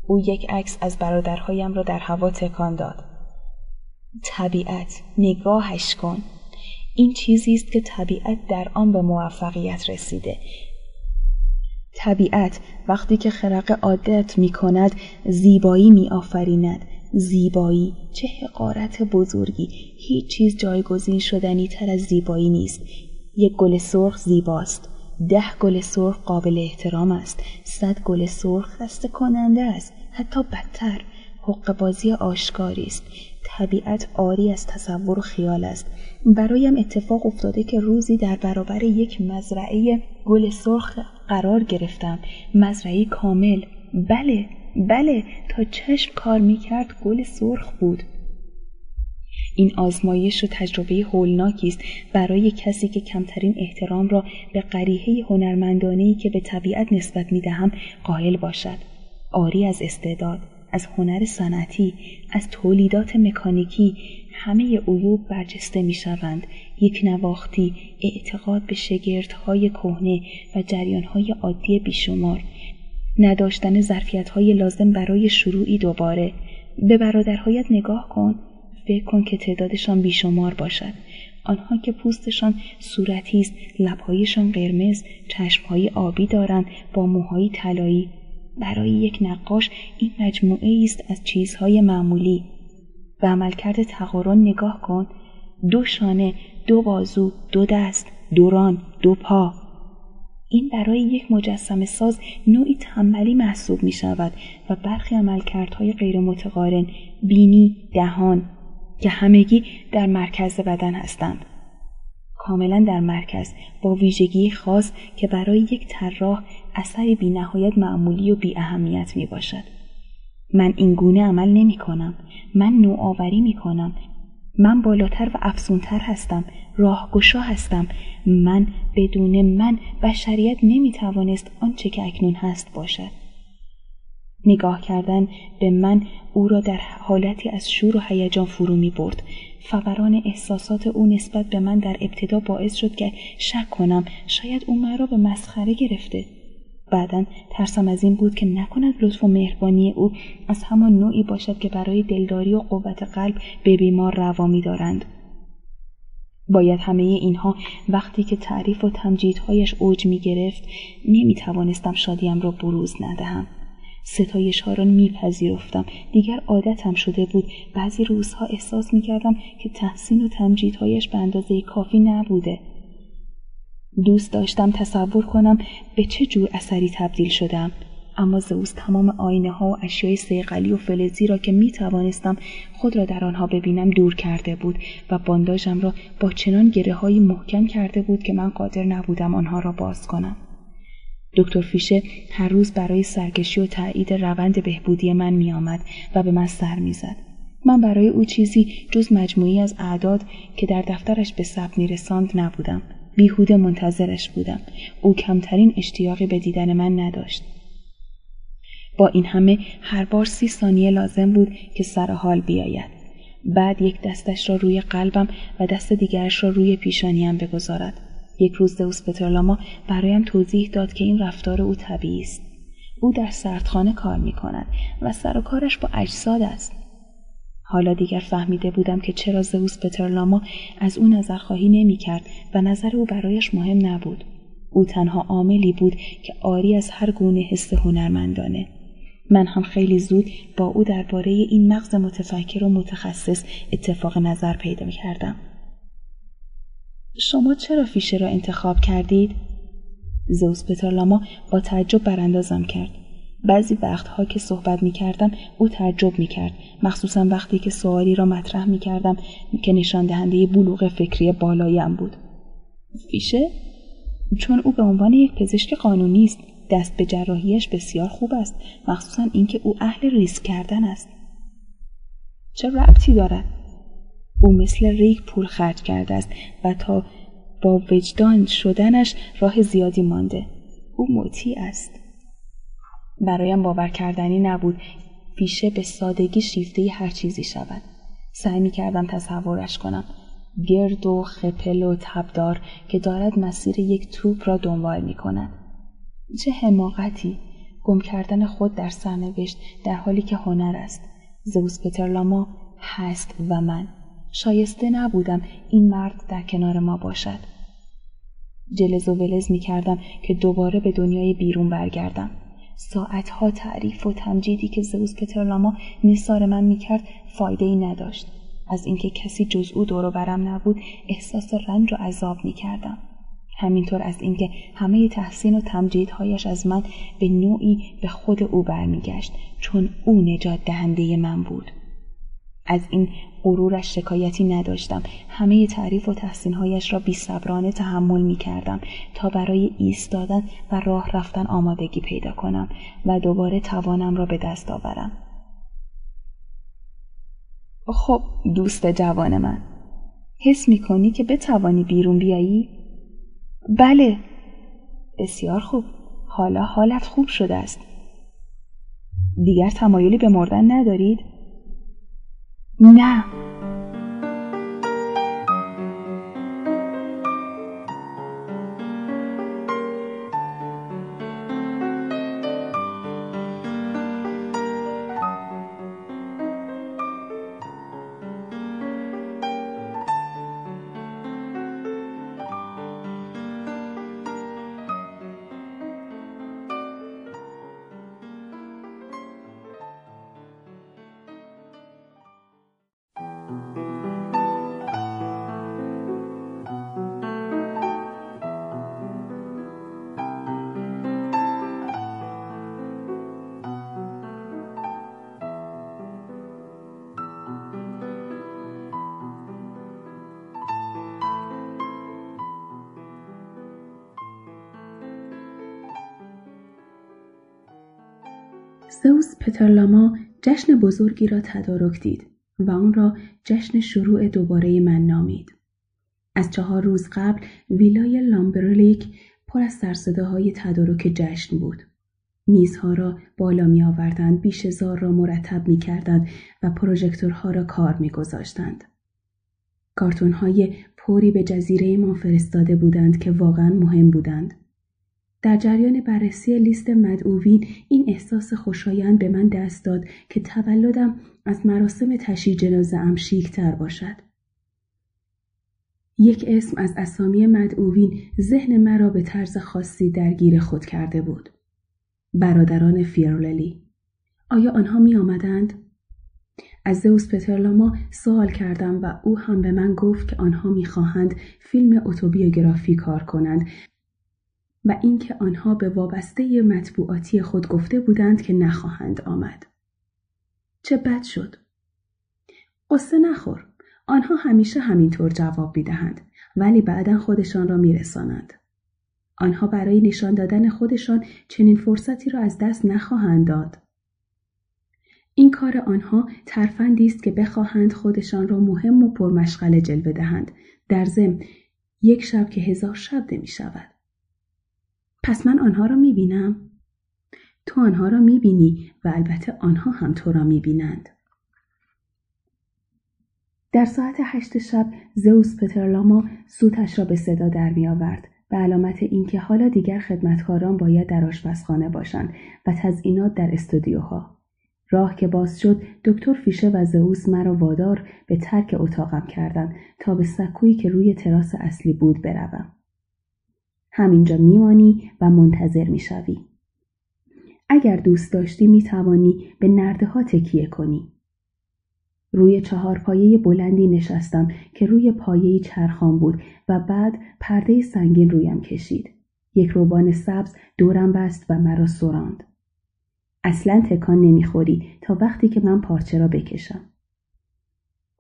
او یک عکس از برادرهایم را در هوا تکان داد. طبیعت نگاهش کن. این چیزی است که طبیعت در آن به موفقیت رسیده. طبیعت وقتی که خرق عادت می کند زیبایی می آفریند. زیبایی چه حقارت بزرگی. هیچ چیز جایگزین شدنی تر از زیبایی نیست. یک گل سرخ زیباست. ده گل سرخ قابل احترام است. صد گل سرخ خسته کننده است. حتی بدتر حق بازی آشکاری است. طبیعت آری از تصور و خیال است. برایم اتفاق افتاده که روزی در برابر یک مزرعه گل سرخ قرار گرفتم. مزرعه کامل. بله بله تا چشم کار می‌کرد گل سرخ بود. این آزمایش و تجربه هولناکی است برای کسی که کمترین احترام را به قریحه هنرمندانهی که به طبیعت نسبت می‌دهم قائل باشد. آری از استعداد از هنر صنعتی از تولیدات مکانیکی همه عیوب برجسته می شوند یک نواختی اعتقاد به شگردهای کهنه و جریانهای عادی بیشمار. نداشتن ظرفیتهای لازم برای شروعی دوباره. به برادرهایت نگاه کن. فکر کن که تعدادشان بیشمار باشد. آنها که پوستشان صورتی است لبهایشان قرمز چشمهای آبی دارند با موهای طلایی. برای یک نقاش این مجموعه است از چیزهای معمولی. به عملکرد تقارن نگاه کن. دو شانه دو بازو دو دست دو ران دو پا. این برای یک مجسم ساز نوعی تنبلی محسوب می شود و برخی عملکردهای غیر متقارن بینی دهان. که همگی در مرکز بدن هستند کاملا در مرکز با ویژگی خاص که برای یک طراح اثری بی نهایت معمولی و بی اهمیت می باشد. من این گونه عمل نمی کنم. من نوآوری می کنم. من بالاتر و افزونتر هستم. راهگشا هستم. من بدون من بشریت نمی توانست آنچه که اکنون هست باشد. نگاه کردن به من او را در حالتی از شور و هیجان فرو می برد. فوران احساسات او نسبت به من در ابتدا باعث شد که شک کنم شاید او مرا به مسخره گرفته. بعدا ترسم از این بود که نکند لطف و مهربانی او از همان نوعی باشد که برای دلداری و قوت قلب به بیمار روا دارند. باید همه اینها وقتی که تعریف و تمجیدهایش اوج می گرفت نمی توانستم شادیم را بروز ندهم. ستایش ها را میپذیرفتم. دیگر عادتم شده بود. بعضی روزها احساس می‌کردم که تحسین و تمجیدهایش به اندازه کافی نبوده. دوست داشتم تصور کنم به چه جور اثری تبدیل شدم. اما زئوس تمام آینه ها و اشیای سیقلی و فلزی را که می توانستم خود را در آنها ببینم دور کرده بود و بانداژم را با چنان گره های محکم کرده بود که من قادر نبودم آنها را باز کنم. دکتر فیشه هر روز برای سرکشی و تایید روند بهبودی من می آمد و به من سر می‌زد. من برای او چیزی جز مجموعی از اعداد که در دفترش به ثبت رساند نبودم. بیهوده منتظرش بودم. او کمترین اشتیاقی به دیدن من نداشت. با این همه هر بار سی ثانیه لازم بود که سر حال بیاید. بعد یک دستش را روی قلبم و دست دیگرش را روی پیشانیم بگذارد. یک روز زئوس پترلاما برایم توضیح داد که این رفتار او طبیعی است. او در سردخانه کار می کند و سر و کارش با اجساد است. حالا دیگر فهمیده بودم که چرا زئوس پترلاما از او نظرخواهی نمی کرد و نظر او برایش مهم نبود. او تنها عاملی بود که آری از هر گونه حس هنرمندانه. من هم خیلی زود با او درباره این مغز متفکر و متخصص اتفاق نظر پیدا کردم. شما چرا فیشه را انتخاب کردید؟ زوس پترلاما با تعجب براندازم کرد. بعضی وقتها که صحبت می کردم او تعجب می کرد مخصوصا وقتی که سوالی را مطرح می کردم که نشان دهنده بلوغ فکری بالایم بود. فیشه؟ چون او به عنوان یک پزشک قانونی است دست به جراحیش بسیار خوب است مخصوصا اینکه او اهل ریسک کردن است. چه ربطی دارد؟ او مثل ریک پول خرج کرده است و تا با وجدان شدنش راه زیادی مانده. او مطیع است. برایم باور کردنی نبود. فیشه به سادگی شیفته هر چیزی شود. سعی می کردم تصورش کنم. گرد و خپل و تبدار که دارد مسیر یک توپ را دنبال می کند. چه حماقتی! گم کردن خود در سرنوشت در حالی که هنر است. زوس پترلاما هست و من. شایسته نبودم این مرد در کنار ما باشد. جلز و ولز می کردم که دوباره به دنیای بیرون برگردم. ساعتها تعریف و تمجیدی که زوز پترلاما نثار من می کرد فایده ای نداشت. از اینکه کسی جز او دور برم نبود احساس رنج و عذاب می کردم. همینطور از اینکه همه تحسین و تمجیدهایش از من به نوعی به خود او برمیگشت چون او نجات دهنده من بود. از این غرورش شکایتی نداشتم. همه تعریف و تحسینهایش را بیصبرانه تحمل می کردم تا برای ایستادن و راه رفتن آمادگی پیدا کنم و دوباره توانم را به دست آورم. خب دوست جوان من حس می کنی که بتوانی بیرون بیایی؟ بله. بسیار خوب. حالا حالت خوب شده است. دیگر تمایلی به مردن ندارید؟ نه زئوس پترلاما جشن بزرگی را تدارک دید و آن را جشن شروع دوباره من نامید. از چهار روز قبل ویلای لامبرلیک پر از سرصداهای تدارک جشن بود. میزها را بالا می آوردند، بیش زار را مرتب می کردند و پروژکتورها را کار می گذاشتند. کارتون های پوری به جزیره ما فرستاده بودند که واقعا مهم بودند. در جریان بررسی لیست مدعوین این احساس خوشایند به من دست داد که تولدم از مراسم تشییع جنازه ام شیکتر باشد. یک اسم از اسامی مدعوین ذهن مرا به طرز خاصی درگیر خود کرده بود. برادران فیروللی. آیا آنها می آمدند؟ از زوس پترلاما سوال کردم و او هم به من گفت که آنها می‌خواهند فیلم اتوبیوگرافی کار کنند و اینکه آنها به وابسته مطبوعاتی خود گفته بودند که نخواهند آمد. چه بد شد. قصه نخور. آنها همیشه همینطور جواب می‌دهند ولی بعدا خودشان را میرسانند. آنها برای نشان دادن خودشان چنین فرصتی را از دست نخواهند داد. این کار آنها ترفندی است که بخواهند خودشان را مهم و پرمشغله جلوه دهند در ضمن یک شب که هزار شب نمی شود. پس من آنها را می بینم؟ تو آنها را می بینی و البته آنها هم تو را می بینند. در ساعت هشت شب زئوس پترلاما سوتش را به صدا در می آورد به علامت اینکه حالا دیگر خدمتکاران باید در آشپزخانه باشند و تزئینات در استودیوها راه که باز شد دکتر فیشه و زئوس مرا وادار به ترک اتاقم کردند تا به سکویی که روی تراس اصلی بود بروم همینجا میمانی و منتظر می‌شوی اگر دوست داشتی می‌توانی به نرده ها تکیه کنی روی چهار پایه بلندی نشستم که روی پایه چرخان بود و بعد پرده سنگین رویم کشید. یک روبان سبز دورم بست و مرا سراند. اصلا تکان نمی‌خوری تا وقتی که من پارچه را بکشم.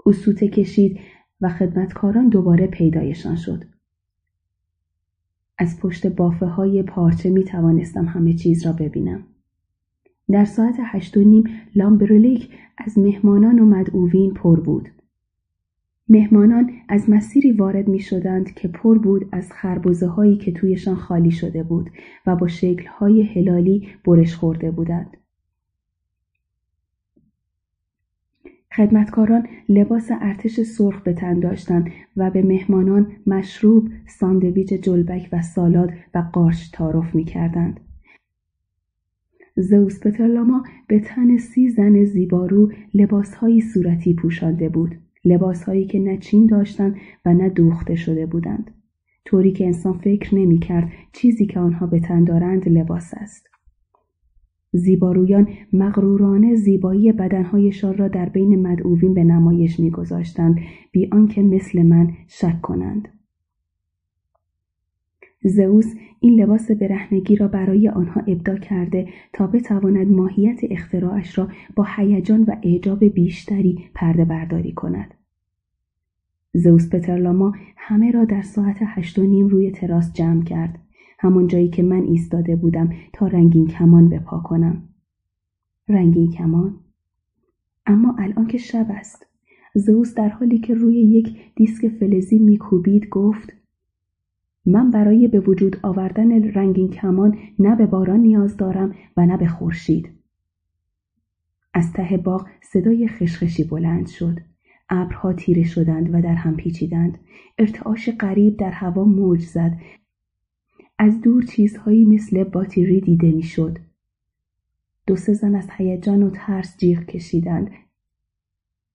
او سوته کشید و خدمتکاران دوباره پیدایشان شد. از پشت بافه های پارچه می توانستم همه چیز را ببینم. در ساعت هشت و نیم لامبرلیک از مهمانان و مدعوین پر بود. مهمانان از مسیری وارد می شدند که پر بود از خربوزه هایی که تویشان خالی شده بود و با شکل های هلالی برش خورده بودند. خدمتکاران لباس ارتش سرخ به تن داشتند و به مهمانان مشروب، ساندویچ جلبک و سالاد و قارچ تعارف می کردند. زوس پترلاما به تن سی زن زیبارو لباسهایی صورتی پوشانده بود. لباسهایی که نه چین داشتند و نه دوخته شده بودند. طوری که انسان فکر نمی کرد چیزی که آنها به تن دارند لباس است. زیبارویان مغرورانه زیبایی بدنهایشان را در بین مدعوین به نمایش میگذاشتند. بی آنکه مثل من شک کنند. زئوس این لباس برهنگی را برای آنها ابدا کرده تا بتواند ماهیت اختراعش را با هیجان و اعجاب بیشتری پرده برداری کند. زئوس پترلاما همه را در ساعت هشت و نیم روی تراس جمع کرد. همان جایی که من ایستاده بودم تا رنگین کمان بپا کنم. رنگین کمان؟ اما الان که شب است. زئوس در حالی که روی یک دیسک فلزی میکوبید گفت من برای به وجود آوردن رنگین کمان نه به باران نیاز دارم و نه به خورشید. از ته باغ صدای خشخشی بلند شد. ابرها تیره شدند و در هم پیچیدند. ارتعاش غریب در هوا موج زد از دور چیزهایی مثل باتیری دیده می‌شد. دو سه زن از هیجان و ترس جیغ کشیدند.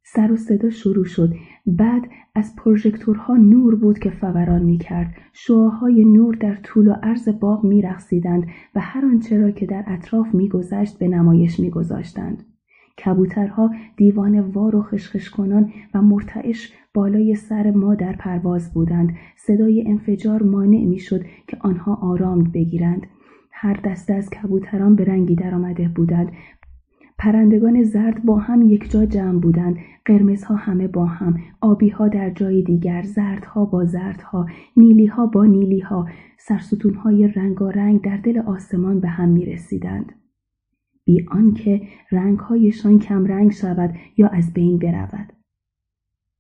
سر و صدا شروع شد. بعد از پروژکتورها نور بود که فوران می کرد. شعاهای نور در طول و عرض باغ می رخصیدند و هر آنچه را که در اطراف می گذشت به نمایش می گذاشتند. کبوترها دیوان وار و خشخش کنان و مرتعش بالای سر ما در پرواز بودند. صدای انفجار مانع می‌شد که آنها آرام بگیرند. هر دسته از کبوتران به رنگی درآمده بودند. پرندگان زرد با هم یک جا جمع بودند. قرمزها همه با هم آبیها در جای دیگر زردها با زردها نیلیها با نیلیها. سرستونهای رنگارنگ در دل آسمان به هم می رسیدند. بی آنکه کم رنگ شود یا از بین برود.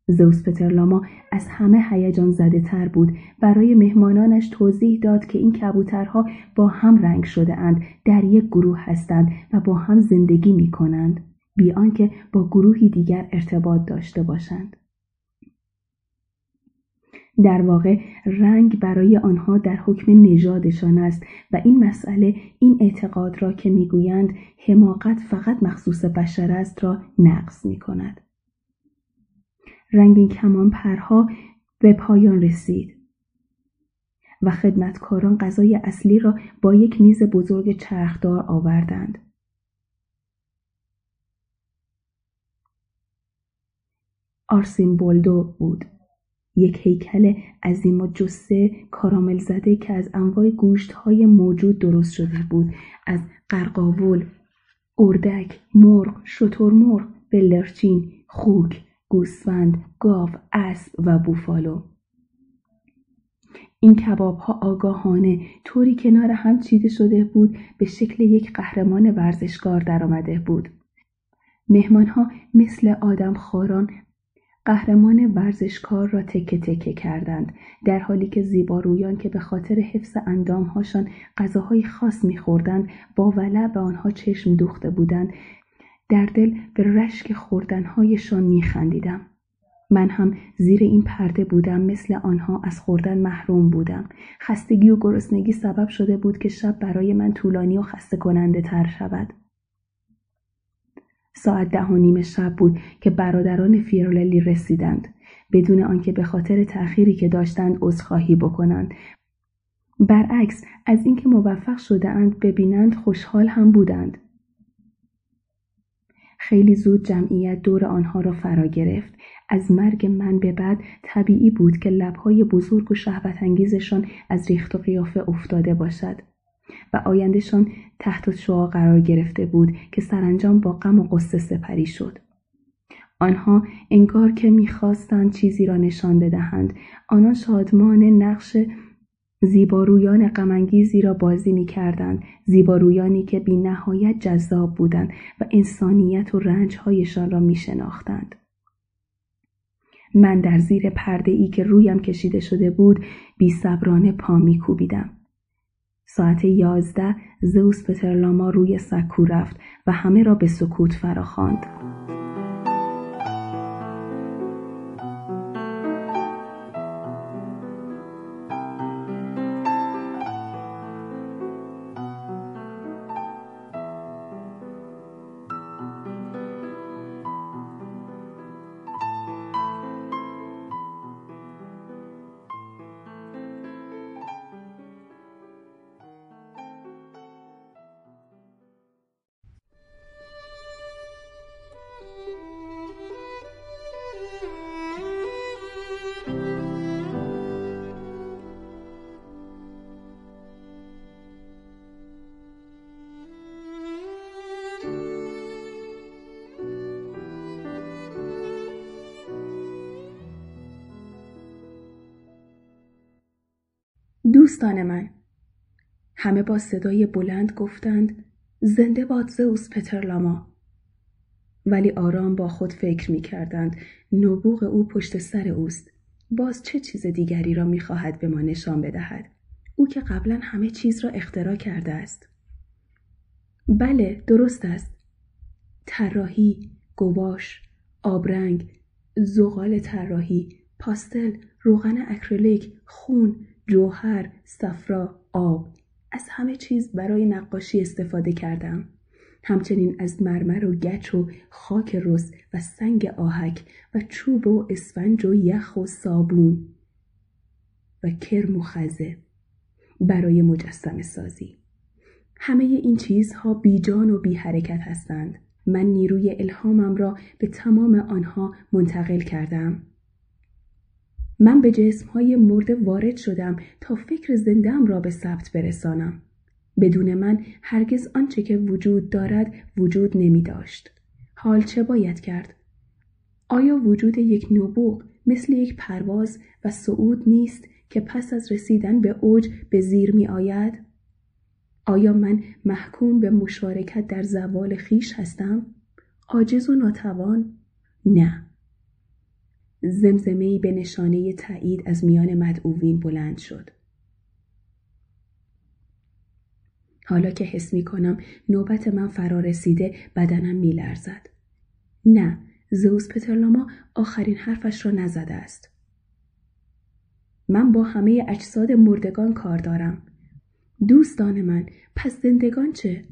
زوس پترلاما از همه هیجان زده تر بود. برای مهمانانش توضیح داد که این کبوترها با هم رنگ شده اند در یک گروه هستند و با هم زندگی می کنند بی آنکه با گروهی دیگر ارتباط داشته باشند. در واقع رنگ برای آنها در حکم نژادشان است و این مسئله این اعتقاد را که می‌گویند حماقت فقط مخصوص بشر است را نقض می کند. رنگین کمان پرها به پایان رسید و خدمتکاران غذای اصلی را با یک میز بزرگ چرخدار آوردند. آرسین بولدو بود. یک هیکل عظیم و جسه کارامل زده که از انواع گوشت های موجود درست شده بود از قرقاول، اردک، مرغ، شترمرغ، بلدرچین، خوک، گوسفند، گاو، اسب و بوفالو. این کباب ها آگاهانه طوری کنار هم چیده شده بود به شکل یک قهرمان ورزشکار درآمده بود. مهمان ها مثل آدم خاران قهرمان ورزشکار را تکه تکه کردند در حالی که زیبارویان که به خاطر حفظ اندامهاشان غذاهای خاص میخوردند با ولع به آنها چشم دوخته بودند در دل به رشک خوردنهایشان میخندیدم. من هم زیر این پرده بودم مثل آنها از خوردن محروم بودم. خستگی و گرسنگی سبب شده بود که شب برای من طولانی و خسته کننده تر شود. ساعت ده و نیم شب بود که برادران فیروللی رسیدند. بدون آنکه به خاطر تأخیری که داشتند عذرخواهی بکنند. برعکس از اینکه موفق شده اند ببینند خوشحال هم بودند. خیلی زود جمعیت دور آنها را فرا گرفت. از مرگ من به بعد طبیعی بود که لبهای بزرگ و شهوت انگیزشان از ریخت و قیافه افتاده باشد و آیندهشان تحت شعا قرار گرفته بود که سرانجام با غم و قصه سپری شد. آنها انگار که می‌خواستند چیزی را نشان بدهند. آنان شادمان نقش زیبارویان غمانگیزی را بازی می‌کردند. زیبارویانی که بی نهایت جذاب بودند و انسانیت و رنجهایشان را میشناختند. من در زیر پرده ای که رویم کشیده شده بود بی صبرانه پا میکوبیدم. ساعت یازده زوس پترلاما روی سکو رفت و همه را به سکوت فراخواند. دوستان من. همه با صدای بلند گفتند زنده باد زئوس پترلاما ولی آرام با خود فکر می کردند نبوغ او پشت سر اوست. باز چه چیز دیگری را می خواهد به ما نشان بدهد؟ او که قبلا همه چیز را اختراع کرده است. بله درست است. طراحی گواش آبرنگ زغال طراحی پاستل روغن اکریلیک خون جوهر، صفرا، آب از همه چیز برای نقاشی استفاده کردم. همچنین از مرمر و گچ و خاک رس و سنگ آهک و چوب و اسفنج و یخ و صابون و کرم و خزه برای مجسم سازی. همه این چیزها بیجان و بی حرکت هستند. من نیروی الهامم را به تمام آنها منتقل کردم. من به های مرده وارد شدم تا فکر زندهام را به ثبت برسانم. بدون من هرگز آنچه که وجود دارد وجود نمی داشت. حال چه باید کرد؟ آیا وجود یک نبوغ مثل یک پرواز و صعود نیست که پس از رسیدن به اوج به زیر می آید؟ آیا من محکوم به مشارکت در زوال خیش هستم؟ عاجز و ناتوان؟ نه. زمزمه به نشانه تایید از میان مدعوین بلند شد. حالا که حس می کنم نوبت من فرا رسیده بدنم می لرزد. نه، زوس پترلاما آخرین حرفش را نزده است. من با همه اجساد مردگان کار دارم. دوستان من پس زندگان چه؟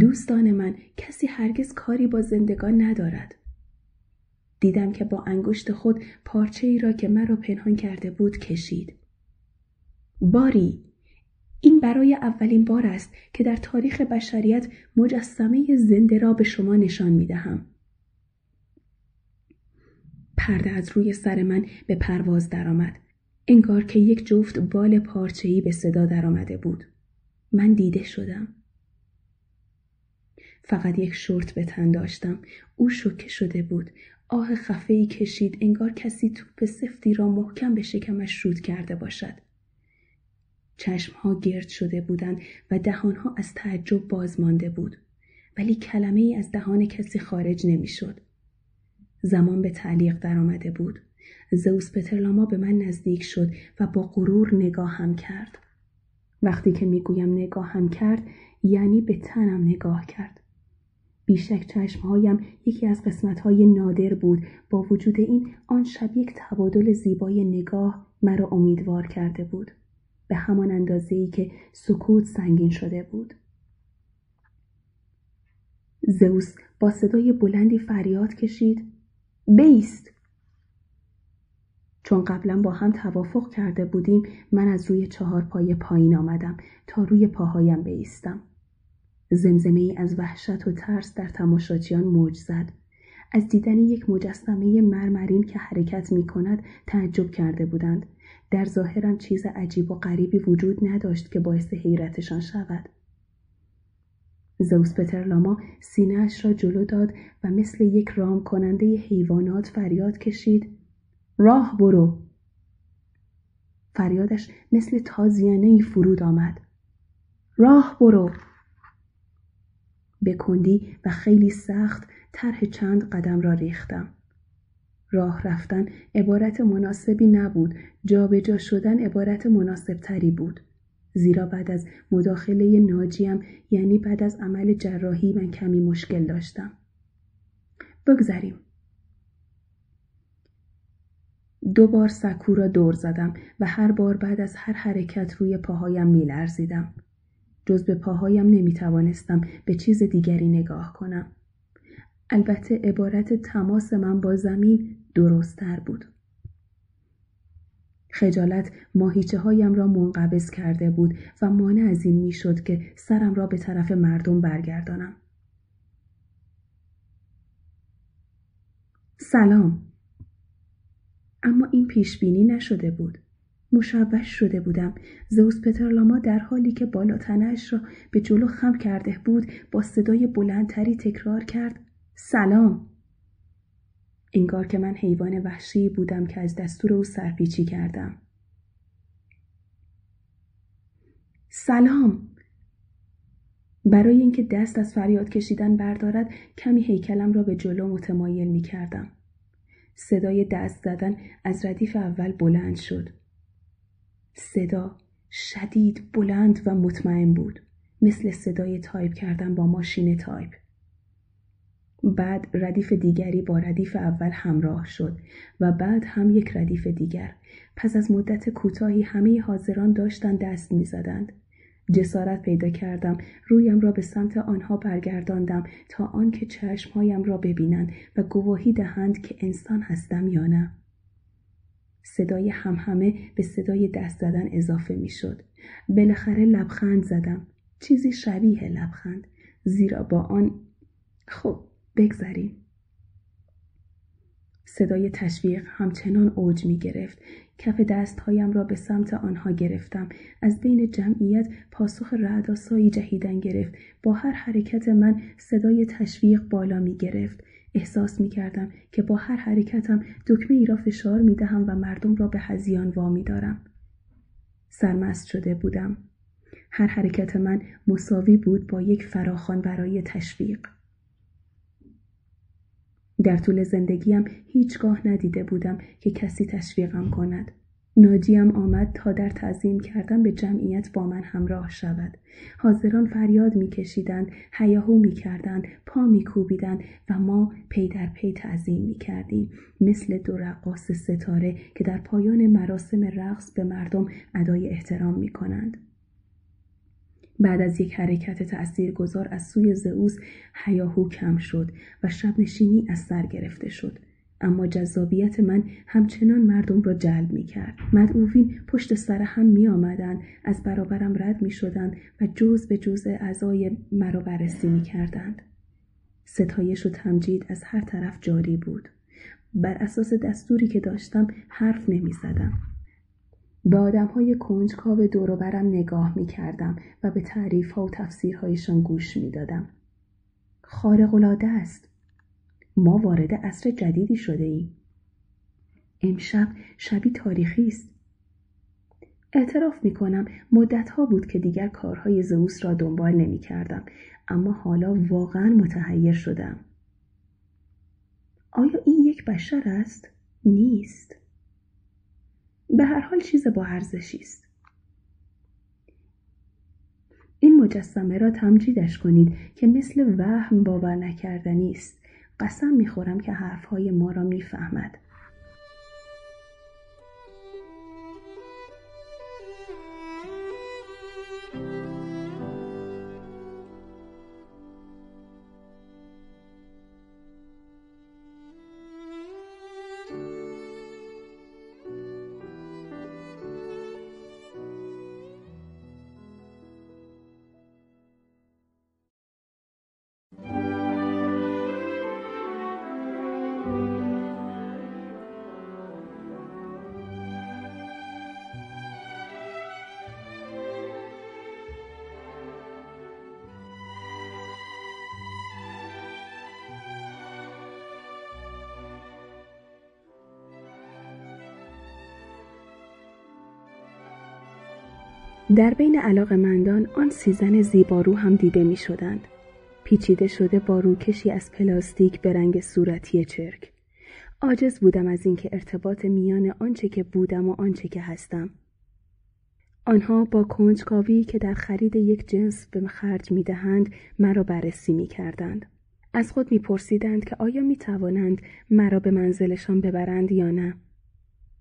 دوستان من کسی هرگز کاری با زندگان ندارد. دیدم که با انگشت خود پارچه ای را که مرا پنهان کرده بود کشید. باری این برای اولین بار است که در تاریخ بشریت مجسمه زنده را به شما نشان می دهم. پرده از روی سر من به پرواز درآمد. انگار که یک جفت بال پارچه‌ای به صدا درآمده بود. من دیده شدم. فقط یک شورت به تن داشتم. او شوکه شده بود. آه خفه ای کشید انگار کسی توپ سفتی را محکم به شکمش شود کرده باشد. چشمها گرد شده بودند و دهانها از تعجب باز مانده بود. ولی کلمه ای از دهان کسی خارج نمی‌شد. زمان به تعلیق درآمده بود. زئوس پترلاما به من نزدیک شد و با غرور نگاه هم کرد. وقتی که می‌گویم نگاه هم کرد یعنی به تنم نگاه کرد. بیشک چشمهایم یکی از قسمتهای نادر بود با وجود این آن شب یک تبادل زیبای نگاه مرا امیدوار کرده بود. به همان اندازه ای که سکوت سنگین شده بود. زئوس با صدای بلندی فریاد کشید بیست چون قبلا با هم توافق کرده بودیم من از روی چهار پای پایین آمدم تا روی پاهایم بیستم. زمزمه ای از وحشت و ترس در تماشاچیان موج زد. از دیدن یک مجسمه مرمرین که حرکت می کند تعجب کرده بودند. در ظاهرم چیز عجیب و غریبی وجود نداشت که باعث حیرتشان شود. زوس پترلاما سینهاش را جلو داد و مثل یک رام کننده حیوانات فریاد کشید راه برو فریادش مثل تازیانه ای فرود آمد راه برو به کندی و خیلی سخت طرح چند قدم را ریختم. راه رفتن عبارت مناسبی نبود جابجا جا شدن عبارت مناسب تری بود. زیرا بعد از مداخله ناجیم یعنی بعد از عمل جراحی من کمی مشکل داشتم. بگذریم. دو بار سکو را دور زدم و هر بار بعد از هر حرکت روی پاهایم میلرزیدم. جز به پاهایم نمی توانستم به چیز دیگری نگاه کنم. البته عبارت تماس من با زمین درستتر بود. خجالت ماهیچه هایم را منقبض کرده بود و مانع از این می‌شد که سرم را به طرف مردم برگردانم. سلام اما این پیش بینی نشده بود. مشوش شده بودم. زوس پترلاما در حالی که بالاتنش را به جلو خم کرده بود با صدای بلندتری تکرار کرد سلام. انگار که من حیوان وحشی بودم که از دستور او سرپیچی کردم. سلام برای اینکه دست از فریاد کشیدن بردارد کمی هیکلم را به جلو متمایل می کردم. صدای دست زدن از ردیف اول بلند شد. صدا شدید بلند و مطمئن بود. مثل صدای تایپ کردن با ماشین تایپ. بعد ردیف دیگری با ردیف اول همراه شد و بعد هم یک ردیف دیگر. پس از مدت کوتاهی همه حاضران داشتند دست می‌زدند. جسارت پیدا کردم رویم را به سمت آنها برگرداندم تا آنکه چشمهایم را ببینند و گواهی دهند که انسان هستم یا نه صدای همهمه به صدای دست زدن اضافه می شد. بالاخره لبخند زدم. چیزی شبیه لبخند. زیرا با آن خب بگذریم. صدای تشویق همچنان اوج می گرفت کف دستهایم را به سمت آنها گرفتم از بین جمعیت پاسخ رعداسایی جهیدن گرفت با هر حرکت من صدای تشویق بالا می گرفت احساس می کردم که با هر حرکتم دکمه ای را فشار می دهم و مردم را به هزیان وامی دارم سرمست شده بودم هر حرکت من مساوی بود با یک فراخان برای تشویق. در طول زندگیم هیچگاه ندیده بودم که کسی تشویقم کند. ناجیم آمد تا در تعظیم کردن به جمعیت با من همراه شود. حاضران فریاد میکشیدند، هیاهو می‌کردند، پا میکوبیدند و ما پی در پی تعظیم می‌کردیم مثل دو رقاص ستاره که در پایان مراسم رقص به مردم ادای احترام می‌کنند. بعد از یک حرکت تأثیر گذار از سوی زئوس هیاهو کم شد و شب نشینی از سر گرفته شد. اما جذابیت من همچنان مردم را جلب می کرد. مدعوین پشت سر هم می آمدن، از برابرم رد می شدن و جز به جز اعضای مرا بررسی می کردند. ستایش و تمجید از هر طرف جاری بود. بر اساس دستوری که داشتم حرف نمی زدم. به آدم های کنجکاو دوروبرم نگاه می کردم و به تعریف ها و تفسیرهایشان گوش می دادم. خارق است. ما وارد عصر جدیدی شده ایم. امشب شبی تاریخی است. اعتراف می کنم مدت ها بود که دیگر کارهای زئوس را دنبال نمی کردم اما حالا واقعا متحیر شدم. آیا این یک بشر است؟ نیست. به هر حال چیز با ارزشی است. این مجسمه را تمجیدش کنید که مثل وهم باور نکردنی است. قسم می‌خورم که حرفهای ما را می‌فهمد. در بین مندان آن سی زن زیبارو هم دیده می شدند. پیچیده شده با روکشی از پلاستیک به رنگ صورتی چرک. عاجز بودم از اینکه ارتباط میان آنچه که بودم و آنچه که هستم. آنها با کنجکاوی که در خرید یک جنس به خرج می دهند مرا بررسی می کردند. از خود می پرسیدند که آیا می توانند مرا به منزلشان ببرند یا نه.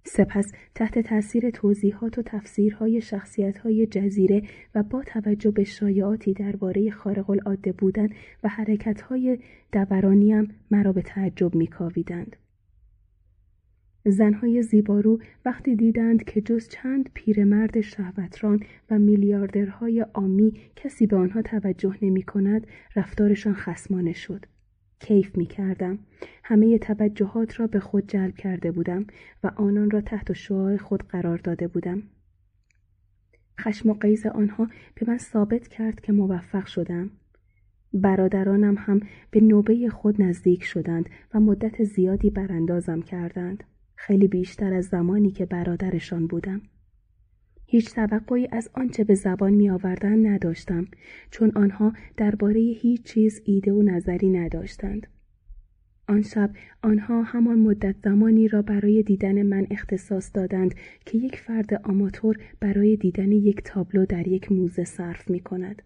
سپس تحت تاثیر توضیحات و تفسیرهای شخصیتهای جزیره و با توجه به شایعاتی درباره خارق العاده بودن و حرکتهای دورانیم مرا به تعجب میکاویدند زنهای زیبارو وقتی دیدند که جز چند پیرمرد شهوتران و میلیاردرهای آمی کسی به آنها توجه نمی کند رفتارشان خسمانه شد. کیف می کردم. همه توجهات را به خود جلب کرده بودم و آنان را تحت شعاع خود قرار داده بودم. خشم و قیز آنها به من ثابت کرد که موفق شدم. برادرانم هم به نوبه خود نزدیک شدند و مدت زیادی براندازم کردند. خیلی بیشتر از زمانی که برادرشان بودم. هیچ توقعی از آنچه به زبان می آوردن نداشتم چون آنها درباره هیچ چیز ایده و نظری نداشتند. آن شب آنها همان مدت زمانی را برای دیدن من اختصاص دادند که یک فرد آماتور برای دیدن یک تابلو در یک موزه صرف می کند.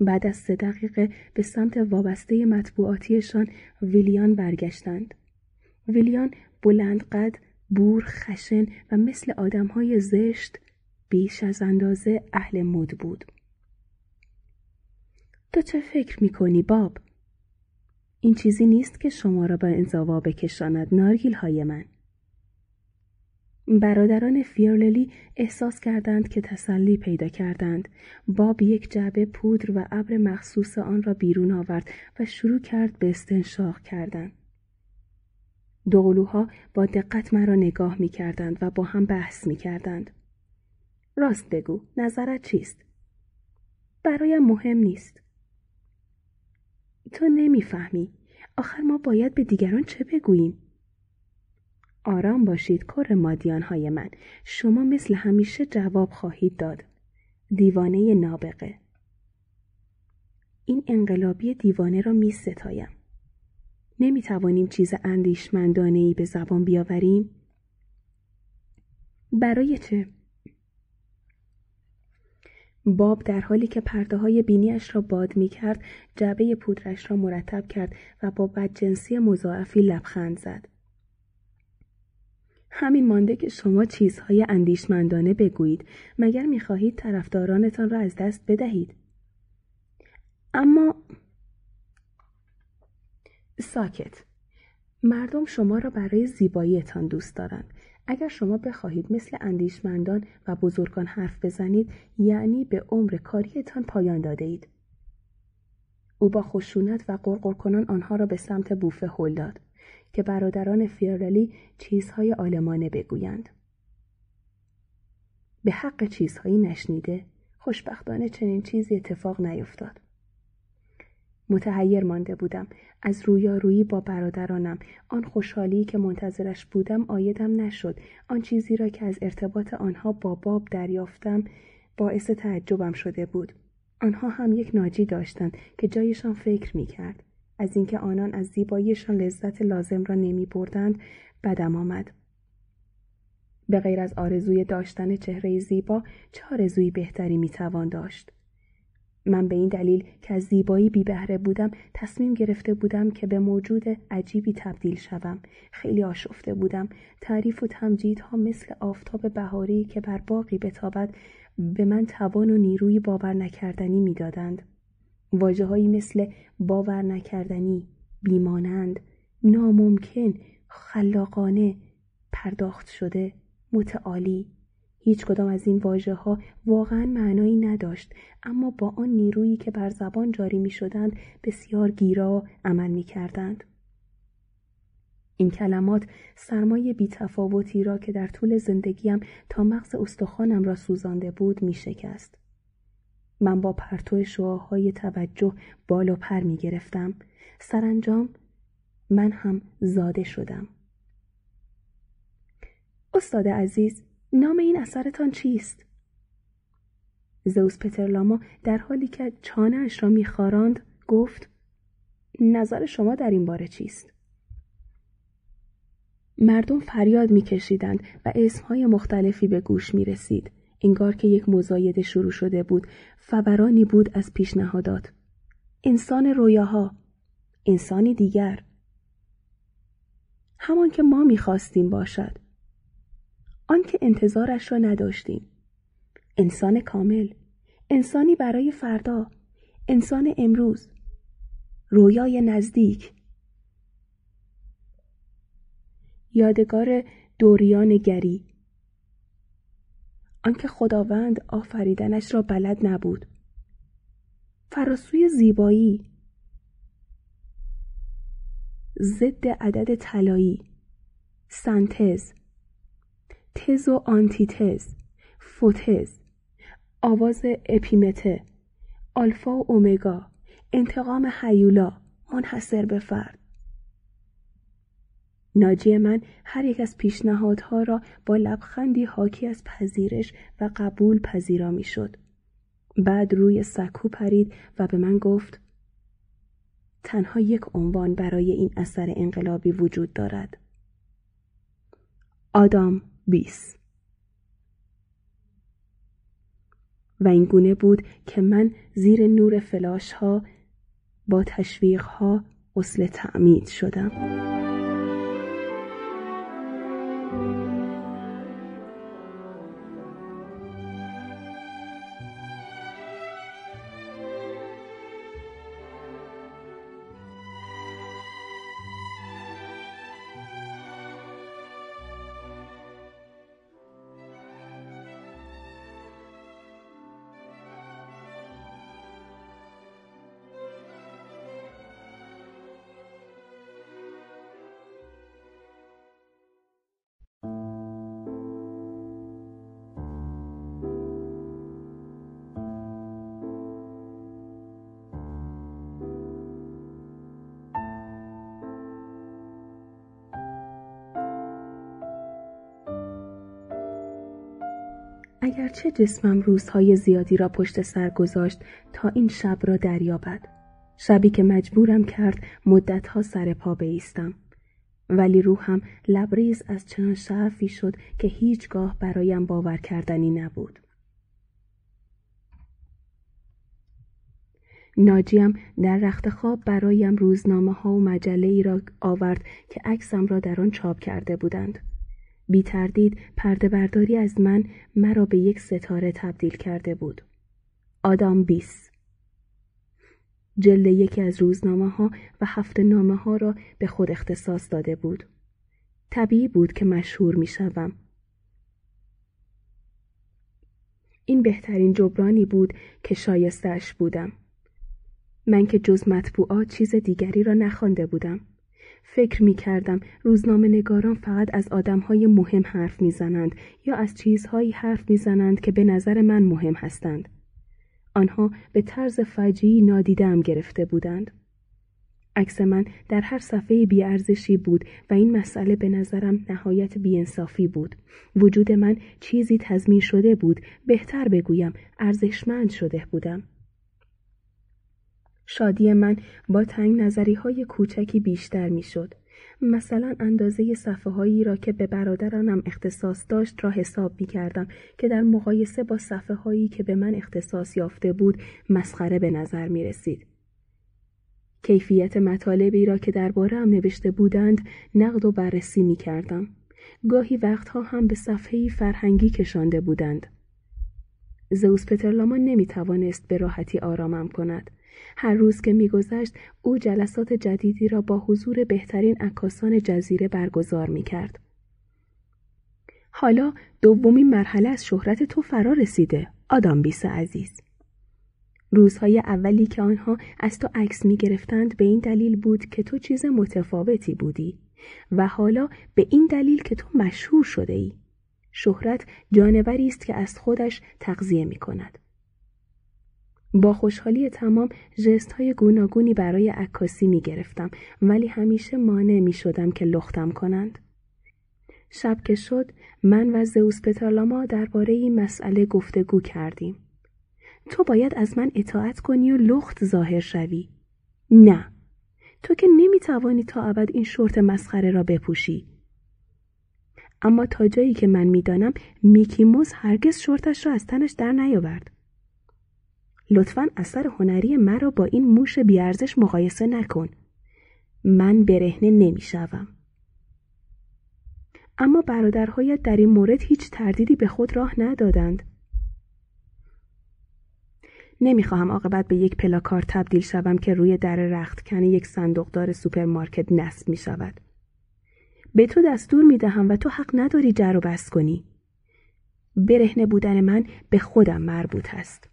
بعد از سه دقیقه به سمت وابسته مطبوعاتیشان ویلیان برگشتند. ویلیان بلند قد بور خشن و مثل آدمهای زشت بیش از اندازه اهل مد بود. تو چه فکر می‌کنی باب؟ این چیزی نیست که شما را به انزوا بکشاند نارگیل های من. برادران فیرللی احساس کردند که تسلی پیدا کردند. باب یک جعبه پودر و ابر مخصوص آن را بیرون آورد و شروع کرد به استنشاق کردن. دوقلوها با دقت مرا نگاه می کردند و با هم بحث می کردند. راست بگو نظرت چیست؟ برایم مهم نیست. تو نمی‌فهمی. آخر ما باید به دیگران چه بگوییم؟ آرام باشید کر مادیان های من. شما مثل همیشه جواب خواهید داد. دیوانه نابغه این انقلابی دیوانه را می ستایم. نمی توانیم چیز اندیشمندانه ای به زبان بیاوریم؟ برای چه؟ باب در حالی که پرده های بینیش را باد می کرد جعبه پودرش را مرتب کرد و با بدجنسی مضاعفی لبخند زد. همین مانده که شما چیزهای اندیشمندانه بگویید مگر می‌خواهید طرفدارانتان را از دست بدهید اما ساکت مردم شما را برای زیباییتان دوست دارند اگر شما بخواهید مثل اندیشمندان و بزرگان حرف بزنید یعنی به عمر کاریتان پایان داده اید. او با خشونت و قرقر کنان آنها را به سمت بوفه هل داد که برادران فیرلی چیزهای آلمانه بگویند. به حق چیزهایی نشنیده خوشبختانه چنین چیزی اتفاق نیفتاد. متحیر مانده بودم از رویارویی با برادرانم آن خوشحالی که منتظرش بودم آیدم نشد آن چیزی را که از ارتباط آنها با باب دریافتم باعث تعجبم شده بود آنها هم یک ناجی داشتند که جایشان فکر می کرد. از اینکه آنان از زیباییشان لذت لازم را نمی بردند بدم آمد. به غیر از آرزوی داشتن چهره زیبا چه آرزوی بهتری می توان داشت؟ من به این دلیل که از زیبایی بی بهره بودم تصمیم گرفته بودم که به موجود عجیبی تبدیل شوم. خیلی آشفته بودم. تعریف و تمجیدها مثل آفتاب بهاری که بر باقی بتابد به من توان و نیروی باور نکردنی می‌دادند. واجههایی مثل باور نکردنی بیمانند ناممکن خلاقانه پرداخت شده متعالی هیچ کدام از این واژه ها واقعا معنایی نداشت اما با آن نیرویی که بر زبان جاری می شدند بسیار گیرا عمل می کردند. این کلمات سرمایه بیتفاوتی را که در طول زندگیم تا مغز استخوانم را سوزانده بود می شکست. من با پرتو شعاهای توجه بال و پر می گرفتم. سرانجام من هم زاده شدم. استاد عزیز نام این اثرتان چیست؟ زوس پترلاما در حالی که چانهاش را میخاراند گفت نظر شما در این باره چیست؟ مردم فریاد میکشیدند و اسمهای مختلفی به گوش می رسید. انگار که یک مزایده شروع شده بود فورانی بود از پیشنهادات انسان رویاها انسانی دیگر همان که ما می‌خواستیم باشد آنکه انتظارش را نداشتیم. انسان کامل انسانی برای فردا انسان امروز رویای نزدیک. یادگار دوریان گری. آنکه خداوند آفریدنش را بلد نبود. فراسوی زیبایی. ضد عدد طلایی. سنتز تز و آنتیتز فوتز آواز اپیمته آلفا و اومگا انتقام حیولا منحصر به فرد ناجی من هر یک از پیشنهادها را با لبخندی حاکی از پذیرش و قبول پذیرا می شد. بعد روی سکو پرید و به من گفت تنها یک عنوان برای این اثر انقلابی وجود دارد. آدام بیس و این گونه بود که من زیر نور فلاش ها با تشویق ها اصل تعمید شدم. اگرچه جسمم روزهای زیادی را پشت سر گذاشت تا این شب را دریابد. شبی که مجبورم کرد مدتها سر پا بیستم. ولی روحم لبریز از چنان شرفی شد که هیچگاه برایم باور کردنی نبود. ناجیم در رخت خواب برایم روزنامه ها و مجله ای را آورد که عکسم را در آن چاپ کرده بودند. بی تردید پرده برداری از من مرا به یک ستاره تبدیل کرده بود. آدام بیس جلد یکی از روزنامه ها و هفت نامه ها را به خود اختصاص داده بود. طبیعی بود که مشهور می شوم. این بهترین جبرانی بود که شایستش بودم. من که جز مطبوعات چیز دیگری را نخوانده بودم. فکر می کردم روزنامه نگاران فقط از آدمهای مهم حرف می‌زنند یا از چیزهایی حرف می‌زنند که به نظر من مهم هستند. آنها به طرز فجیعی نادیدم گرفته بودند. عکس من در هر صفحه بیارزشی بود و این مسئله به نظرم نهایت بیانصافی بود. وجود من چیزی تضمین شده بود، بهتر بگویم ارزشمند شده بودم. شادی من با تنگ نظری های کوچکی بیشتر می شد. مثلا اندازه صفحه هایی را که به برادرانم اختصاص داشت را حساب می کردم که در مقایسه با صفحه هایی که به من اختصاص یافته بود مسخره به نظر می رسید. کیفیت مطالبی را که درباره هم نوشته بودند نقد و بررسی می کردم. گاهی وقتها هم به صفحه فرهنگی کشانده بودند. زوس پترلامان نمی توانست به راحتی آرامم کند. هر روز که میگذشت او جلسات جدیدی را با حضور بهترین عکاسان جزیره برگزار می کرد. حالا دومین مرحله از شهرت تو فرا رسیده آدام بیس عزیز روزهای اولی که آنها از تو عکس می گرفتند به این دلیل بود که تو چیز متفاوتی بودی و حالا به این دلیل که تو مشهور شده ای. شهرت جانوری است که از خودش تغذیه می کند. با خوشحالی تمام جست های گوناگونی برای عکاسی می گرفتم ولی همیشه مانع می شدم که لختم کنند. شب که شد من و زئوس پتالاما درباره این مسئله گفتگو کردیم. تو باید از من اطاعت کنی و لخت ظاهر شوی. نه. تو که نمی توانی تا ابد این شورت مسخره را بپوشی. اما تا جایی که من می‌دانم میکی موز هرگز شورتش را از تنش در نیاورد. لطفا اثر هنری مرا با این موش بی‌ارزش مقایسه نکن. من برهنه نمی‌شوم. اما برادرهایت در این مورد هیچ تردیدی به خود راه ندادند. نمی‌خواهم عاقبت به یک پلاکارد تبدیل شوم که روی در رختکن یک صندوقدار سوپرمارکت نصب می شود. به تو دستور می دهم و تو حق نداری جر و بس کنی. برهنه بودن من به خودم مربوط است.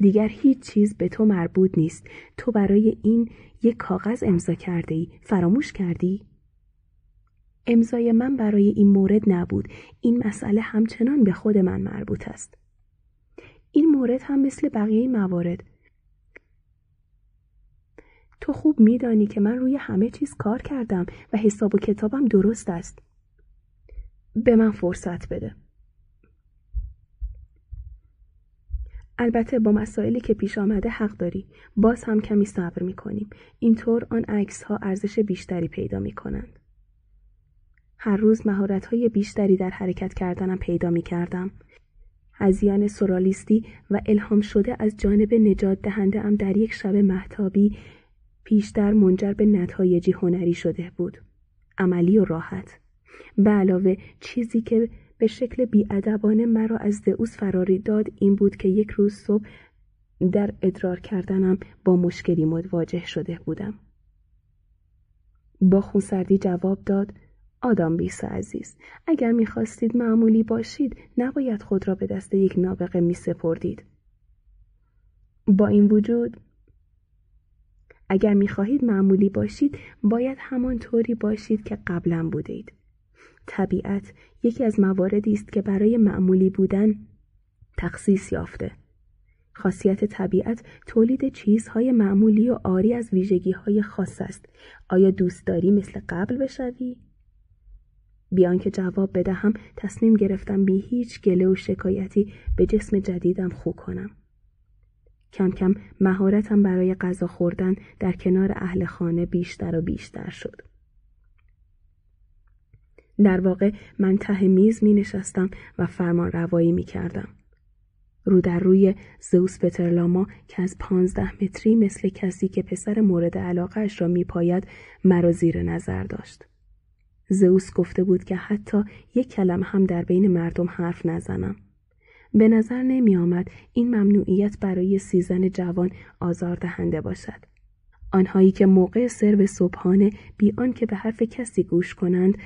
دیگر هیچ چیز به تو مربوط نیست. تو برای این یک کاغذ امضا کرده ای. فراموش کردی؟ امضای من برای این مورد نبود. این مسئله همچنان به خود من مربوط است. این مورد هم مثل بقیه موارد. تو خوب میدانی که من روی همه چیز کار کردم و حساب و کتابم درست است. به من فرصت بده. البته با مسائلی که پیش آمده حق داری. باز هم کمی صبر می کنیم اینطور آن عکس ها ارزش بیشتری پیدا می کنند هر روز مهارت های بیشتری در حرکت کردنم پیدا می کردم هزیان سورالیستی و الهام شده از جانب نجات دهنده ام در یک شب محتابی پیشتر منجر به نتایجی هنری شده بود. عملی و راحت. به علاوه چیزی که به شکل بیادبانه مرا از دعوس فراری داد این بود که یک روز صبح در ادرار کردنم با مشکلی مواجه شده بودم. با خونسردی جواب داد آدام بیس عزیز اگر می‌خواستید معمولی باشید نباید خود را به دست یک نابغه می سپردید. با این وجود اگر می‌خواهید معمولی باشید باید همان طوری باشید که قبلا بودید. طبیعت یکی از مواردی است که برای معمولی بودن تخصیص یافته. خاصیت طبیعت تولید چیزهای معمولی و آری از ویژگی های خاص است. آیا دوست داری مثل قبل بشوی؟ بیان که جواب بدهم تصمیم گرفتم بی هیچ گله و شکایتی به جسم جدیدم خو کنم. کم کم مهارتم برای غذا خوردن در کنار اهل خانه بیشتر و بیشتر شد. در واقع من ته میز می نشستم و فرمان روایی می کردم. رو در روی زوس پترلاما که از پانزده متری مثل کسی که پسر مورد علاقهش را می پاید مرا زیر نظر داشت. زئوس گفته بود که حتی یک کلم هم در بین مردم حرف نزنم. به نظر نمی آمد این ممنوعیت برای سیزن جوان آزاردهنده باشد. آنهایی که موقع سرو صبحانه بی که به حرف کسی گوش کنند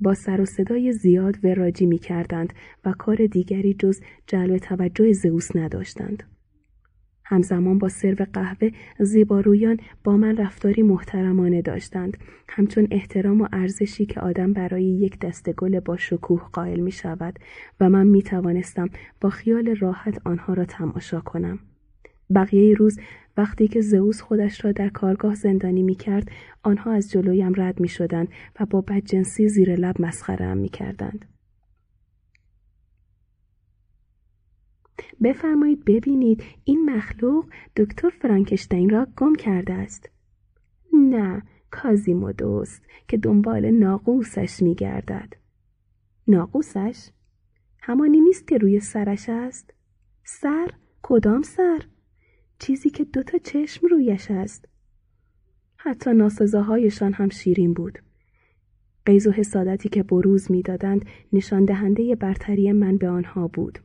با سر و صدای زیاد وراجی می کردند و کار دیگری جز جلب توجه زئوس نداشتند. همزمان با سرو قهوه زیبارویان با من رفتاری محترمانه داشتند همچون احترام و ارزشی که آدم برای یک دسته گل با شکوه قائل می شود و من می توانستم با خیال راحت آنها را تماشا کنم. بقیه روز وقتی که زئوس خودش را در کارگاه زندانی می کرد آنها از جلویم رد می شدند و با بدجنسی زیر لب مسخره می کردند. بفرمایید ببینید این مخلوق دکتر فرانکشتین را گم کرده است. نه کازیمو دوست که دنبال ناقوسش می گردد. ناقوسش؟ همانی نیست که روی سرش است؟ سر؟ کدام سر؟ چیزی که دوتا چشم رویش است. حتی ناسزاهایشان هم شیرین بود. قیز و حسادتی که بروز می‌دادند نشان دهنده برتری من به آنها بود.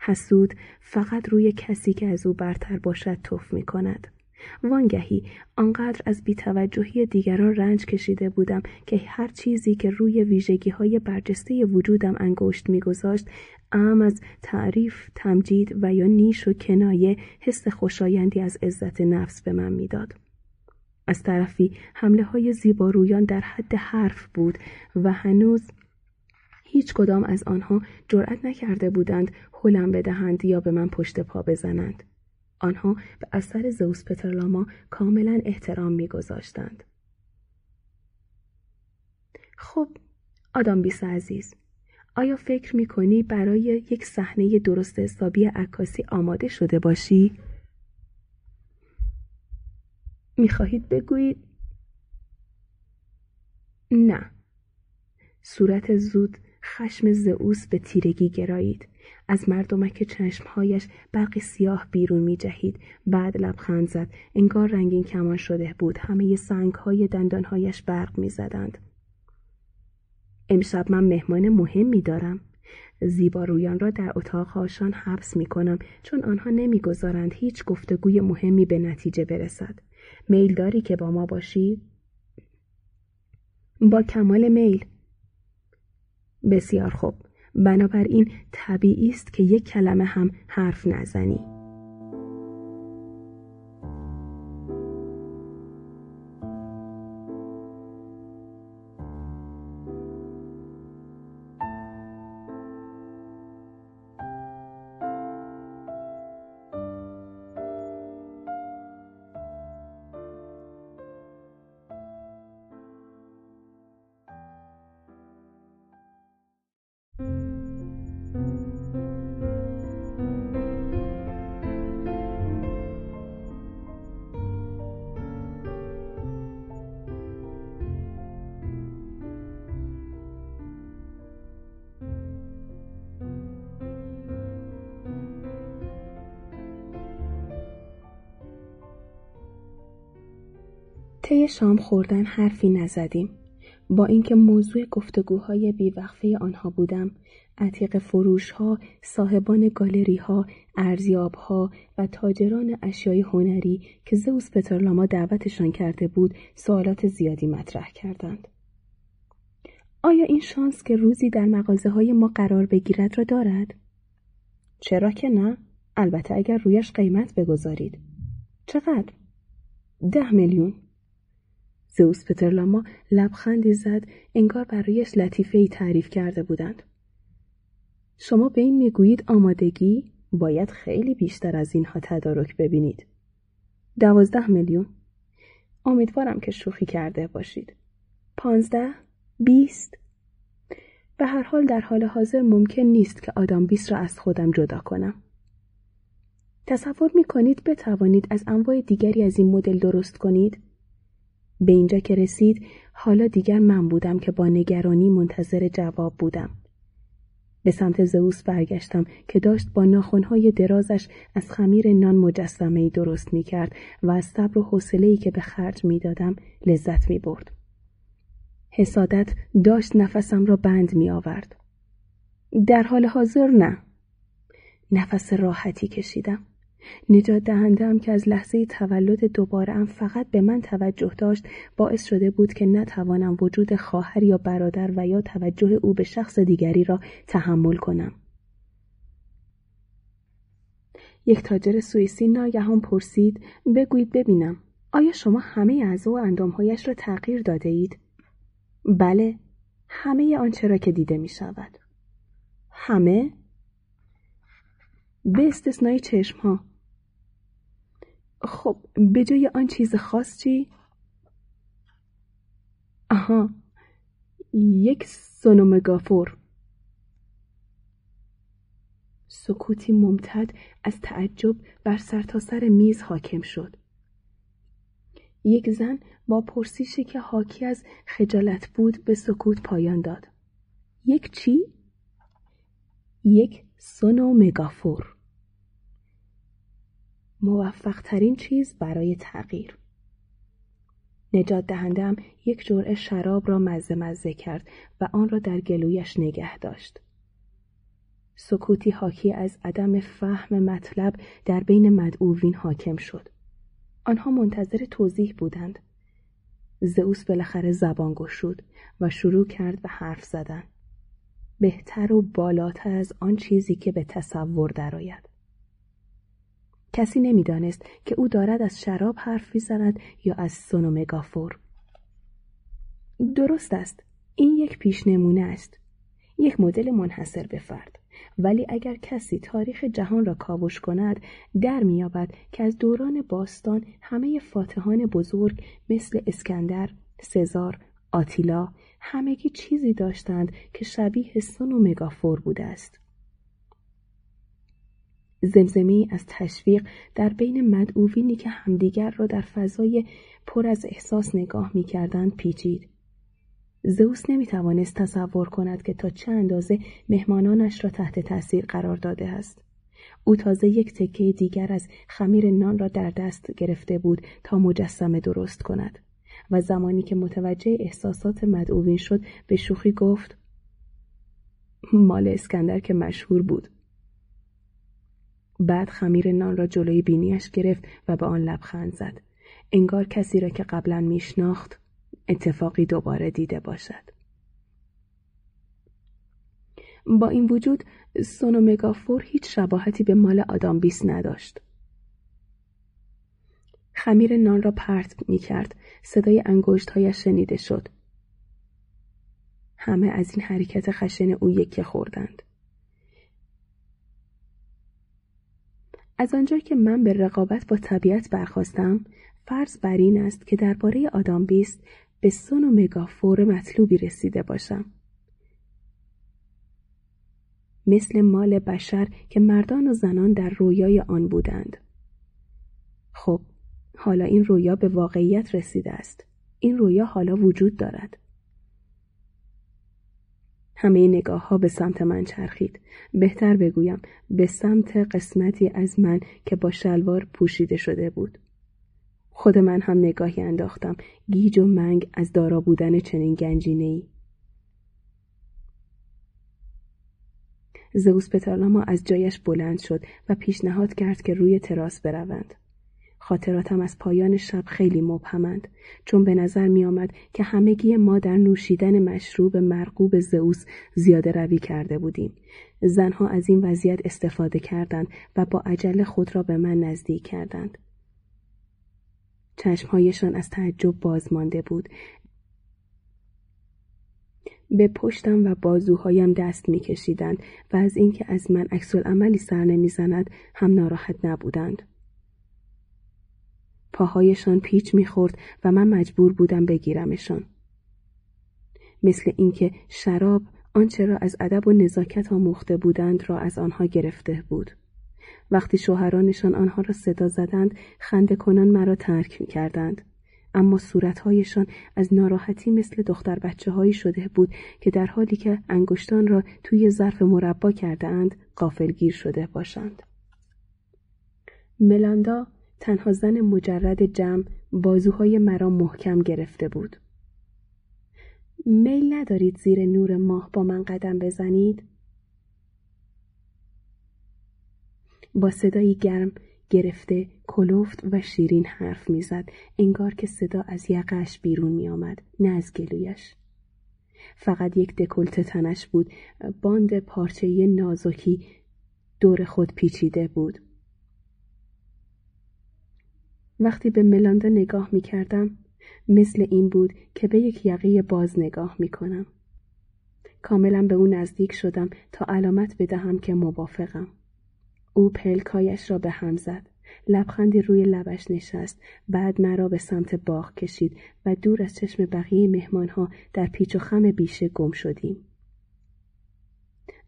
حسود فقط روی کسی که از او برتر باشد توف می کند. وانگهی آنقدر از بیتوجهی دیگران رنج کشیده بودم که هر چیزی که روی ویژگی های برجسته وجودم انگشت میگذاشت ام از تعریف، تمجید و یا نیش و کنایه حس خوشایندی از عزت نفس به من می‌داد. از طرفی حمله های زیبارویان در حد حرف بود و هنوز هیچ کدام از آنها جرأت نکرده بودند هلم بدهند یا به من پشت پا بزنند. آنها به اثر زوس پترلاما کاملا احترام میگذاشتند. خب آدم بیس عزیز آیا فکر می کنی برای یک صحنه درست حسابی عکاسی آماده شده باشی؟ می خواهید بگویید؟ نه. صورت زود خشم زئوس به تیرگی گرایید. از مردمک چشمهایش برقی سیاه بیرون می جهید. بعد لبخند زد. انگار رنگین کمان شده بود. همه سنگهای دندانهایش برق می زدند. امشب من مهمان مهمی دارم. زیبارویان را در اتاقهاشان حبس می کنم چون آنها نمی‌گذارند هیچ گفتگوی مهمی به نتیجه برسد. میل داری که با ما باشی؟ با کمال میل. بسیار خوب. بنابراین طبیعی است که یک کلمه هم حرف نزنی. شام خوردن حرفی نزدیم. با اینکه موضوع گفتگوهای بیوقفه آنها بودم عتیق فروش ها، صاحبان گالری ها، ارزیاب ها و تاجران اشیای هنری که زوس پترلاما دعوتشان کرده بود سوالات زیادی مطرح کردند. آیا این شانس که روزی در مغازه های ما قرار بگیرد را دارد؟ چرا که نه؟ البته اگر رویش قیمت بگذارید. چقدر؟ ده میلیون. زئوس پترلاما لبخندی زد انگار برایش لطیفه ای تعریف کرده بودند. شما به این می‌گویید آمادگی باید خیلی بیشتر از اینها تدارک ببینید. دوازده میلیون. امیدوارم که شوخی کرده باشید. پانزده؟ بیست؟ به هر حال در حال حاضر ممکن نیست که آدام بیس را از خودم جدا کنم. تصور می کنید بتوانید از انواع دیگری از این مدل درست کنید؟ به اینجا که رسید حالا دیگر من بودم که با نگرانی منتظر جواب بودم. به سمت زئوس برگشتم که داشت با ناخونهای درازش از خمیر نان مجسمه درست می کرد و از صبر و حوصله‌ای که به خرج می دادم لذت می برد. حسادت داشت نفسم را بند می آورد. در حال حاضر نه. نفس راحتی کشیدم. نجات دهندم که از لحظه تولد دوباره ام فقط به من توجه داشت باعث شده بود که نتوانم وجود خواهر یا برادر و یا توجه او به شخص دیگری را تحمل کنم. یک تاجر سوئیسی ناگهان پرسید بگویید ببینم آیا شما همه اعضا و اندامهایش را تغییر داده اید؟ بله همه آنچه را که دیده می شود. همه؟ به استثنای چشم ها. خب به جای آن چیز خاص چی؟ آها یک سونومگافور. سکوتی ممتد از تعجب بر سرتاسر سر میز حاکم شد. یک زن با پرسیشی که حاکی از خجالت بود به سکوت پایان داد. یک چی؟ یک سونومگافور. موفق ترین چیز برای تغییر نجات دهندم یک جرعه شراب را مزه مزه کرد و آن را در گلویش نگه داشت. سکوتی حاکی از عدم فهم مطلب در بین مدعوین حاکم شد. آنها منتظر توضیح بودند. زئوس بالاخره زبان گشود و شروع کرد به حرف زدن. بهتر و بالاتر از آن چیزی که به تصور درآید. کسی نمی‌دانست که او دارد از شراب حرف می‌زند یا از سونومگافور درست است. این یک پیش نمونه است. یک مدل منحصر به فرد. ولی اگر کسی تاریخ جهان را کاوش کند در مییابد که از دوران باستان همه فاتحان بزرگ مثل اسکندر سزار آتیلا همگی چیزی داشتند که شبیه سونومگافور بوده است. زمزمی از تشویق در بین مدعوینی که همدیگر را در فضای پر از احساس نگاه می کردند پیچید. زئوس نمی توانست تصور کند که تا چه اندازه مهمانانش را تحت تاثیر قرار داده است. او تازه یک تکه دیگر از خمیر نان را در دست گرفته بود تا مجسمه درست کند و زمانی که متوجه احساسات مدعوین شد به شوخی گفت مال اسکندر که مشهور بود بعد خمیر نان را جلوی بینیش گرفت و به آن لبخند زد. انگار کسی را که قبلا میشناخت اتفاقی دوباره دیده باشد. با این وجود سونومگافور هیچ شباهتی به مال آدام بیس نداشت. خمیر نان را پرت می کرد. صدای انگشتهایش شنیده شد. همه از این حرکت خشن او یکی خوردند. از آنجا که من به رقابت با طبیعت برخواستم فرض بر این است که درباره آدام بیست به سون و مگافور مطلوبی رسیده باشم. مثل مال بشر که مردان و زنان در رویای آن بودند. خب حالا این رویا به واقعیت رسیده است. این رویا حالا وجود دارد. همه نگاه ها به سمت من چرخید. بهتر بگویم به سمت قسمتی از من که با شلوار پوشیده شده بود. خود من هم نگاهی انداختم گیج و منگ از دارا بودن چنین گنجینه ای. زئوس پترلاما از جایش بلند شد و پیشنهاد کرد که روی تراس بروند. خاطراتم از پایان شب خیلی مبهمند چون به نظر می آمد که همگی ما در نوشیدن مشروب مرغوب زئوس زیاده روی کرده بودیم. زنها از این وضعیت استفاده کردند و با عجله خود را به من نزدیک کردند. چشمهایشان از تعجب باز مانده بود. به پشتم و بازوهایم دست میکشیدند و از اینکه از من عکس عملی سر نمی‌زند هم ناراحت نبودند. پاهایشان پیچ می‌خورد و من مجبور بودم بگیرمشان. مثل اینکه شراب آنچه را از ادب و نزاکت آموخته بودند را از آنها گرفته بود وقتی شوهرانشان آنها را صدا زدند خنده کنان مرا ترک می کردند. اما صورتهایشان از ناراحتی مثل دختر بچه هایی شده بود که در حالی که انگشتان را توی ظرف مربا کرده اند قافلگیر شده باشند. ملاندا تنها زن مجرد جمع بازوهای مرا محکم گرفته بود. میل ندارید زیر نور ماه با من قدم بزنید؟ با صدایی گرم گرفته کلفت و شیرین حرف می‌زد انگار که صدا از یقش بیرون می آمد نه از گلویش فقط یک دکلت تنش بود باند پارچه نازکی دور خود پیچیده بود وقتی به ملاندا نگاه می کردم مثل این بود که به یک یقه باز نگاه می کنم. کاملا به او نزدیک شدم تا علامت بدهم که موافقم. او پلکایش را به هم زد. لبخندی روی لبش نشست بعد مرا به سمت باغ کشید و دور از چشم بقیه مهمانها در پیچ و خم بیشه گم شدیم.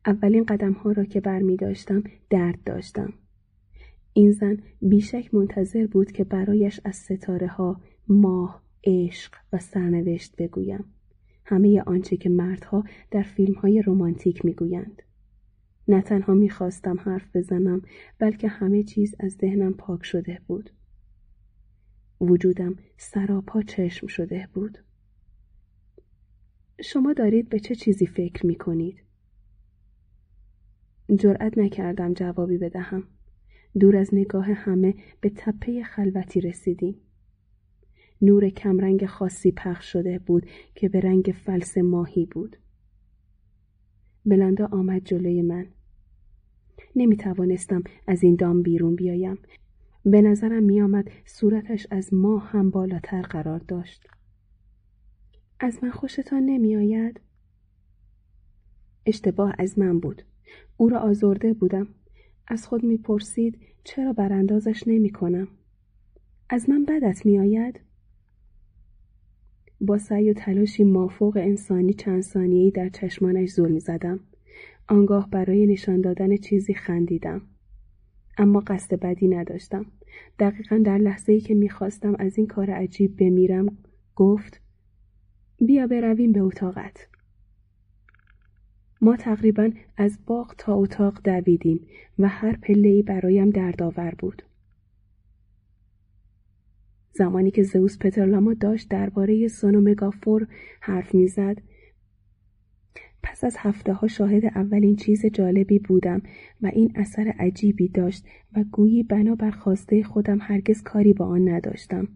اولین قدم ها را که بر می داشتم درد داشتم. این زن بیشک منتظر بود که برایش از ستاره ها، ماه، عشق و سرنوشت بگویم. همه آنچه که مردها در فیلم های رومانتیک می‌گویند. نه تنها می‌خواستم حرف بزنم بلکه همه چیز از ذهنم پاک شده بود. وجودم سراپا چشم شده بود. شما دارید به چه چیزی فکر می کنید؟ جرأت نکردم جوابی بدهم. دور از نگاه همه به تپه خلوتی رسیدیم. نور کمرنگ خاصی پخش شده بود که به رنگ فلس ماهی بود. بلندا آمد جلوی من. نمی توانستم از این دام بیرون بیایم. به نظرم می آمد صورتش از ماه هم بالاتر قرار داشت. از من خوشتان نمی آید؟ اشتباه از من بود. او را آزرده بودم. از خود می پرسید چرا براندازش نمی کنم؟ از من بدت می آید؟ با سعی و تلاشی مافوق انسانی چند ثانیه‌ای در چشمانش ظلم زدم. آنگاه برای نشان دادن چیزی خندیدم. اما قصد بدی نداشتم. دقیقا در لحظه ای که می‌خواستم از این کار عجیب بمیرم گفت بیا برویم به اتاقت. ما تقریبا از باغ تا اتاق دویدیم و هر پله ای برایم دردآور بود. زمانی که زئوس پترلاما داشت درباره سونومگافور حرف می‌زد پس از هفته ها شاهد اولین چیز جالبی بودم و این اثر عجیبی داشت و گویی بنا خواسته خودم هرگز کاری با آن نداشتم.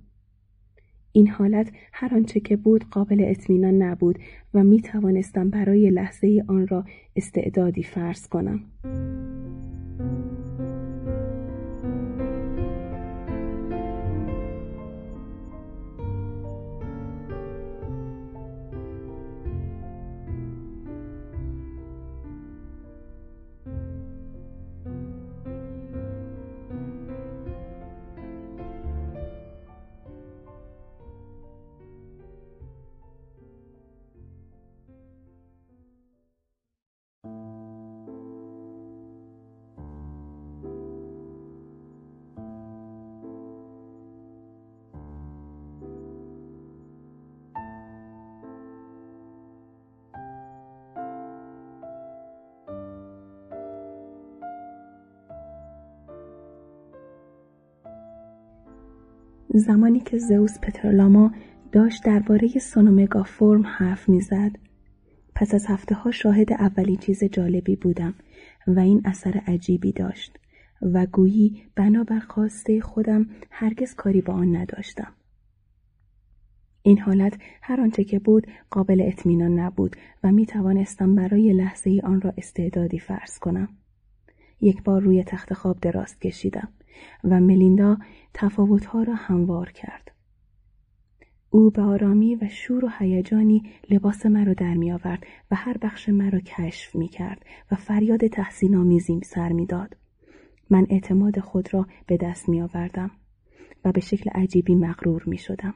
این حالت هر آنچه که بود قابل اطمینان نبود و می توانستم برای لحظه آن را استعدادی فرض کنم. زمانی که زئوس پترلاما داشت درباره سونومگا فرم حرف می‌زد پس از هفته ها شاهد اولین چیز جالبی بودم و این اثر عجیبی داشت و گویی بنابر خواسته خودم هرگز کاری با آن نداشتم. این حالت هر آنچه که بود قابل اطمینان نبود و می توانستم برای لحظه ای آن را استعدادی فرض کنم. یک بار روی تخت خواب دراز کشیدم. و ملیندا تفاوتها را هموار کرد. او به آرامی و شور و هیجانی لباس مرا در می آورد و هر بخش مرا کشف می کرد و فریاد تحسین آمیزیم سر می داد. من اعتماد خود را به دست می آوردم و به شکل عجیبی مغرور می شدم.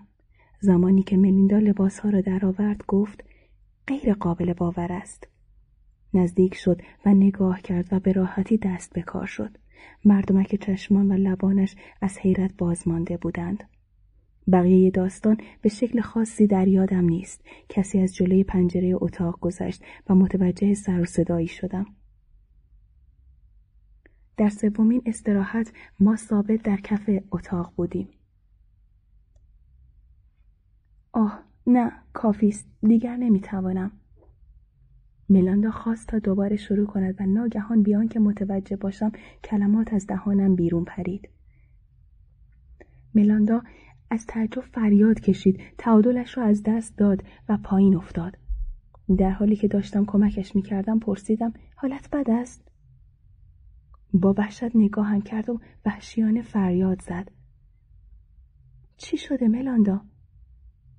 زمانی که ملیندا لباسها را درآورد گفت غیر قابل باور است. نزدیک شد و نگاه کرد و به راحتی دست به کار شد. مردمک چشمان و لبانش از حیرت باز مانده بودند. بقیه داستان به شکل خاصی در یادم نیست. کسی از جلوی پنجره اتاق گذشت و متوجه سر و صدایی شدم. در سومین استراحت ما ثابت در کف اتاق بودیم. آه نه کافیست دیگر نمی‌توانم ملاندا خواست تا دوباره شروع کند و ناگهان بیان که متوجه باشم کلمات از دهانم بیرون پرید. ملاندا از تعجب فریاد کشید تعادلش را از دست داد و پایین افتاد. در حالی که داشتم کمکش می‌کردم پرسیدم حالت بد است؟ با وحشت نگاهم کرد و وحشیانه فریاد زد. چی شده ملاندا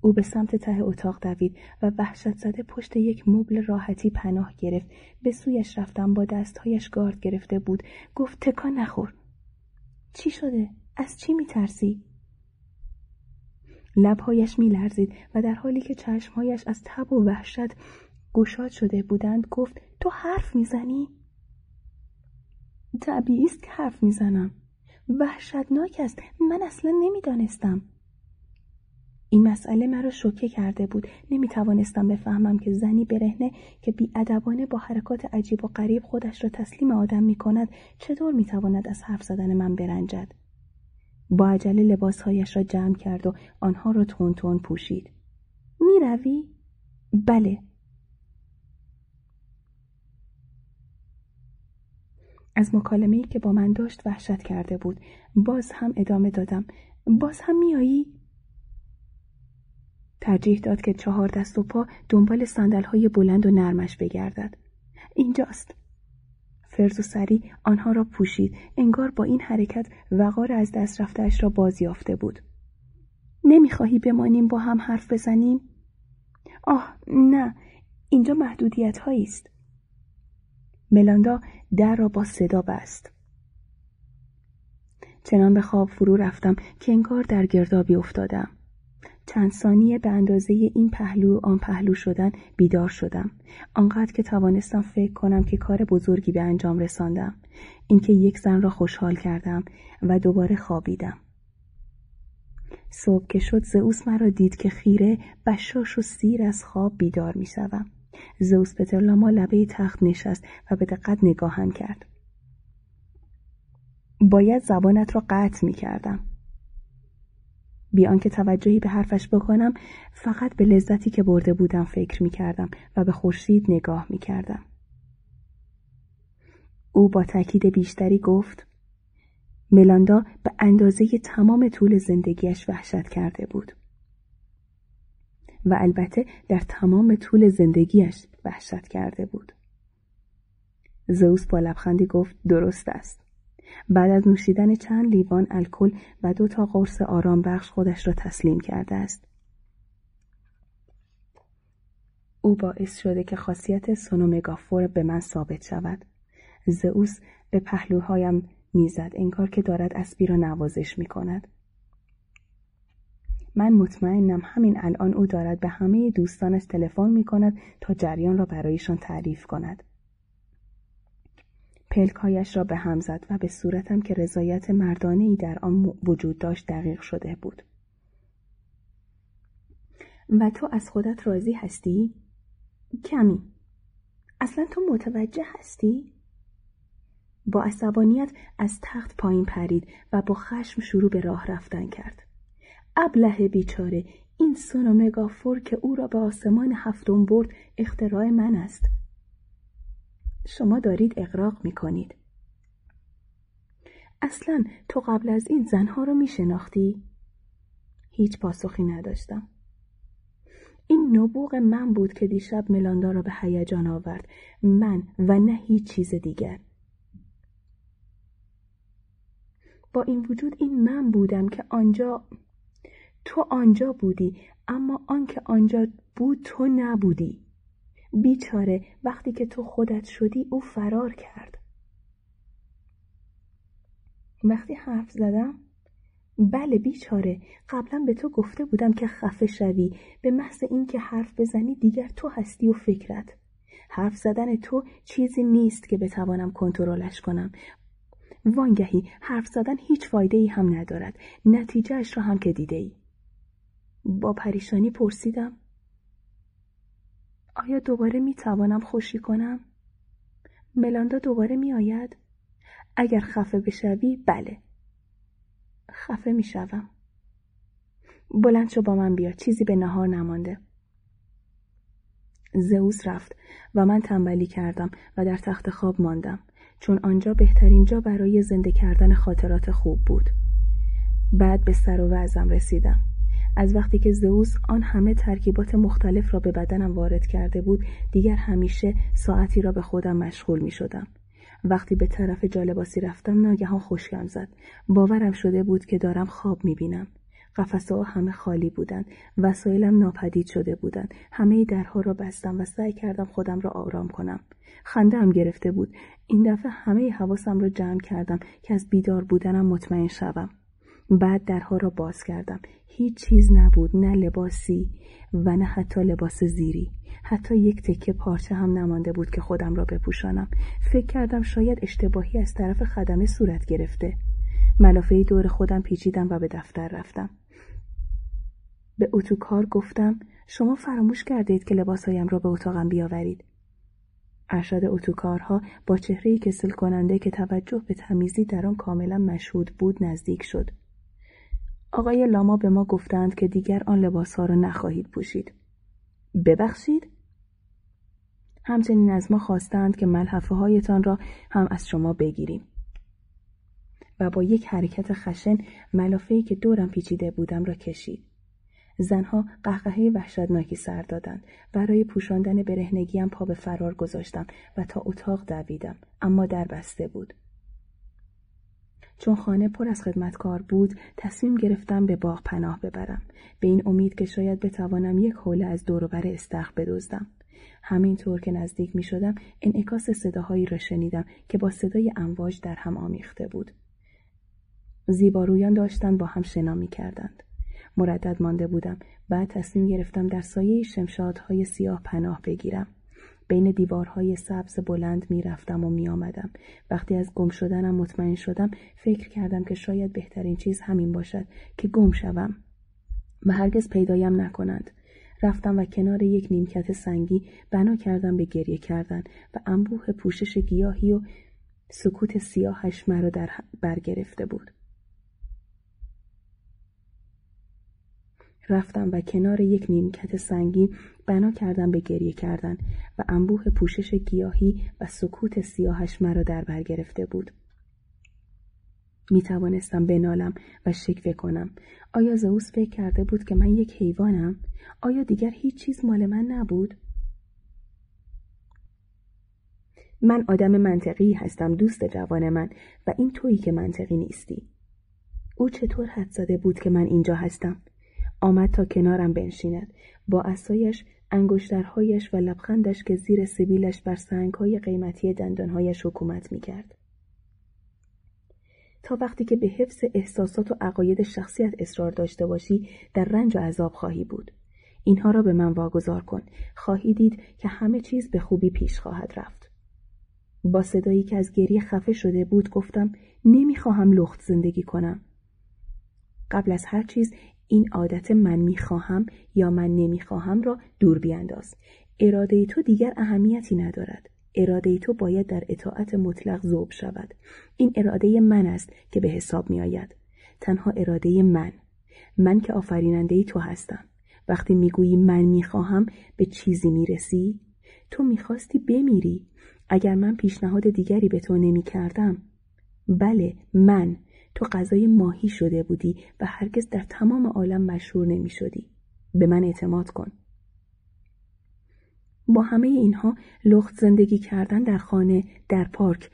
او به سمت ته اتاق دوید و وحشت زده پشت یک مبل راحتی پناه گرفت. به سویش رفتم با دستهایش گارد گرفته بود. گفت تکان نخور. چی شده؟ از چی میترسی؟ لبهایش میلرزید و در حالی که چشمهایش از تب و وحشت گشاد شده بودند گفت تو حرف می‌زنی؟ طبیعی است که حرف می‌زنم. وحشتناک است. من اصلا نمی‌دانستم. این مسئله مرا شوکه کرده بود. نمی توانستم بفهمم که زنی برهنه که بیادبانه با حرکات عجیب و غریب خودش را تسلیم آدم می کند چطور می تواند از حرف زدن من برنجد؟ با عجله لباسهایش را جمع کرد و آنها را تون تون پوشید. می روی؟ بله. از مکالمه‌ای که با من داشت وحشت کرده بود. باز هم ادامه دادم. باز هم میایی ترجیح داد که چهار دست و پا دنبال سندل های بلند و نرمش بگردد. اینجاست. فرز و سری آنها را پوشید انگار با این حرکت وقار از دست رفتهش را باز یافته بود. نمی‌خواهی بمانیم با هم حرف بزنیم؟ آه نه اینجا محدودیت هایی است. ملاندا در را با صدا بست. چنان به خواب فرو رفتم که انگار در گردابی افتادم. چند ثانیه به اندازه این پهلو آن پهلو شدن بیدار شدم آنقدر که توانستم فکر کنم که کار بزرگی به انجام رساندم اینکه یک زن را خوشحال کردم و دوباره خوابیدم صبح که شد زئوس مرا دید که خیره بشاش و سیر از خواب بیدار می شوم. زئوس پترلاما لبه تخت نشست و به دقت نگاهم کرد. باید زبانت را قطع می کردم. بی آنکه توجهی به حرفش بکنم فقط به لذتی که برده بودم فکر می کردم و به خورشید نگاه می کردم. او با تاکید بیشتری گفت ملاندا به اندازه تمام طول زندگیش وحشت کرده بود. و البته در تمام طول زندگیش وحشت کرده بود. زوس با لبخندی گفت درست است. بعد از نوشیدن چند لیوان الکل و دو تا قرص آرام بخش خودش را تسلیم کرده است. او باعث شده که خاصیت سونومگافور به من ثابت شود. زئوس به پهلوهایم می‌زد انگار که دارد اسبی را نوازش می کند. من مطمئنم همین الان او دارد به همه دوستانش تلفن می کند تا جریان را برایشان تعریف کند. پلکهایش را به هم زد و به صورتم که رضایت مردانه ای در آن وجود داشت دقیق شده بود. و تو از خودت راضی هستی؟ کمی. اصلا تو متوجه هستی؟ با عصبانیت از تخت پایین پرید و با خشم شروع به راه رفتن کرد. ابله بیچاره این سونومگافور که او را به آسمان هفتم برد اختراع من است. شما دارید اقراق می کنید. اصلا تو قبل از این زنها رو می شناختی؟ هیچ پاسخی نداشتم. این نبوغ من بود که دیشب ملاندا را به هیجان آورد من و نه هیچ چیز دیگر با این وجود این من بودم که آنجا تو آنجا بودی اما آنکه آنجا بود تو نبودی بیچاره وقتی که تو خودت شدی او فرار کرد. وقتی حرف زدم بله بیچاره قبلا به تو گفته بودم که خفه شوی. به محض اینکه حرف بزنی دیگر تو هستی و فکرت. حرف زدن تو چیزی نیست که بتوانم کنترلش کنم. وانگهی حرف زدن هیچ فایده ای هم ندارد. نتیجه اش را هم که دیده ای با پریشانی پرسیدم آیا دوباره می توانم خوشی کنم؟ ملاندا دوباره می آید؟ اگر خفه بشوی بله خفه می شوم. بلند شو با من بیا چیزی به نهار نمانده زئوس رفت و من تنبلی کردم و در تخت خواب ماندم چون آنجا بهترین جا برای زنده کردن خاطرات خوب بود بعد به سر و وضعم رسیدم از وقتی که زئوس آن همه ترکیبات مختلف را به بدنم وارد کرده بود دیگر همیشه ساعتی را به خودم مشغول می شدم. وقتی به طرف جالباسی رفتم ناگهان خوشگم زد. باورم شده بود که دارم خواب می بینم. قفسه ها همه خالی بودند. وسایلم ناپدید شده بودند. همه درها را بستم و سعی کردم خودم را آرام کنم. خنده هم گرفته بود. این دفعه همه حواسم را جمع کردم که از بیدار بودنم مطمئن شوم. بعد درها را باز کردم. هیچ چیز نبود نه لباسی و نه حتی لباس زیری. حتی یک تکه پارچه هم نمانده بود که خودم را بپوشانم. فکر کردم شاید اشتباهی از طرف خدمه صورت گرفته. ملافه دور خودم پیچیدم و به دفتر رفتم. به اتوکار گفتم شما فراموش کردید که لباسهایم را به اتاقم بیاورید. ارشد اتوکارها با چهره کسل کننده که توجه به تمیزی در آن کاملا مشهود بود نزدیک شد. آقای لاما به ما گفتند که دیگر آن لباسها را نخواهید پوشید. ببخشید؟ همچنین از ما خواستند که ملحفه هایتان را هم از شما بگیریم. و با یک حرکت خشن ملافه‌ای که دورم پیچیده بودم را کشید. زنها قهقهه وحشتناکی سر دادند. برای پوشاندن برهنگیم پا به فرار گذاشتم و تا اتاق دویدم. اما در بسته بود. چون خانه پر از خدمتکار بود تصمیم گرفتم به باغ پناه ببرم. به این امید که شاید بتوانم یک حوله از دوروبر استخ بدزدم. همینطور که نزدیک می شدم انعکاس صداهایی را شنیدم که با صدای امواج در هم آمیخته بود. زیبارویان داشتند با هم شنا می کردند. مردد مانده بودم. بعد تصمیم گرفتم در سایه شمشادهای سیاه پناه بگیرم. بین دیوارهای سبز بلند می‌رفتم و میآمدم. وقتی از گم شدنم مطمئن شدم فکر کردم که شاید بهترین چیز همین باشد که گم شوم و هرگز پیدایم نکنند. رفتم و کنار یک نیمکت سنگی بنا کردم به گریه کردن و انبوه پوشش گیاهی و سکوت سیاهش مرا در برگرفته بود. رفتم و کنار یک نیمکت سنگی بنا کردم به گریه کردن و انبوه پوشش گیاهی و سکوت سیاهش مرا در بر گرفته بود. می توانستم بنالم و شکوه کنم. آیا زئوس فکر کرده بود که من یک حیوانم؟ آیا دیگر هیچ چیز مال من نبود؟ من آدم منطقی هستم دوست جوان من و این تویی که منطقی نیستی. او چطور حد زده بود که من اینجا هستم؟ آمد تا کنارم بنشیند. با اسایش انگشترهایش و لبخندش که زیر سبیلش بر سنگهای قیمتی دندانهایش حکومت می‌کرد. تا وقتی که به حفظ احساسات و عقاید شخصیت اصرار داشته باشی در رنج و عذاب خواهی بود. اینها را به من واگذار کن. خواهی دید که همه چیز به خوبی پیش خواهد رفت. با صدایی که از گریه خفه شده بود گفتم نمی‌خواهم لخت زندگی کنم. قبل از هر چیز این عادت من می‌خواهم یا من نمی‌خواهم را دور بیانداز. اراده تو دیگر اهمیتی ندارد. اراده تو باید در اطاعت مطلق ذوب شود. این اراده من است که به حساب می آید تنها اراده من. من که آفریننده تو هستم. وقتی می‌گویی من می‌خواهم به چیزی می‌رسی؟ تو می‌خواستی بمیری. اگر من پیشنهاد دیگری به تو نمی‌کردم؟ بله من. تو غذای ماهی شده بودی و هرگز در تمام عالم مشهور نمی شدی. به من اعتماد کن. با همه اینها لخت زندگی کردن در خانه در پارک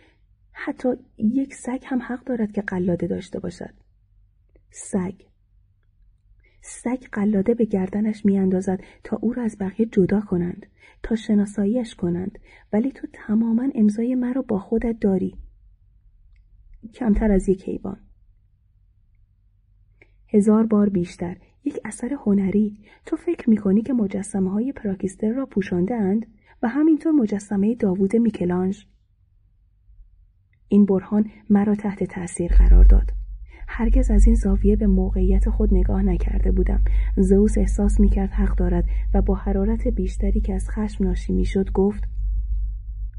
حتی یک سگ هم حق دارد که قلاده داشته باشد سگ سگ قلاده به گردنش میاندازد تا او را از بقیه جدا کنند تا شناساییش کنند ولی تو تماما امضای مرا با خودت داری کمتر از یک حیوان هزار بار بیشتر. یک اثر هنری. تو فکر می‌کنی که مجسمه های پراکیستر را پوشانده اند و همینطور مجسمه داوود میکلانج؟ این برهان مرا تحت تاثیر قرار داد. هرگز از این زاویه به موقعیت خود نگاه نکرده بودم. زئوس احساس می‌کرد حق دارد و با حرارت بیشتری که از خشم ناشی می‌شد گفت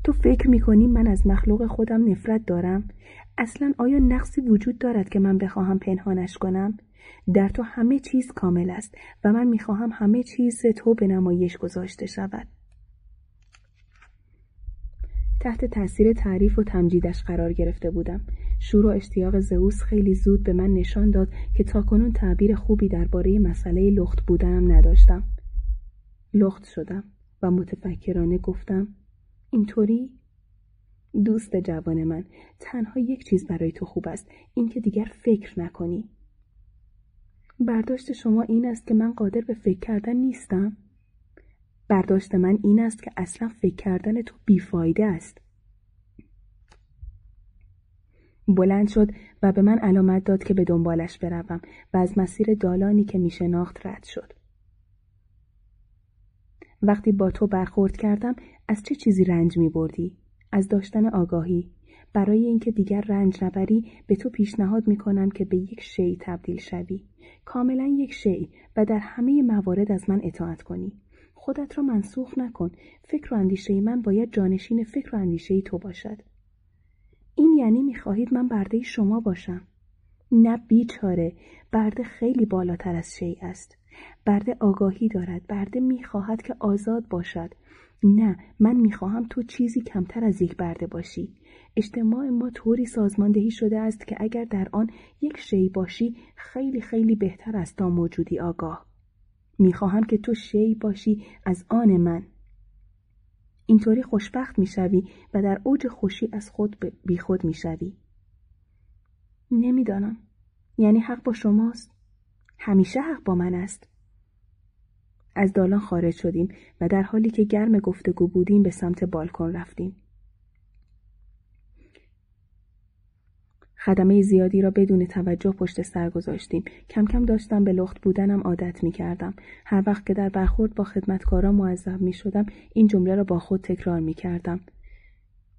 تو فکر می‌کنی من از مخلوق خودم نفرت دارم؟ اصلا آیا نقصی وجود دارد که من بخواهم پنهانش کنم؟ در تو همه چیز کامل است و من می‌خواهم همه چیز تو به نمایش گذاشته شود. تحت تاثیر تعریف و تمجیدش قرار گرفته بودم. شور و اشتیاق زئوس خیلی زود به من نشان داد که تاکنون تعبیر خوبی درباره مسئله لخت بودنم نداشتم. لخت شدم و متفکرانه گفتم اینطوری؟ دوست جوان من تنها یک چیز برای تو خوب است اینکه دیگر فکر نکنی. برداشت شما این است که من قادر به فکر کردن نیستم. برداشت من این است که اصلا فکر کردن تو بیفایده است. بلند شد و به من علامت داد که به دنبالش بروم و از مسیر دالانی که می شناخت رد شد. وقتی با تو برخورد کردم از چه چیزی رنج می بردی؟ از داشتن آگاهی. برای اینکه دیگر رنج نبری به تو پیشنهاد می کنم که به یک شی تبدیل شوی. کاملا یک شی و در همه موارد از من اطاعت کنی. خودت را منسوخ نکن. فکر و اندیشه من باید جانشین فکر و اندیشه تو باشد. این یعنی می‌خواهید من برده شما باشم. نه بیچاره. برده خیلی بالاتر از شی است. برده آگاهی دارد. برده می‌خواهد که آزاد باشد. نه من می‌خواهم تو چیزی کمتر از یک برده باشی. اجتماع ما طوری سازماندهی شده است که اگر در آن یک شی باشی خیلی خیلی بهتر است تا موجودی آگاه. می‌خواهم که تو شی باشی از آن من. اینطوری خوشبخت می‌شوی و در اوج خوشی از خود بیخود می‌شوی. نمی‌دانم. یعنی حق با شماست؟ همیشه حق با من است. از دالان خارج شدیم و در حالی که گرم گفتگو بودیم به سمت بالکن رفتیم خدمه زیادی را بدون توجه پشت سر گذاشتیم. کم کم داشتم به لخت بودنم عادت می کردم. هر وقت که در برخورد با خدمتکاران معذب می شدم این جمله را با خود تکرار می کردم.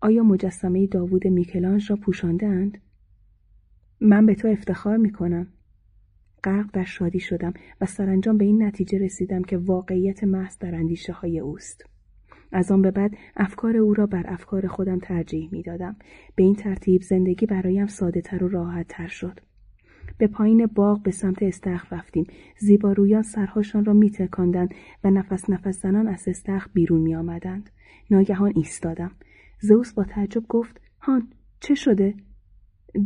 آیا مجسمه داوود میکلانج را پوشانده اند؟ من به تو افتخار می کنم. غرق در شادی شدم و سرانجام به این نتیجه رسیدم که واقعیت محض در اندیشه های اوست. از آن به بعد افکار او را بر افکار خودم ترجیح می دادم. به این ترتیب زندگی برایم ساده تر و راحت تر شد. به پایین باغ به سمت استخر رفتیم. زیبارویان سرهاشان را می تکندند و نفس نفس زنان از استخر بیرون می آمدند. ناگهان ایستادم. زوس با تعجب گفت هان چه شده؟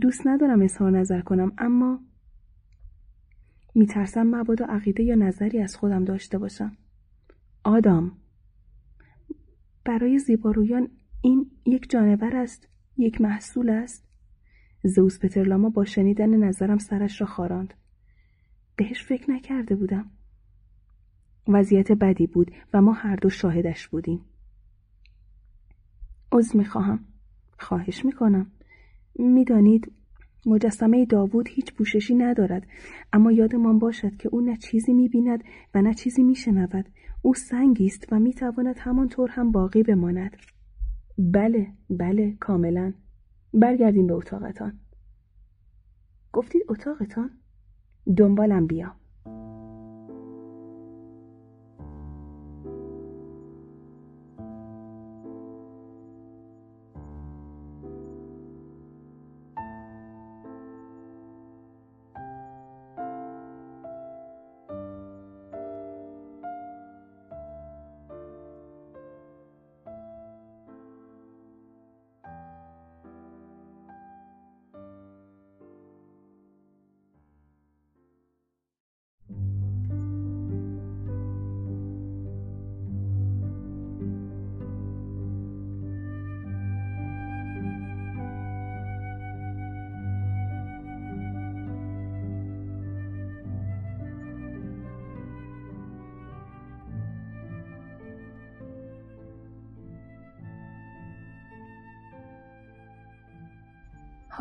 دوست ندارم اظهار نظر کنم اما میترسم مبادا عقیده یا نظری از خودم داشته باشم. آدام برای زیبارویان این یک جانور است یک محصول است. زوس پترلاما با شنیدن نظرم سرش را خاراند. بهش فکر نکرده بودم. وضعیت بدی بود و ما هر دو شاهدش بودیم. عذر می‌خواهم. خواهش می‌کنم. می‌دانید مجسمه داوود هیچ پوششی ندارد. اما یادمان باشد که او نه چیزی می‌بیند و نه چیزی میشنود. او سنگی است و می‌تواند همانطور هم باقی بماند. بله بله کاملا. برگردیم به اتاقتان. گفتید اتاقتان؟ دنبالم بیا.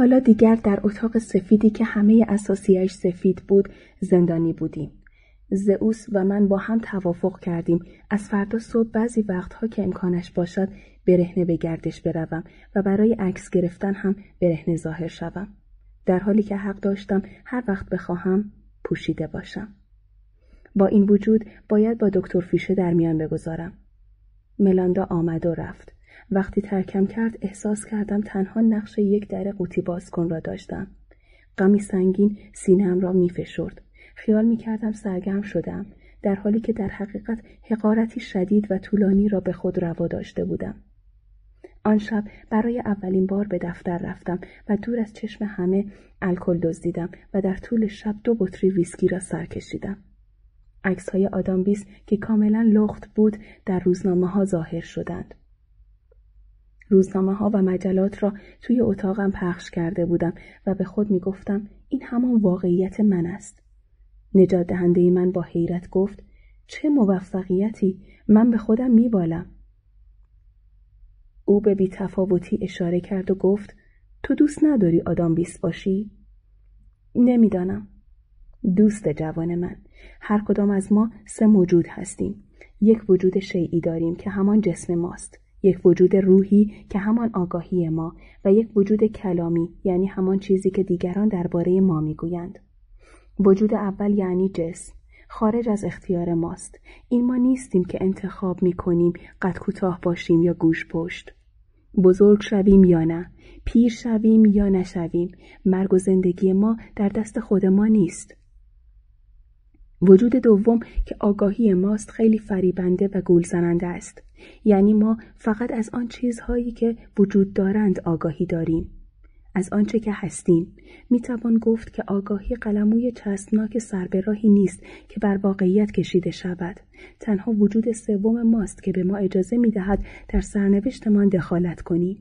حالا دیگر در اتاق سفیدی که همه اساسیش سفید بود زندانی بودیم. زئوس و من با هم توافق کردیم از فردا صبح بعضی وقتها که امکانش باشد برهنه به گردش بروم و برای عکس گرفتن هم برهنه ظاهر شوم. در حالی که حق داشتم هر وقت بخواهم پوشیده باشم. با این وجود باید با دکتر فیشه در میان بگذارم. ملاندا آمد و رفت. وقتی ترکم کرد احساس کردم تنها نقش یک در قوطی بازکن را داشتم. غمی سنگین سینهام را میفشرد. خیال می‌کردم سرگرم شدم در حالی که در حقیقت حقارتی شدید و طولانی را به خود روا داشته بودم. آن شب برای اولین بار به دفتر رفتم و دور از چشم همه الکل دزدیدم و در طول شب دو بطری ویسکی را سر کشیدم. عکس های آدامبیس که کاملا لخت بود در روزنامه ها ظاهر شدند. روزنامه ها و مجلات را توی اتاقم پخش کرده بودم و به خود می گفتم این همان واقعیت من است. نجات دهنده من با حیرت گفت چه موفقیتی من به خودم می بالم. او به بیتفاوتی اشاره کرد و گفت تو دوست نداری آدام بیست باشی؟ نمی‌دانم. دوست جوان من هر کدام از ما سه موجود هستیم یک وجود شیعی داریم که همان جسم ماست یک وجود روحی که همان آگاهی ما و یک وجود کلامی یعنی همان چیزی که دیگران درباره ما می‌گویند. وجود اول یعنی جسم خارج از اختیار ماست. این ما نیستیم که انتخاب می کنیم قد کوتاه باشیم یا گوش پشت. بزرگ شویم یا نه پیر شویم یا نشویم مرگ و زندگی ما در دست خود ما نیست. وجود دوم که آگاهی ماست خیلی فریبنده و گول زننده است. یعنی ما فقط از آن چیزهایی که وجود دارند آگاهی داریم. از آنچه که هستیم. می‌توان گفت که آگاهی قلموی چسبناک سربراهی نیست که بر واقعیت کشیده شود. تنها وجود سوم ماست که به ما اجازه می‌دهد در سرنوشتمان دخالت کنیم.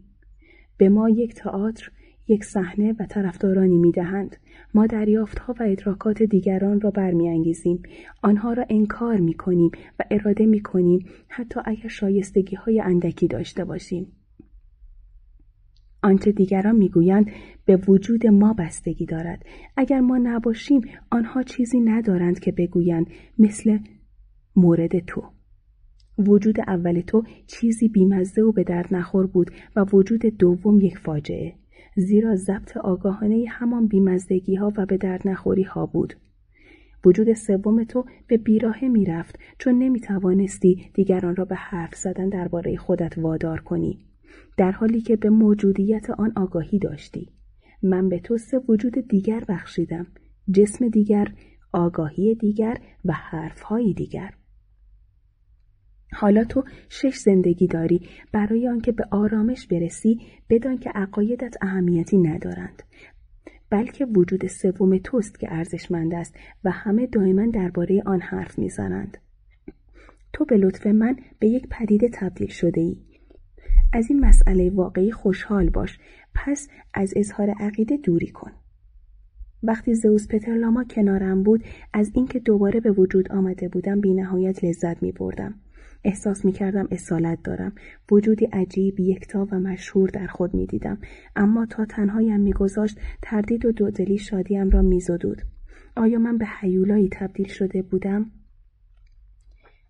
به ما یک تئاتر یک صحنه و طرفدارانی می‌دهند. ما دریافتها و ادراکات دیگران را برمیانگیزیم. آنها را انکار می‌کنیم و اراده می‌کنیم حتی اگر شایستگی های اندکی داشته باشیم. آنچه دیگران می‌گویند به وجود ما بستگی دارد. اگر ما نباشیم آنها چیزی ندارند که بگویند مثل مورد تو. وجود اول تو چیزی بیمزه و به درد نخور بود و وجود دوم یک فاجعه. زیرا ضبط آگاهانه همان بیمزدگی ها و به درد نخوری ها بود. وجود سوم تو به بیراهه می‌رفت چون نمی توانستی دیگران را به حرف زدن درباره خودت وادار کنی. در حالی که به موجودیت آن آگاهی داشتی. من به تو سه وجود دیگر بخشیدم. جسم دیگر آگاهی دیگر و حرفهای دیگر. حالا تو شش زندگی داری. برای آنکه به آرامش برسی بدان که عقایدت اهمیتی ندارند. بلکه وجود سوم توست که ارزشمند است و همه دائما درباره آن حرف می‌زنند. تو به لطف من به یک پدیده تبدیل شده ای از این مسئله واقعی خوشحال باش. پس از اظهار عقیده دوری کن. وقتی زئوس پترلاما کنارم بود از اینکه دوباره به وجود آمده بودم بینهایت لذت می بردم. احساس می کردم اصالت دارم. وجودی عجیب، یکتا و مشهور در خود می دیدم. اما تا تنهایم می گذاشت تردید و دودلی شادیم را می زدود. آیا من به حیولایی تبدیل شده بودم؟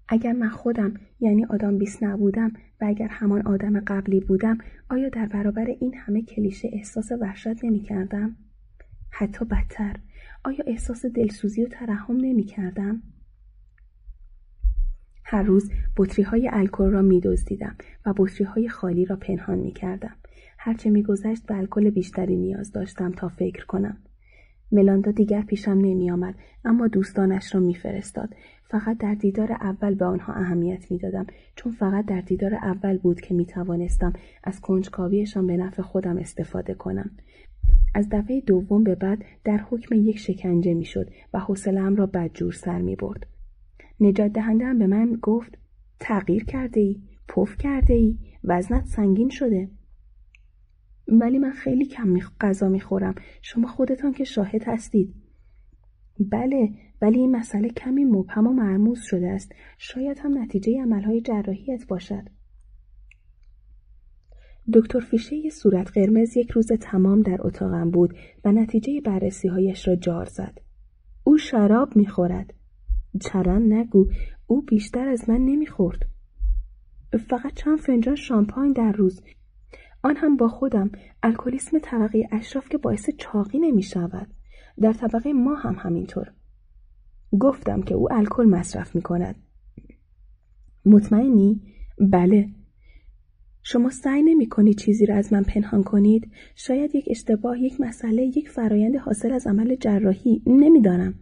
اگر من خودم یعنی آدم بیست نبودم و اگر همان آدم قبلی بودم آیا در برابر این همه کلیشه احساس وحشت نمی کردم؟ حتی بدتر آیا احساس دلسوزی و ترحم نمی کردم؟ هر روز بطری های الکل را می و بطری های خالی را پنهان می کردم. هرچه می گذشت به الکل بیشتری نیاز داشتم تا فکر کنم. ملاندا دیگر پیشم نمی آمد اما دوستانش را میفرستاد فقط در دیدار اول به آنها اهمیت می‌دادم چون فقط در دیدار اول بود که می توانستم از کنجکاویشان به نفع خودم استفاده کنم از دفعه دوم به بعد در حکم یک شکنجه می‌شد و حوصلهام را بدجور سر می برد. نجات دهنده به من گفت تغییر کرده ای پف کرده ای وزنت سنگین شده. ولی من خیلی کم غذا می‌خورم. شما خودتان که شاهد هستید. بله ولی این مسئله کمی مبهم و مرموز شده است. شاید هم نتیجه عملهای جراحیت باشد. دکتر فیشه صورت قرمز یک روز تمام در اتاقم بود و نتیجه بررسی هایش را جار زد. او شراب می‌خورد. چرن نگو او بیشتر از من نمی‌خورد فقط چند فنجان شامپاین در روز آن هم با خودم الکلیسم طبقه اشراف که باعث چاقی نمی شود. در طبقه ما هم همینطور. گفتم که او الکل مصرف می کند. مطمئنی؟ بله. شما سعی نمی کنید چیزی را از من پنهان کنید؟ شاید یک اشتباه، یک مسئله، یک فرایند حاصل از عمل جراحی نمی‌دانم.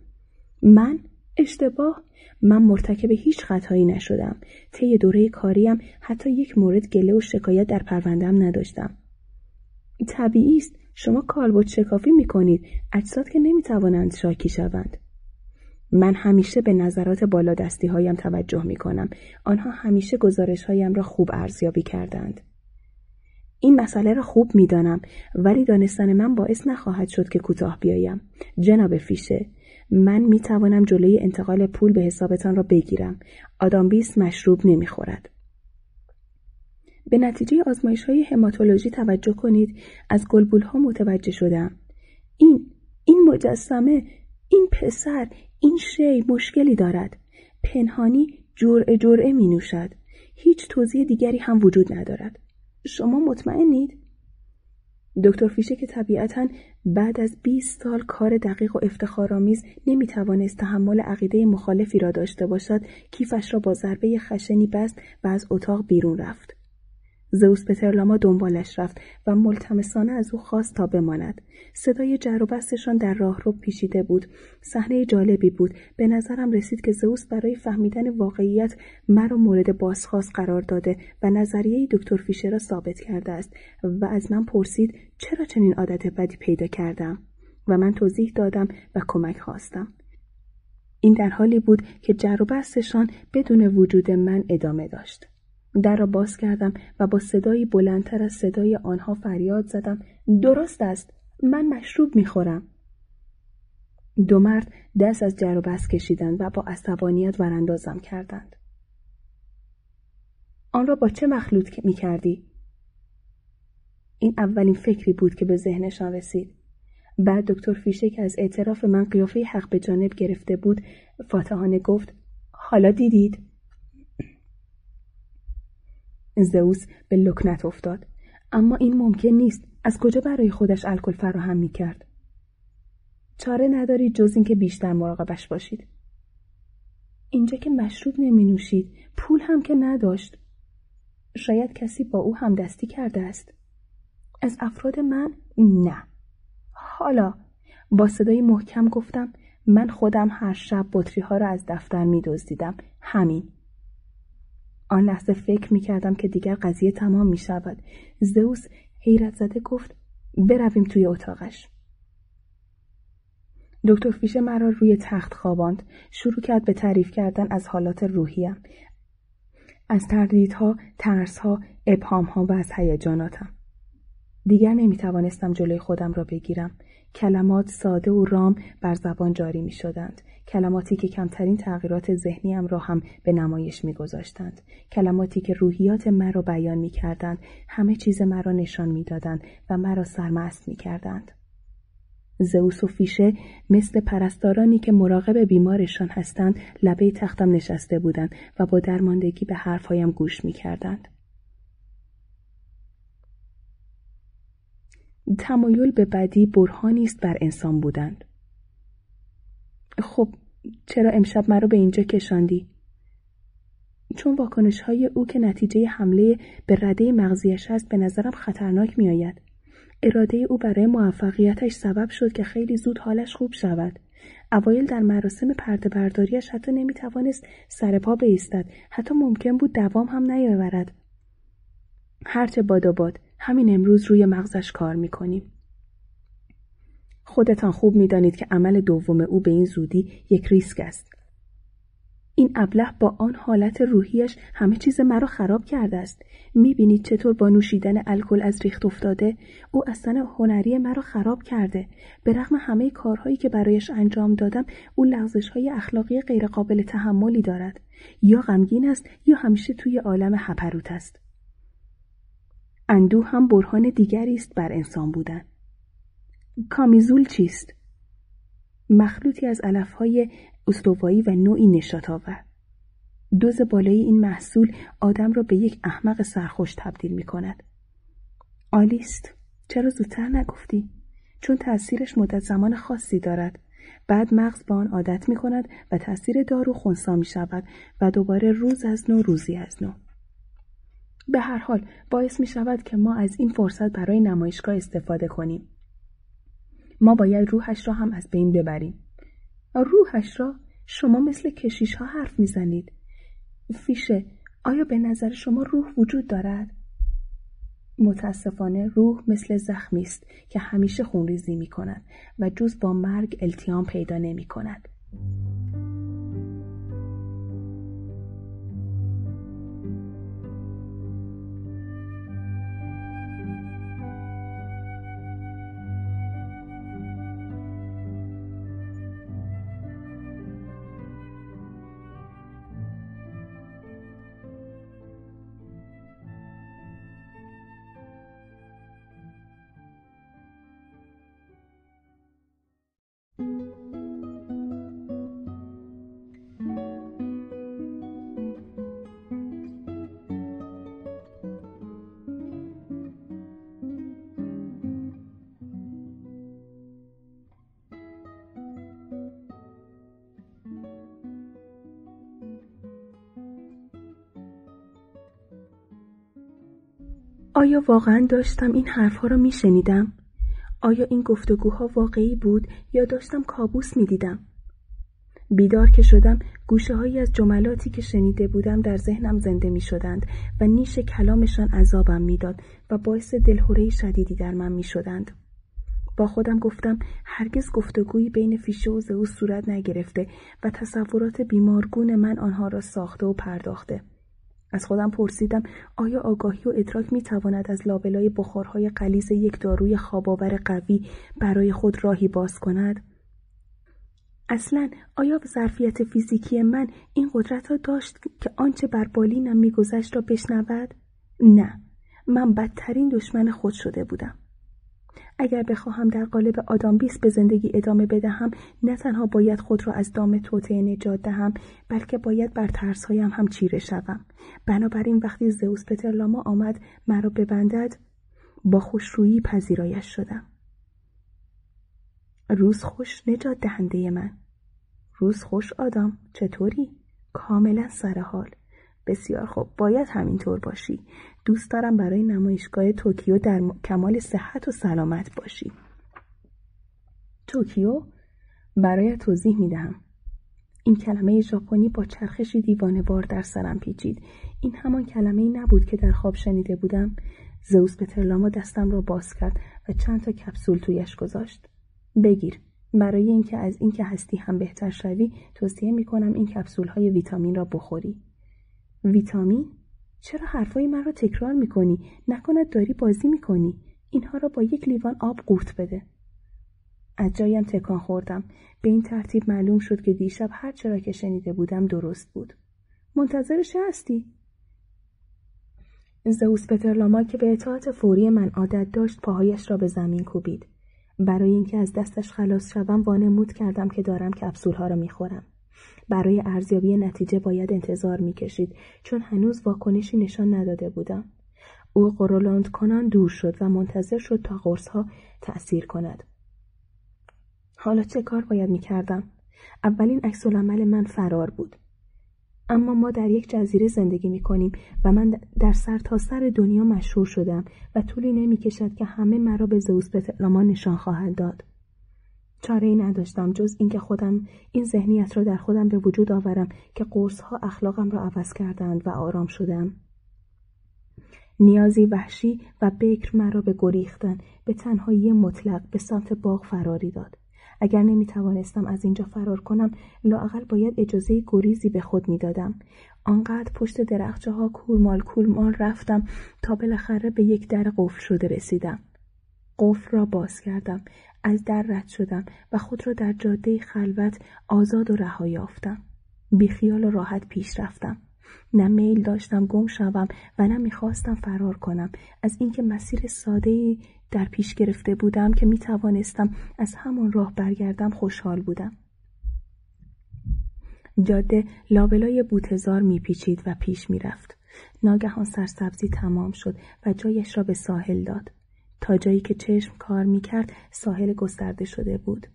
من اشتباه من مرتکب هیچ خطایی نشدم طی دوره کاریم حتی یک مورد گله و شکایت در پروندهم نداشتم طبیعی است شما کالبد شکافی می کنید اجساد که نمی توانند شاکی شوند من همیشه به نظرات بالا دستی هایم توجه می کنم. آنها همیشه گزارش هایم را خوب ارزیابی کردند. این مسئله را خوب می دانم ولی دانستن من باعث نخواهد شد که کوتاه بیایم. جناب فیشه من می توانم جلوی انتقال پول به حسابتان را بگیرم. آدام بیس مشروب نمی خورد. به نتیجه آزمایش های هماتولوژی توجه کنید از گلبول ها متوجه شدم. این این مجسمه این پسر این شی مشکلی دارد. پنهانی جرعه جرعه می نوشد. هیچ توضیح دیگری هم وجود ندارد. شما مطمئنید؟ دکتر فیشه که طبیعتا بعد از 20 سال کار دقیق و افتخارآمیز نمی‌توانست تحمل عقیده مخالفی را داشته باشد کیفش را با ضربه خشنی بست و از اتاق بیرون رفت. زئوس پترلاما دنبالش رفت و ملتمسانه از او خواست تا بماند. صدای جر و بستشان در راهرو پیچیده بود. صحنه جالبی بود. به نظرم رسید که زئوس برای فهمیدن واقعیت مرا مورد بازخواست قرار داده و نظریه دکتر فیشر را ثابت کرده است و از من پرسید چرا چنین عادت بدی پیدا کردم و من توضیح دادم و کمک خواستم. این در حالی بود که جر و بدون وجود من ادامه داشت. در را باز کردم و با صدایی بلندتر از صدای آنها فریاد زدم درست است من مشروب می‌خورم دو مرد دست از جر و بس کشیدند و با عصبانیت وراندازم کردند آن را با چه مخلوط می کردی؟ این اولین فکری بود که به ذهنشان رسید. بعد دکتر فیشه که از اعتراف من قیافه حق به جانب گرفته بود فاتحانه گفت حالا دیدید؟ زئوس به لکنت افتاد. اما این ممکن نیست. از کجا برای خودش الکل فراهم می کرد؟ چاره ندارید جز اینکه بیشتر مراقبش باشید. اینجا که مشروب نمی نوشید پول هم که نداشت. شاید کسی با او همدستی کرده است. از افراد من؟ نه. حالا با صدای محکم گفتم من خودم هر شب بطری ها را از دفتر می دزدیدم همین. آن لحظه فکر می کردم که دیگر قضیه تمام می شود. زئوس حیرت زده گفت برویم توی اتاقش. دکتر فیشه مرا روی تخت خواباند. شروع کرد به تعریف کردن از حالات روحیم. از تردیدها، ترسها، ابهامها و از هیجاناتم. دیگر نمی توانستم جلوی خودم را بگیرم. کلمات ساده و رام بر زبان جاری می شدند. کلماتی که کمترین تغییرات ذهنیم را هم به نمایش میگذاشتند. کلماتی که روحیات مرا بیان می‌کردند همه چیز مرا نشان می‌دادند و مرا سرمست می‌کردند. زئوس و فیشه مثل پرستارانی که مراقب بیمارشان هستند لبه تختم نشسته بودند و با درماندگی به حرفهایم گوش می‌کردند. تمایل به بدی برهانی است بر انسان بودند. خب چرا امشب مرا به اینجا کشاندی؟ چون واکنش های او که نتیجه حمله به رده مغزیش است به نظرم خطرناک می آید. اراده او برای موفقیتش سبب شد که خیلی زود حالش خوب شود. اوایل در مراسم پرده برداریش حتی نمی توانست سر پا بایستد. حتی ممکن بود دوام هم نیاورد. هرچه باد باد همین امروز روی مغزش کار می کنیم. خودتان خوب می‌دانید که عمل دوم او به این زودی یک ریسک است. این ابله با آن حالت روحیش همه چیز مرا خراب کرده است. می‌بینید چطور با نوشیدن الکل از ریخت افتاده او اصلا هنری مرا خراب کرده. به رغم همه کارهایی که برایش انجام دادم او لغزش های اخلاقی غیرقابل تحملی دارد. یا غمگین است یا همیشه توی عالم هپروت است. اندوه هم برهان دیگری است بر انسان بودن. کامیزول چیست؟ مخلوطی از علفهای استوایی و نوعی نشاط آور دوز بالای این محصول آدم را به یک احمق سرخوش تبدیل می کند. آلیست چرا زودتر نگفتی؟ چون تأثیرش مدت زمان خاصی دارد. بعد مغز با آن عادت می کند و تأثیر دارو خونسا می شود و دوباره روز از نو روزی از نو. به هر حال باعث می شود که ما از این فرصت برای نمایشگاه استفاده کنیم. ما باید روحش را هم از بین ببریم. روحش را شما مثل کشیش ها حرف می‌زنید. فیشه آیا به نظر شما روح وجود دارد؟ متاسفانه روح مثل زخمی است که همیشه خونریزی می کند و جز با مرگ التیام پیدا نمی کند. آیا واقعا داشتم این حرفها را می شنیدم؟ آیا این گفتگوها واقعی بود یا داشتم کابوس می دیدم؟ بیدار که شدم گوشه هایی از جملاتی که شنیده بودم در ذهنم زنده می شدند و نیش کلامشان عذابم می‌داد و باعث دلهوره شدیدی در من می شدند. با خودم گفتم هرگز گفتگویی بین فیشه و زئوس صورت نگرفته و تصورات بیمارگون من آنها را ساخته و پرداخته. از خودم پرسیدم آیا آگاهی و ادراک می تواند از لابلای بخارهای قلیز یک داروی خواباور قوی برای خود راهی باز کند؟ اصلا آیا ظرفیت فیزیکی من این قدرت را داشت که آنچه بر بالینم میگذشت را بشنود؟ نه من بدترین دشمن خود شده بودم. اگر بخواهم در قالب آدامبیس به زندگی ادامه بدهم نه تنها باید خود را از دام توطعه نجات دهم بلکه باید بر ترسهایم هم چیره شوم. بنابراین وقتی زئوس پترلاما آمد مرا ببندد با خوشرویی پذیرایش شدم. روز خوش نجات دهنده من. روز خوش آدم چطوری؟ کاملا سر حال. بسیار خوب. باید همینطور باشی. دوست دارم برای نمایشگاه توکیو در کمال صحت و سلامت باشی. توکیو برای توضیح می دهم. این کلمه ژاپنی با چرخشی دیوانه بار در سرم پیچید. این همان کلمه ای نبود که در خواب شنیده بودم. زئوس پترلاما دستم را باز کرد و چند تا کپسول تویش گذاشت. بگیر. برای اینکه از اینکه هستی هم بهتر شوی توصیه می کنم این کپسول های ویتامین را بخوری. ویتامین چرا حرفای من را تکرار می‌کنی؟ نکند داری بازی می‌کنی. اینها را با یک لیوان آب قورت بده. از جایم تکان خوردم. به این ترتیب معلوم شد که دیشب هر چرا که شنیده بودم درست بود. منتظر چه هستی؟ زئوس پترلاما که به اطاعت فوری من عادت داشت پاهایش را به زمین کوبید. برای اینکه از دستش خلاص شوم وانمود کردم که دارم کپسولها را می‌خورم. برای ارزیابی نتیجه باید انتظار می‌کشید چون هنوز واکنشی نشان نداده بودم. او قرولاند کنان دور شد و منتظر شد تا قرصها تأثیر کند. حالا چه کار باید می‌کردم؟ اولین عکس من فرار بود. اما ما در یک جزیره زندگی می کنیم و من در سر تا سر دنیا مشهور شدم و طولی نمی کشد که همه مرا به زئوس پترلاما نشان خواهد داد. چاره ای نداشتم جز اینکه خودم این ذهنیت را در خودم به وجود آورم که قرص ها اخلاقم را عوض کردند و آرام شدم. نیازی وحشی و بکر مرا به گریختن به تنهایی مطلق به سمت باغ فراری داد. اگر نمی توانستم از اینجا فرار کنم لااقل باید اجازه گریزی به خود می دادم. آنقدر پشت درخچه ها کولمال کولمال رفتم تا بالاخره به یک در قفل شده رسیدم. قفل را باز کردم از در رد شدم و خود را در جاده خلوت آزاد و رها یافتم بیخیال و راحت پیش رفتم نه میل داشتم گم شوم و نه می‌خواستم فرار کنم از اینکه مسیر ساده در پیش گرفته بودم که می توانستم از همان راه برگردم خوشحال بودم. جاده لابلای بوتزار میپیچید و پیش می‌رفت. ناگهان سرسبزی تمام شد و جایش را به ساحل داد. تا جایی که چشم کار می‌کرد ساحل گسترده شده بود.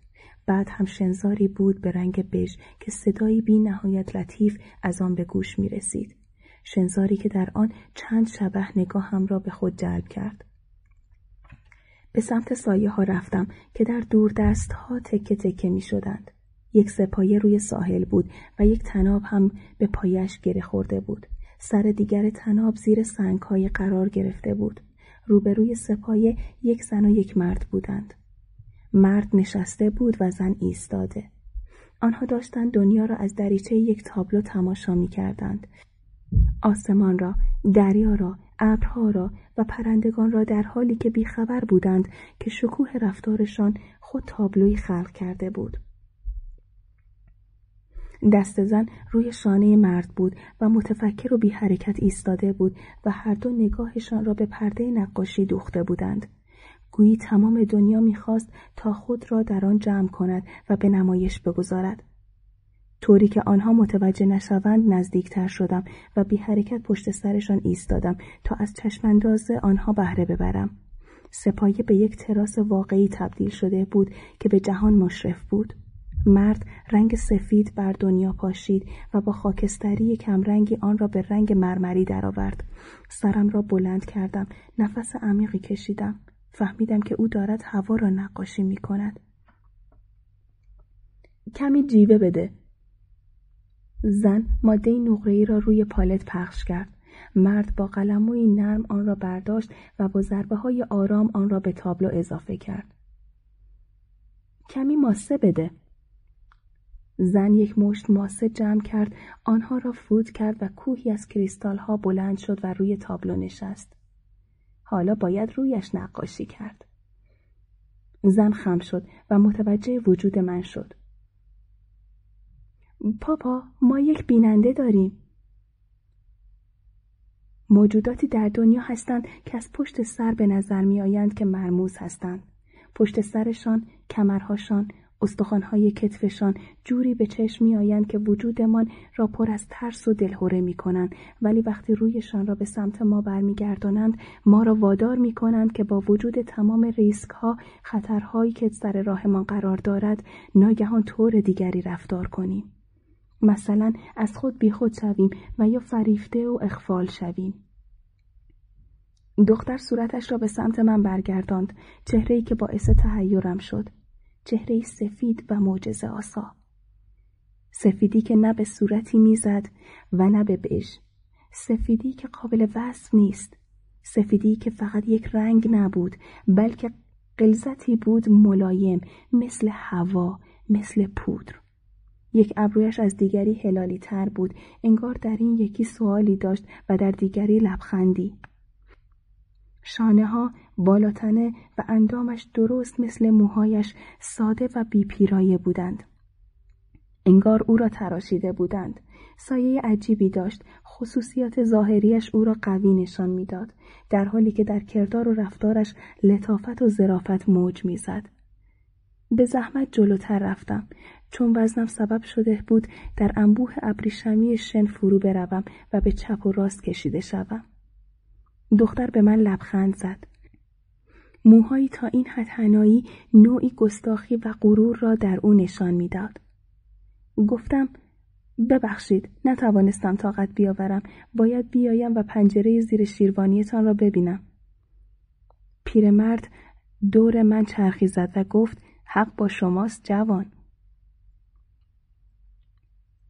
بعد هم شنزاری بود به رنگ بژ که صدایی بی نهایت لطیف از آن به گوش می رسید. شنزاری که در آن چند شبه نگاه هم را به خود جلب کرد. به سمت سایه ها رفتم که در دور دست ها تکه تکه می شدند. یک سپایه روی ساحل بود و یک تناب هم به پایش گره خورده بود. سر دیگر تناب زیر سنگ های قرار گرفته بود. روبروی سپایه یک زن و یک مرد بودند. مرد نشسته بود و زن ایستاده. آنها داشتند دنیا را از دریچه یک تابلو تماشا می کردند. آسمان را، دریا را، ابرها را و پرندگان را در حالی که بیخبر بودند که شکوه رفتارشان خود تابلوی خلق کرده بود. دست زن روی شانه مرد بود و متفکر و بی حرکت ایستاده بود و هر دو نگاهشان را به پرده نقاشی دوخته بودند. گویی تمام دنیا می‌خواست تا خود را در آن جمع کند و به نمایش بگذارد. طوری که آنها متوجه نشوند نزدیکتر شدم و بی حرکت پشت سرشان ایستادم تا از چشمانداز آنها بهره ببرم. سپایه به یک تراس واقعی تبدیل شده بود که به جهان مشرف بود. مرد رنگ سفید بر دنیا پاشید و با خاکستری کمرنگی آن را به رنگ مرمری درآورد. سرم را بلند کردم. نفس عمیقی کشیدم. فهمیدم که او دارد هوا را نقاشی می کند. کمی جیوه بده. زن ماده ای را روی پالت پخش کرد. مرد با قلموی نرم آن را برداشت و با ضربه های آرام آن را به تابلو اضافه کرد. کمی ماسه بده. زن یک مشت ماسه جمع کرد آنها را فوت کرد و کوهی از کریستال ها بلند شد و روی تابلو نشست. حالا باید رویش نقاشی کرد. زن خم شد و متوجه وجود من شد. پاپا ما یک بیننده داریم. موجوداتی در دنیا هستند که از پشت سر به نظر می آیند که مرموز هستند. پشت سرشان، کمرهاشان، استخوانهای کتفشان جوری به چشم می آیند که وجودمان را پر از ترس و دلهوره می کنند ولی وقتی رویشان را به سمت ما برمیگردانند ما را وادار می کنند که با وجود تمام ریسک ها خطرهایی که سر راهمان قرار دارد ناگهان طور دیگری رفتار کنیم. مثلا از خود بیخود شویم و یا فریفته و اخفال شویم. دختر صورتش را به سمت من برگرداند چهره‌ای که باعث تهیرم شد چهره سفید و معجزه آسا. سفیدی که نه به صورتی می‌زد و نه به بژ. سفیدی که قابل وصف نیست. سفیدی که فقط یک رنگ نبود بلکه قلزتی بود ملایم مثل هوا مثل پودر. یک ابرویش از دیگری هلالی تر بود. انگار در این یکی سوالی داشت و در دیگری لبخندی. شانه ها بالاتنه و اندامش درست مثل موهایش ساده و بیپیرایه بودند. انگار او را تراشیده بودند. سایه عجیبی داشت خصوصیات ظاهریش او را قوی نشان می‌داد در حالی که در کردار و رفتارش لطافت و ظرافت موج می‌زد به زحمت جلوتر رفتم چون وزنم سبب شده بود در انبوه ابریشمی شن فرو بروم و به چپ و راست کشیده شوم دختر به من لبخند زد. موهایی تا این حد نوعی گستاخی و غرور را در او نشان می‌داد. گفتم ببخشید نتوانستم طاقت بیاورم باید بیایم و پنجره زیر شیروانیتان را ببینم پیرمرد دور من چرخی زد و گفت حق با شماست جوان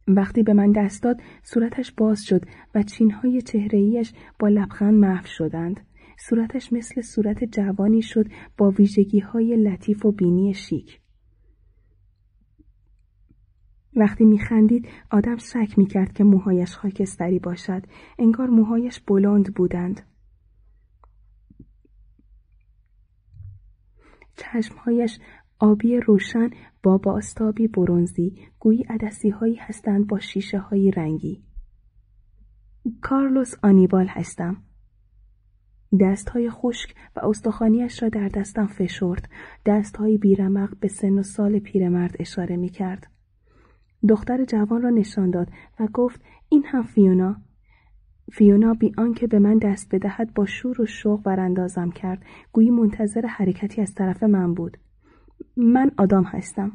وقتی به من دست داد صورتش باز شد و چینهای چهرهیش با لبخند محو شدند. صورتش مثل صورت جوانی شد با ویژگی های لطیف و بینی شیک. وقتی میخندید آدم شک می‌کرد که موهایش خاکستری باشد. انگار موهایش بلند بودند. چشمهایش آبی روشن با باستابی برونزی گویی عدسی هایی هستند با شیشه های رنگی. کارلوس آنیبال هستم. دستهای خشک و استخوانیش را در دستم فشرد. دستهای بیرمق به سن و سال پیرمرد اشاره می کرد. دختر جوان را نشان داد و گفت این هم فیونا. فیونا بی آنکه به من دست بدهد با شور و شوق براندازم کرد. گویی منتظر حرکتی از طرف من بود. من آدام هستم.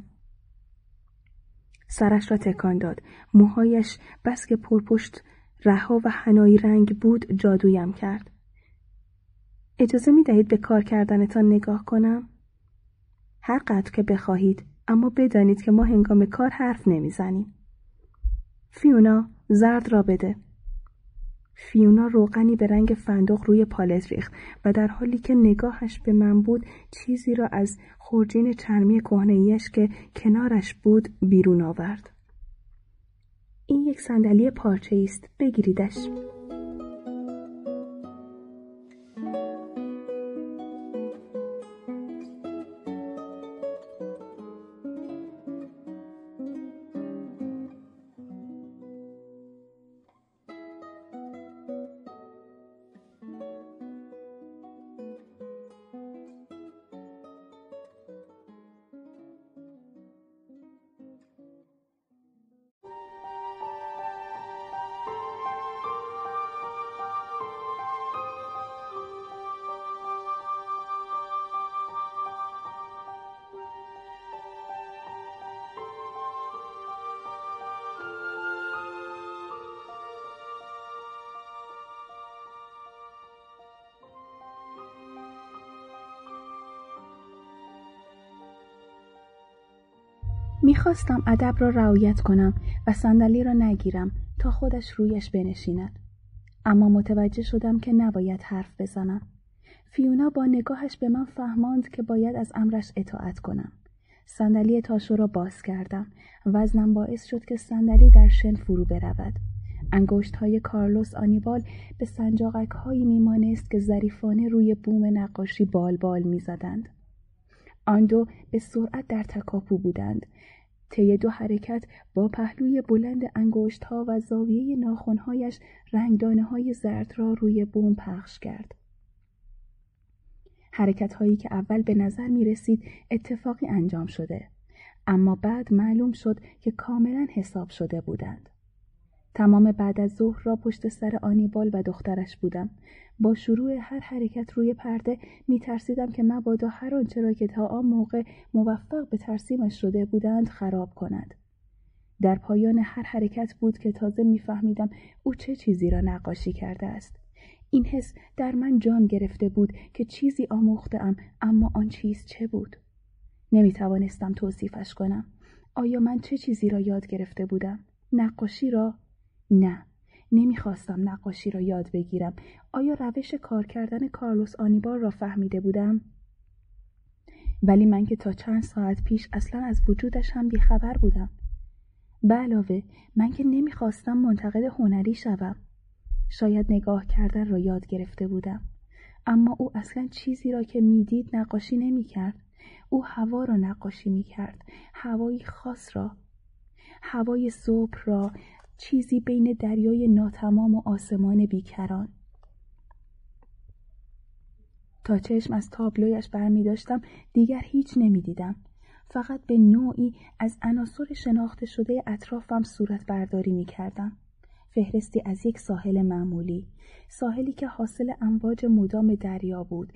سرش را تکان داد. موهایش بس که پرپشت رها و هنایی رنگ بود جادویم کرد. اجازه می دهید به کار کردنتان نگاه کنم؟ هر قدر که بخواهید اما بدانید که ما هنگام کار حرف نمی‌زنیم. فیونا زرد را بده. فیونا روغنی به رنگ فندق روی پالت ریخت و در حالی که نگاهش به من بود چیزی را از خورجین چرمی کهنهایش که کنارش بود بیرون آورد. این یک صندلی پارچه است بگیریدش. می‌خواستم ادب را رعایت کنم و صندلی را نگیرم تا خودش رویش بنشیند. اما متوجه شدم که نباید حرف بزنم. فیونا با نگاهش به من فهماند که باید از امرش اطاعت کنم. صندلی تاشو را باز کردم. وزنم باعث شد که صندلی در شن فرو برود. انگشت های کارلوس آنیبال به سنجاقک هایی میمانست که ظریفانه روی بوم نقاشی بال بال می‌زدند. آن دو به سرعت در تکاپو بودند. طی دو حرکت با پهلوی بلند انگشت ها و زاویه ناخونهایش رنگدانه های زرد را روی بوم پخش کرد. حرکت هایی که اول به نظر می رسید اتفاقی انجام شده اما بعد معلوم شد که کاملا حساب شده بودند. تمام بعد از ظهر را پشت سر آنیبال و دخترش بودم. با شروع هر حرکت روی پرده می ترسیدم که مبادا هر آنچه را که تا آن موقع موفق به ترسیمش شده بودند خراب کند. در پایان هر حرکت بود که تازه میفهمیدم او چه چیزی را نقاشی کرده است. این حس در من جان گرفته بود که چیزی آموختم اما آن چیز چه بود؟ نمی توانستم توصیفش کنم. آیا من چه چیزی را یاد گرفته بودم؟ نقاشی را نه نمی‌خواستم نقاشی را یاد بگیرم. آیا روش کار کردن کارلوس آنیبار را فهمیده بودم؟ ولی من که تا چند ساعت پیش اصلا از وجودش هم بیخبر بودم. به علاوه من که نمی‌خواستم منتقد هنری شوم. شاید نگاه کردن را یاد گرفته بودم. اما او اصلا چیزی را که می‌دید نقاشی نمی‌کرد. او هوا را نقاشی می‌کرد. هوایی خاص را هوای صبح را چیزی بین دریای ناتمام و آسمان بیکران تا چشم از تابلویش برمی داشتم دیگر هیچ نمی دیدم. فقط به نوعی از عناصر شناخته شده اطرافم صورت برداری می کردم. فهرستی از یک ساحل معمولی ساحلی که حاصل امواج مدام دریا بود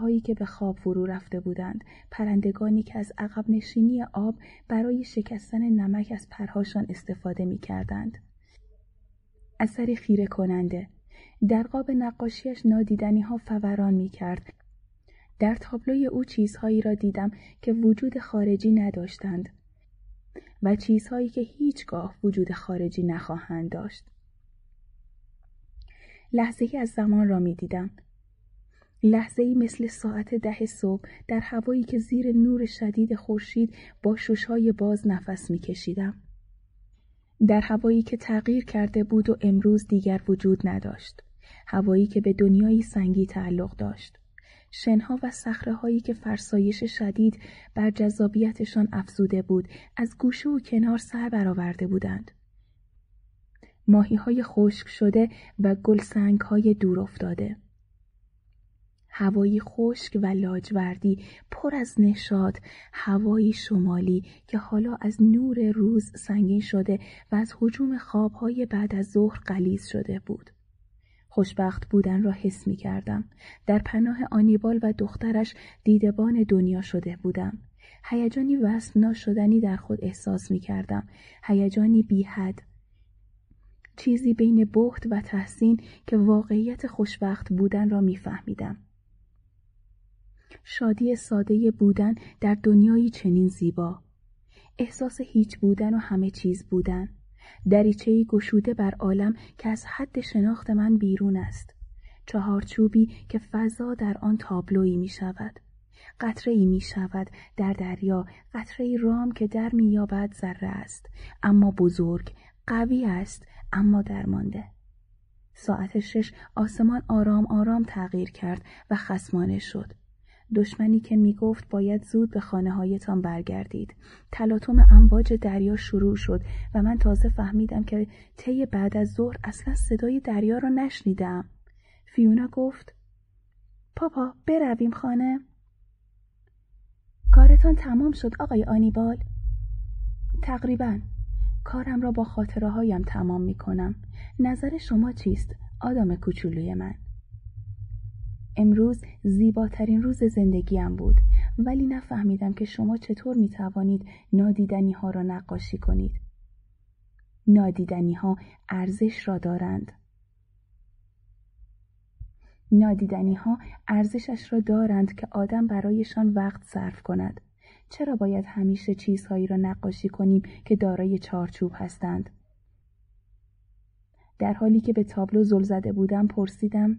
هایی که به خواب فرو رفته بودند پرندگانی که از عقب نشینی آب برای شکستن نمک از پرهاشان استفاده می کردند. اثری خیره کننده در قاب نقاشیش نادیدنی ها فوران می کرد. در تابلوی او چیزهایی را دیدم که وجود خارجی نداشتند و چیزهایی که هیچگاه وجود خارجی نخواهند داشت. لحظه ای از زمان را می دیدم. لحظه ای مثل ساعت ده صبح در هوایی که زیر نور شدید خورشید با شوشهای باز نفس می کشیدم. در هوایی که تغییر کرده بود و امروز دیگر وجود نداشت. هوایی که به دنیایی سنگی تعلق داشت. شنها و سخره هایی که فرسایش شدید بر جذابیتشان افزوده بود از گوشه و کنار سر برآورده بودند. ماهی های خشک شده و گلسنگ های دور افتاده. هوایی خشک و لاجوردی پر از نشاد هوایی شمالی که حالا از نور روز سنگین شده و از حجوم خوابهای بعد از ظهر قلیز شده بود خوشبخت بودن را حس می کردم. در پناه آنیبال و دخترش دیدبان دنیا شده بودم. هیجانی وصف ناشدنی در خود احساس می کردم. هیجانی بی حد. چیزی بین بخت و تحسین که واقعیت خوشبخت بودن را میفهمیدم. شادی ساده بودن در دنیایی چنین زیبا. احساس هیچ بودن و همه چیز بودن. دریچهای گشوده بر عالم که از حد شناخت من بیرون است. چهارچوبی که فضا در آن تابلویی می شود. قطره ای می شود در دریا قطره ای رام که در می یابد ذره است اما بزرگ قوی است اما درمانده ساعت شش آسمان آرام آرام تغییر کرد و خسمانه شد دشمنی که می گفت باید زود به خانه هایتان برگردید. تلاطم امواج دریا شروع شد و من تازه فهمیدم که طی بعد از ظهر اصلا صدای دریا را نشنیدم. فیونا گفت پاپا برویم خانه؟ کارتان تمام شد آقای آنیبال؟ تقریبا کارم را با خاطره هایم تمام می کنم. نظر شما چیست؟ آدم کوچولوی من. امروز زیباترین روز زندگیم بود ولی نفهمیدم که شما چطور می توانید نادیدنی ها را نقاشی کنید. نادیدنی ها ارزش را دارند. نادیدنی ها ارزشش را دارند که آدم برایشان وقت صرف کند. چرا باید همیشه چیزهایی را نقاشی کنیم که دارای چارچوب هستند؟ در حالی که به تابلو زل زده بودم پرسیدم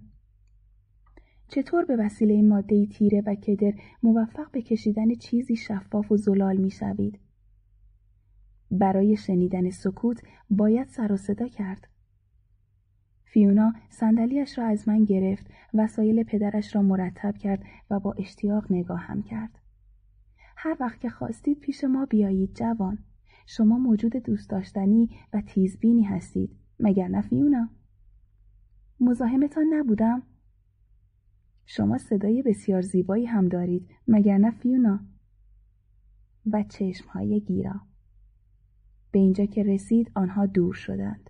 چطور به وسیله ماده تیره و کدر موفق به کشیدن چیزی شفاف و زلال می شوید؟ برای شنیدن سکوت باید سر و صدا کرد. فیونا صندلیاش را از من گرفت وسایل پدرش را مرتب کرد و با اشتیاق نگاهم کرد. هر وقت که خواستید پیش ما بیایید جوان. شما موجود دوست داشتنی و تیزبینی هستید. مگر نه فیونا؟ مزاحمتان نبودم؟ شما صدای بسیار زیبایی هم دارید مگر نه فیونا. و چشمهای گیرا. به اینجا که رسید آنها دور شدند.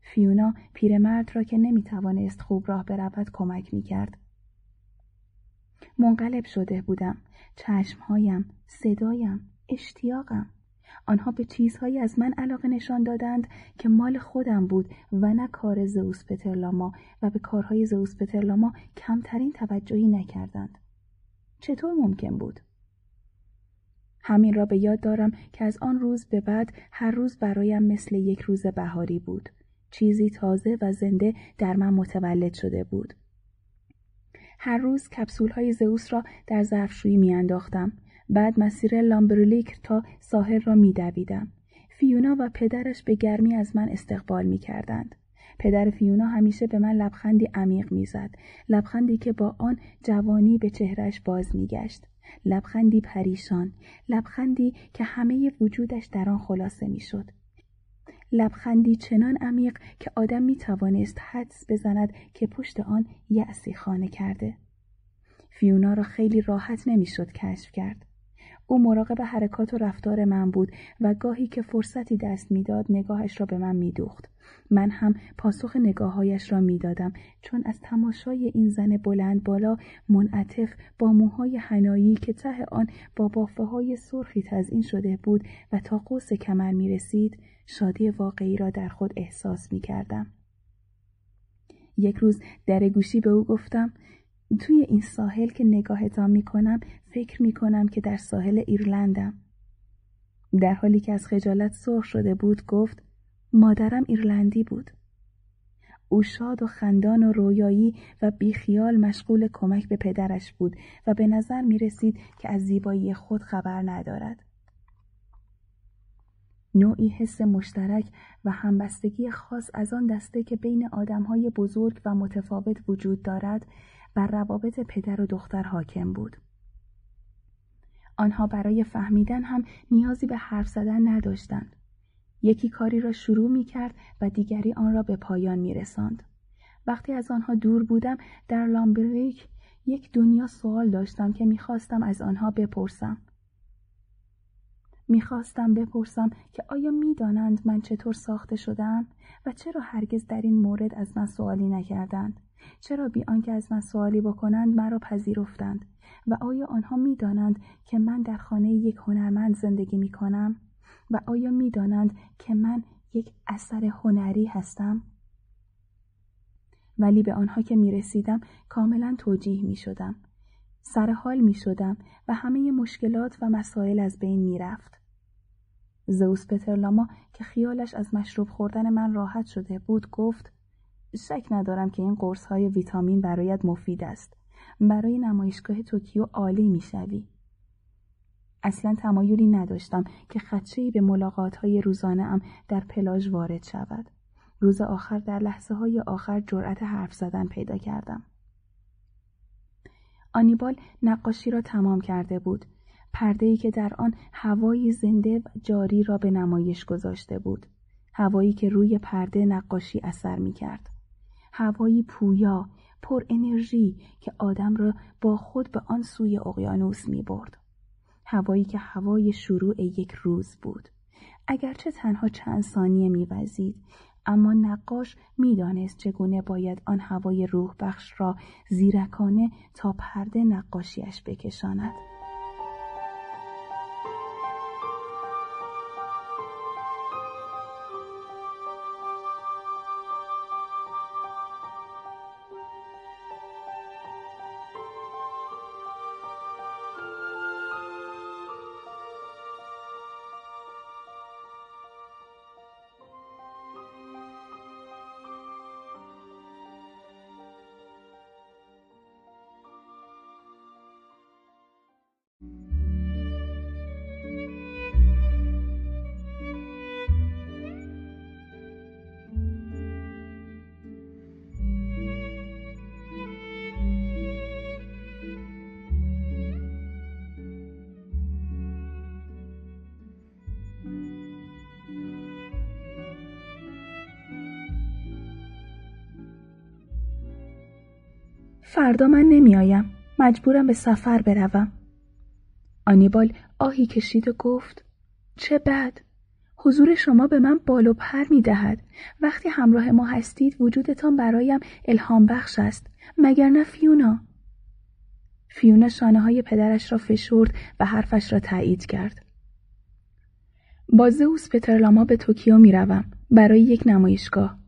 فیونا پیرمرد را که نمی توانست خوب راه برود کمک می کرد. منقلب شده بودم. چشمهایم صدایم اشتیاقم. آنها به چیزهایی از من علاقه نشان دادند که مال خودم بود و نه کار زئوس پترلاما و به کارهای زئوس پترلاما کمترین توجهی نکردند. چطور ممکن بود؟ همین را به یاد دارم که از آن روز به بعد هر روز برایم مثل یک روز بهاری بود. چیزی تازه و زنده در من متولد شده بود. هر روز کپسول های زئوس را در ظرفشویی میانداختم بعد مسیر لامبرلیک تا ساحل را میدویدم. فیونا و پدرش به گرمی از من استقبال می کردند. پدر فیونا همیشه به من لبخندی عمیق می‌زد لبخندی که با آن جوانی به چهرش باز میگشت. لبخندی پریشان لبخندی که همه وجودش در آن خلاصه می‌شد. لبخندی چنان عمیق که آدم می توانست حدس بزند که پشت آن یأسی خانه کرده. فیونا را خیلی راحت نمی‌شد کشف کرد. او مراقب حرکات و رفتار من بود و گاهی که فرصتی دست می‌داد نگاهش را به من میدوخت من هم پاسخ نگاههایش را می‌دادم چون از تماشای این زن بلند بالا منعطف با موهای هنایی که ته آن با بافه های سرخی تزئین شده بود و تا قوس کمر می رسید شادی واقعی را در خود احساس می کردم. یک روز در گوشی به او گفتم توی این ساحل که نگاهتان می کنم فکر می کنم که در ساحل ایرلندم. در حالی که از خجالت سرخ شده بود گفت مادرم ایرلندی بود. او شاد و خندان و رویایی و بیخیال مشغول کمک به پدرش بود و به نظر می رسید که از زیبایی خود خبر ندارد. نوعی حس مشترک و همبستگی خاص از آن دسته که بین آدمهای بزرگ و متفاوت وجود دارد بر روابط پدر و دختر حاکم بود. آنها برای فهمیدن هم نیازی به حرف زدن نداشتند. یکی کاری را شروع می کرد و دیگری آن را به پایان می رساند. وقتی از آنها دور بودم در لامبریک یک دنیا سوال داشتم که می‌خواستم از آنها بپرسم. می‌خواستم بپرسم که آیا می‌دانند من چطور ساخته شدم و چرا هرگز در این مورد از من سوالی نکردند چرا بی آنکه از من سوالی بکنند مرا پذیرفتند و آیا آنها می‌دانند که من در خانه یک هنرمند زندگی می کنم و آیا می‌دانند که من یک اثر هنری هستم ولی به آنها که می رسیدم کاملا توجیه می شدم. سر حال می شدم و همه مشکلات و مسائل از بین می رفت. زوس پترلاما که خیالش از مشروب خوردن من راحت شده بود گفت شک ندارم که این قرص های ویتامین برایت مفید است. برای نمایشگاه توکیو عالی می‌شوی. اصلا تمایلی نداشتم که خدشهی به ملاقات های روزانه ام در پلاژ وارد شود. روز آخر در لحظه های آخر جرأت حرف زدن پیدا کردم. آنیبال نقاشی را تمام کرده بود. پرده‌ای که در آن هوایی زنده و جاری را به نمایش گذاشته بود. هوایی که روی پرده نقاشی اثر می کرد. هوایی پویا، پر انرژی که آدم را با خود به آن سوی اقیانوس می برد. هوایی که هوای شروع یک روز بود. اگرچه تنها چند ثانیه میوزید اما نقاش می‌دانست چگونه باید آن هوای روح بخش را زیرکانه تا پرده نقاشیش بکشاند. فردا من نمیآیم. مجبورم به سفر بروم. آنیبال آهی کشید و گفت چه بد. حضور شما به من بال و پر می دهد. وقتی همراه ما هستید وجودتان برایم الهام بخش است. مگر نه فیونا؟ فیونا شانه های پدرش را فشرد و حرفش را تایید کرد. با زئوس پترلاما به توکیو می روم برای یک نمایشگاه.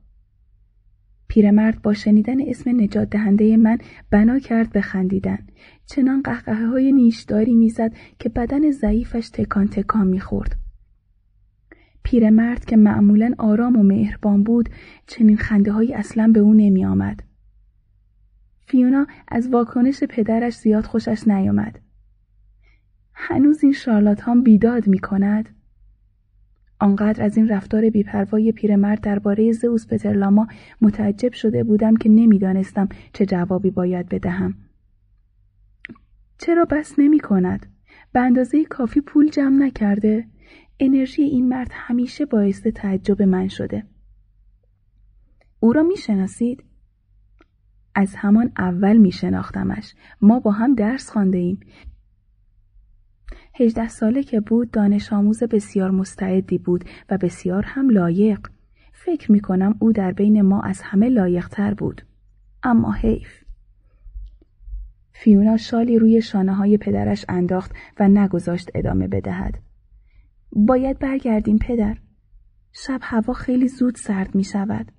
پیرمرد با شنیدن اسم نجات دهنده من بنا کرد به خندیدن. چنان قهقه های نیشداری می‌زد که بدن ضعیفش تکان تکان می‌خورد. پیرمرد که معمولا آرام و مهربان بود چنین خنده های اصلا به او نمی آمد. فیونا از واکنش پدرش زیاد خوشش نیامد. هنوز این شارلاتان بیداد می کند؟ آنقدر از این رفتار بیپروای پیرمرد درباره زئوس پترلاما متعجب شده بودم که نمی‌دانستم چه جوابی باید بدهم چرا بس نمی کند؟ به اندازه کافی پول جمع نکرده؟ انرژی این مرد همیشه باعث تعجب من شده. او را می شناسید؟ از همان اول می شناختمش. ما با هم درس خانده ایم. هجده ساله که بود دانش آموز بسیار مستعدی بود و بسیار هم لایق. فکر می کنم او در بین ما از همه لایقتر بود. اما حیف. فیونا شالی روی شانه های پدرش انداخت و نگذاشت ادامه بدهد. باید برگردیم پدر. شب هوا خیلی زود سرد می شود.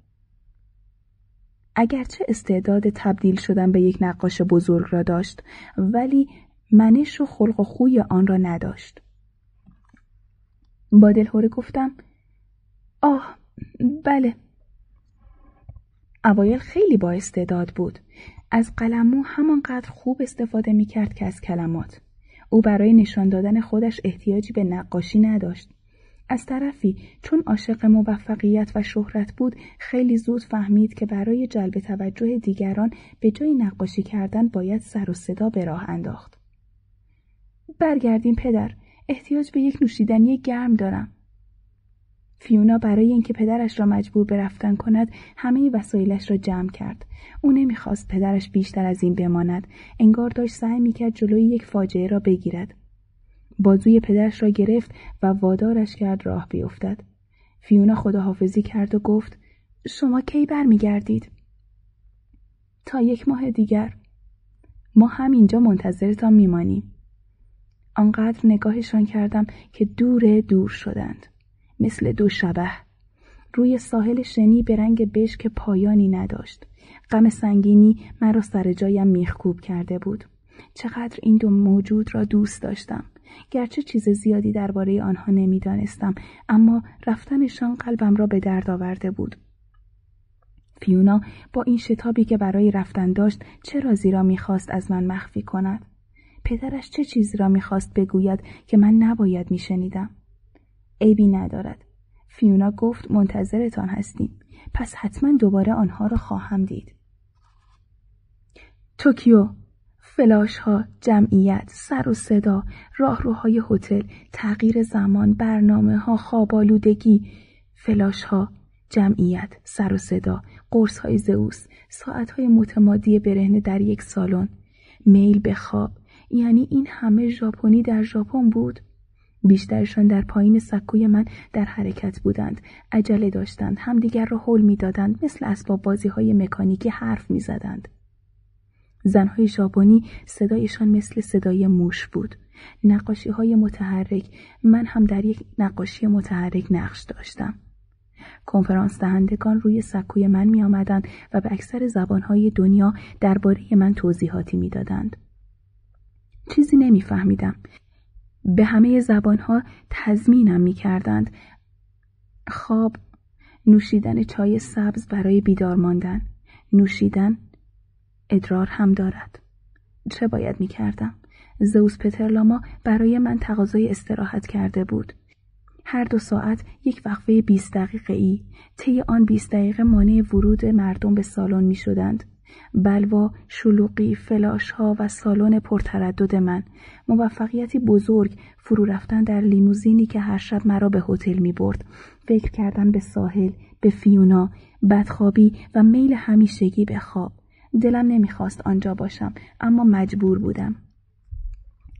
اگرچه استعداد تبدیل شدن به یک نقاش بزرگ را داشت ولی منش و خلق و خوی آن را نداشت. با دلهوره گفتم آه بله. اوایل خیلی با استعداد بود. از قلمو همانقدر خوب استفاده می کرد که از کلمات. او برای نشان دادن خودش احتیاجی به نقاشی نداشت. از طرفی چون عاشق موفقیت و شهرت بود خیلی زود فهمید که برای جلب توجه دیگران به جای نقاشی کردن باید سر و صدا به راه انداخت. برگردیم پدر احتیاج به یک نوشیدنی گرم دارم. فیونا برای اینکه پدرش را مجبور به رفتن کند همه وسایلش را جمع کرد. او نمی‌خواست پدرش بیشتر از این بماند. انگار داشت سعی می‌کرد جلوی یک فاجعه را بگیرد. بازوی پدرش را گرفت و وادارش کرد راه بیفتد. فیونا خداحافظی کرد و گفت شما کی برمیگردید؟ تا یک ماه دیگر. ما همینجا منتظرتان میمانیم. آنقدر نگاهشان کردم که دور دور شدند. مثل دو شبه. روی ساحل شنی به رنگ بش که پایانی نداشت. غم سنگینی مرا سر جایم میخکوب کرده بود. چقدر این دو موجود را دوست داشتم. گرچه چیز زیادی درباره آنها نمی‌دانستم اما رفتنشان قلبم را به درد آورده بود. فیونا با این شتابی که برای رفتن داشت چه رازی را می‌خواست از من مخفی کند؟ پدرش چه چیزی را می‌خواست بگوید که من نباید میشنیدم؟ عیبی ندارد. فیونا گفت منتظرتان هستیم. پس حتما دوباره آنها را خواهم دید. توکیو فلاش ها، جمعیت، سر و صدا، راهروهای هتل، تغییر زمان، برنامه ها، خوابالودگی، فلاش ها، جمعیت، سر و صدا، قرص های زئوس، ساعت های متمادی برهنه در یک سالن، میل به خواب، یعنی این همه ژاپنی در ژاپن بود. بیشترشان در پایین سکوی من در حرکت بودند. عجله داشتند همدیگر را حل می‌دادند مثل اسباب بازی های مکانیکی حرف می‌زدند. زنهای ژاپنی صدایشان مثل صدای موش بود. نقاشی های متحرک من هم در یک نقاشی متحرک نقش داشتم. کنفرانس دهندگان روی سکوی من می آمدند و به اکثر زبانهای دنیا درباره من توضیحاتی می‌دادند. چیزی نمیفهمیدم. به همه زبانها تضمینم می کردند. خواب نوشیدن چای سبز برای بیدار ماندن نوشیدن ادرار هم دارد چه باید می کردم؟ زوس پترلاما برای من تقاضای استراحت کرده بود هر دو ساعت یک وقفه 20 دقیقه ای طی آن 20 دقیقه مانع ورود مردم به سالن می شدند بلوا شلوغی فلاش ها و سالن پرتردد من. موفقیتی بزرگ فرو رفتن در لیموزینی که هر شب مرا به هتل می برد. فکر کردن به ساحل به فیونا بدخوابی و میل همیشگی به خواب. دلم نمی‌خواست آنجا باشم اما مجبور بودم.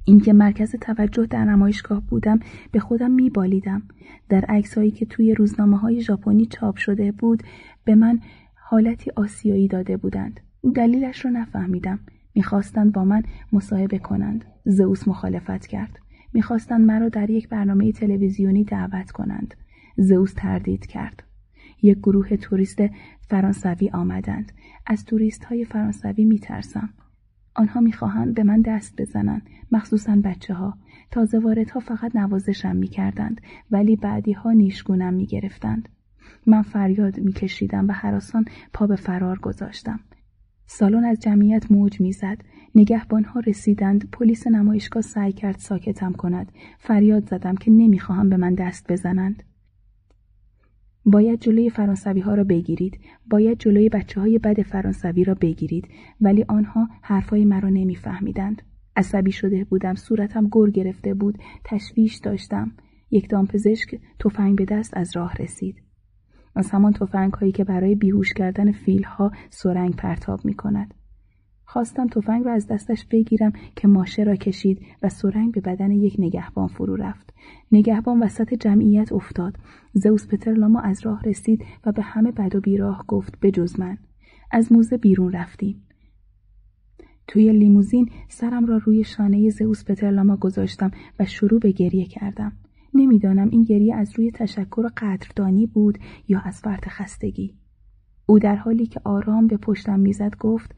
اینکه مرکز توجه در نمایشگاه بودم به خودم میبالیدم. در عکسهایی که توی روزنامه های ژاپنی چاپ شده بود به من حالتی آسیایی داده بودند. دلیلش را نفهمیدم. می‌خواستند با من مصاحبه کنند. زئوس مخالفت کرد. می‌خواستند مرا در یک برنامه تلویزیونی دعوت کنند. زئوس تردید کرد. یک گروه توریست فرانسوی آمدند. از توریست های فرانسوی میترسم. آنها می‌خواهند به من دست بزنند. مخصوصا بچه ها تازه واردها فقط نوازشم می‌کردند. ولی بعدی ها نیشگونم می‌گرفتند. من فریاد میکشیدم و حراسان پا به فرار گذاشتم. سالن از جمعیت موج می‌زد. نگهبانها رسیدند. پلیس نمایشگاه سعی کرد ساکتم کند. فریاد زدم که نمی‌خواهم به من دست بزنند. باید جلوی فرانسوی ها را بگیرید. باید جلوی بچه های بد فرانسوی را بگیرید. ولی آنها حرفای مرا نمیفهمیدند. عصبی شده بودم. صورتم گر گرفته بود. تشویش داشتم. یک دامپزشک تفنگ به دست از راه رسید. از همان تفنگ هایی که برای بیهوش کردن فیل ها سرنگ پرتاب می کند. خواستم تفنگ را از دستش بگیرم که ماشه را کشید و سرنگ به بدن یک نگهبان فرو رفت. نگهبان وسط جمعیت افتاد. زئوس پترلاما از راه رسید و به همه بد و بیراه گفت جز من. از موزه بیرون رفتیم. توی لیموزین سرم را روی شانه زئوس پترلاما گذاشتم و شروع به گریه کردم. نمی‌دانم این گریه از روی تشکر و قدردانی بود یا از فرط خستگی. او در حالی که آرام به پشتم می‌زد گفت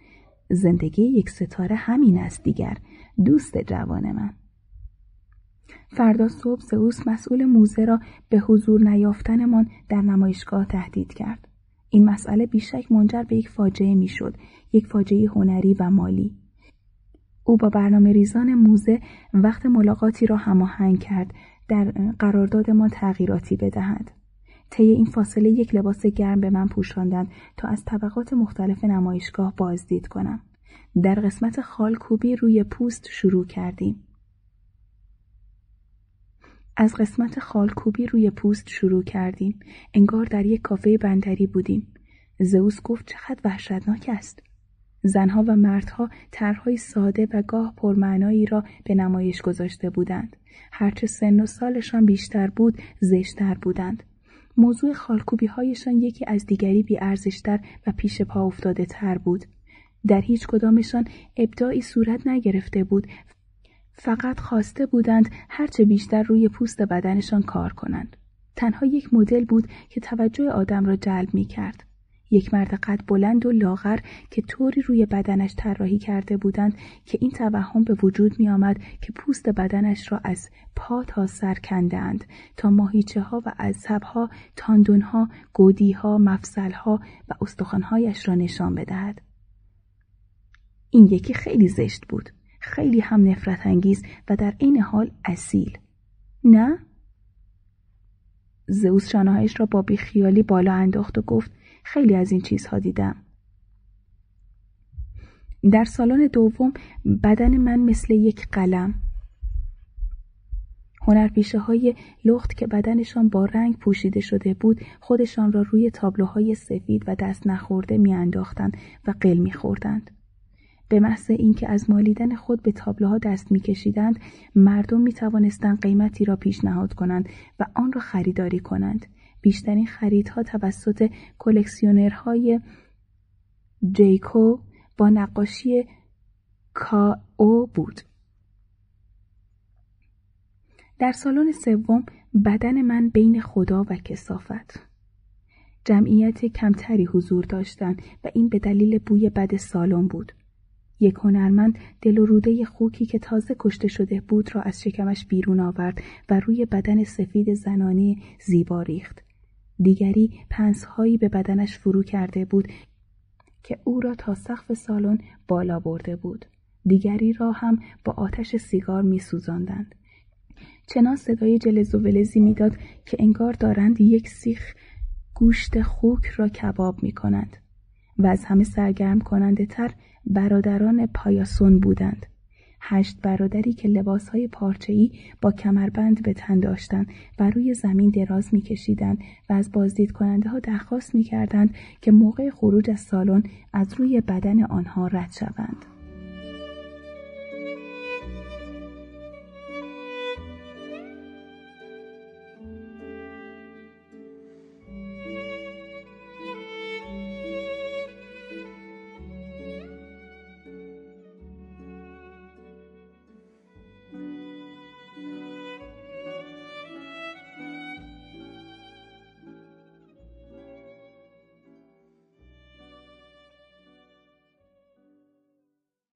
زندگی یک ستاره همین است دیگر دوست جوان من. فردا صبح زئوس مسئول موزه را به حضور نیافتنمان در نمایشگاه تهدید کرد. این مسئله بیشک منجر به یک فاجعه می‌شد، یک فاجعه هنری و مالی. او با برنامه ریزان موزه وقت ملاقاتی را هماهنگ کرد در قرارداد ما تغییراتی بدهد. طی این فاصله یک لباس گرم به من پوشاندند تا از طبقات مختلف نمایشگاه بازدید کنم. در قسمت خالکوبی روی پوست شروع کردیم. از قسمت خالکوبی روی پوست شروع کردیم. انگار در یک کافه بندری بودیم. زئوس گفت چقدر وحشتناک است. زنها و مردها طرحهای ساده و گاه پرمعنایی را به نمایش گذاشته بودند. هرچه سن و سالشان بیشتر بود، زشتر بودند. موضوع خالکوبی هایشان یکی از دیگری بیارزشتر و پیش پا افتاده تر بود. در هیچ کدامشان ابداعی صورت نگرفته بود فقط خواسته بودند هرچه بیشتر روی پوست بدنشان کار کنند. تنها یک مدل بود که توجه آدم را جلب می کرد. یک مرد قد بلند و لاغر که طوری روی بدنش طراحی کرده بودند که این توهم به وجود می آمد که پوست بدنش را از پا تا سر کندند تا ماهیچه ها و عصب ها، تاندون ها، گودی ها، مفصل ها و استخوانهایش را نشان بدهد. این یکی خیلی زشت بود. خیلی هم نفرت انگیز و در عین حال اصیل. نه؟ زئوس شانههایش را با بیخیالی بالا انداخت و گفت خیلی از این چیزها دیدم. در سالن دوم بدن من مثل یک قلم هنرپیشه های لخت که بدنشان با رنگ پوشیده شده بود خودشان را روی تابلوهای سفید و دست نخورده میانداختند و قل میخوردند. به محض اینکه از مالیدن خود به تابلوها دست میکشیدند مردم می توانستند قیمتی را پیشنهاد کنند و آن را خریداری کنند بیشترین خریدها توسط کلکسیونرهای جیکو با نقاشی او بود. در سالن سوم بدن من بین خدا و کسافت. جمعیت کمتری حضور داشتند و این به دلیل بوی بد سالن بود. یک هنرمند دل و روده خوکی که تازه کشته شده بود را از شکمش بیرون آورد و روی بدن سفید زنانه زیبا ریخت. دیگری پنسهایی به بدنش فرو کرده بود که او را تا سقف سالن بالا برده بود. دیگری را هم با آتش سیگار می سوزاندند. چنان صدای جلز و ولزی می‌داد که انگار دارند یک سیخ گوشت خوک را کباب می کنند و از همه سرگرم کننده تر برادران پایاسون بودند. هشت برادری که لباسهای پارچه‌ای با کمربند به تن داشتند و روی زمین دراز میکشیدند و از بازدید کننده ها درخواست می‌کردند که موقع خروج از سالن از روی بدن آنها رد شوند.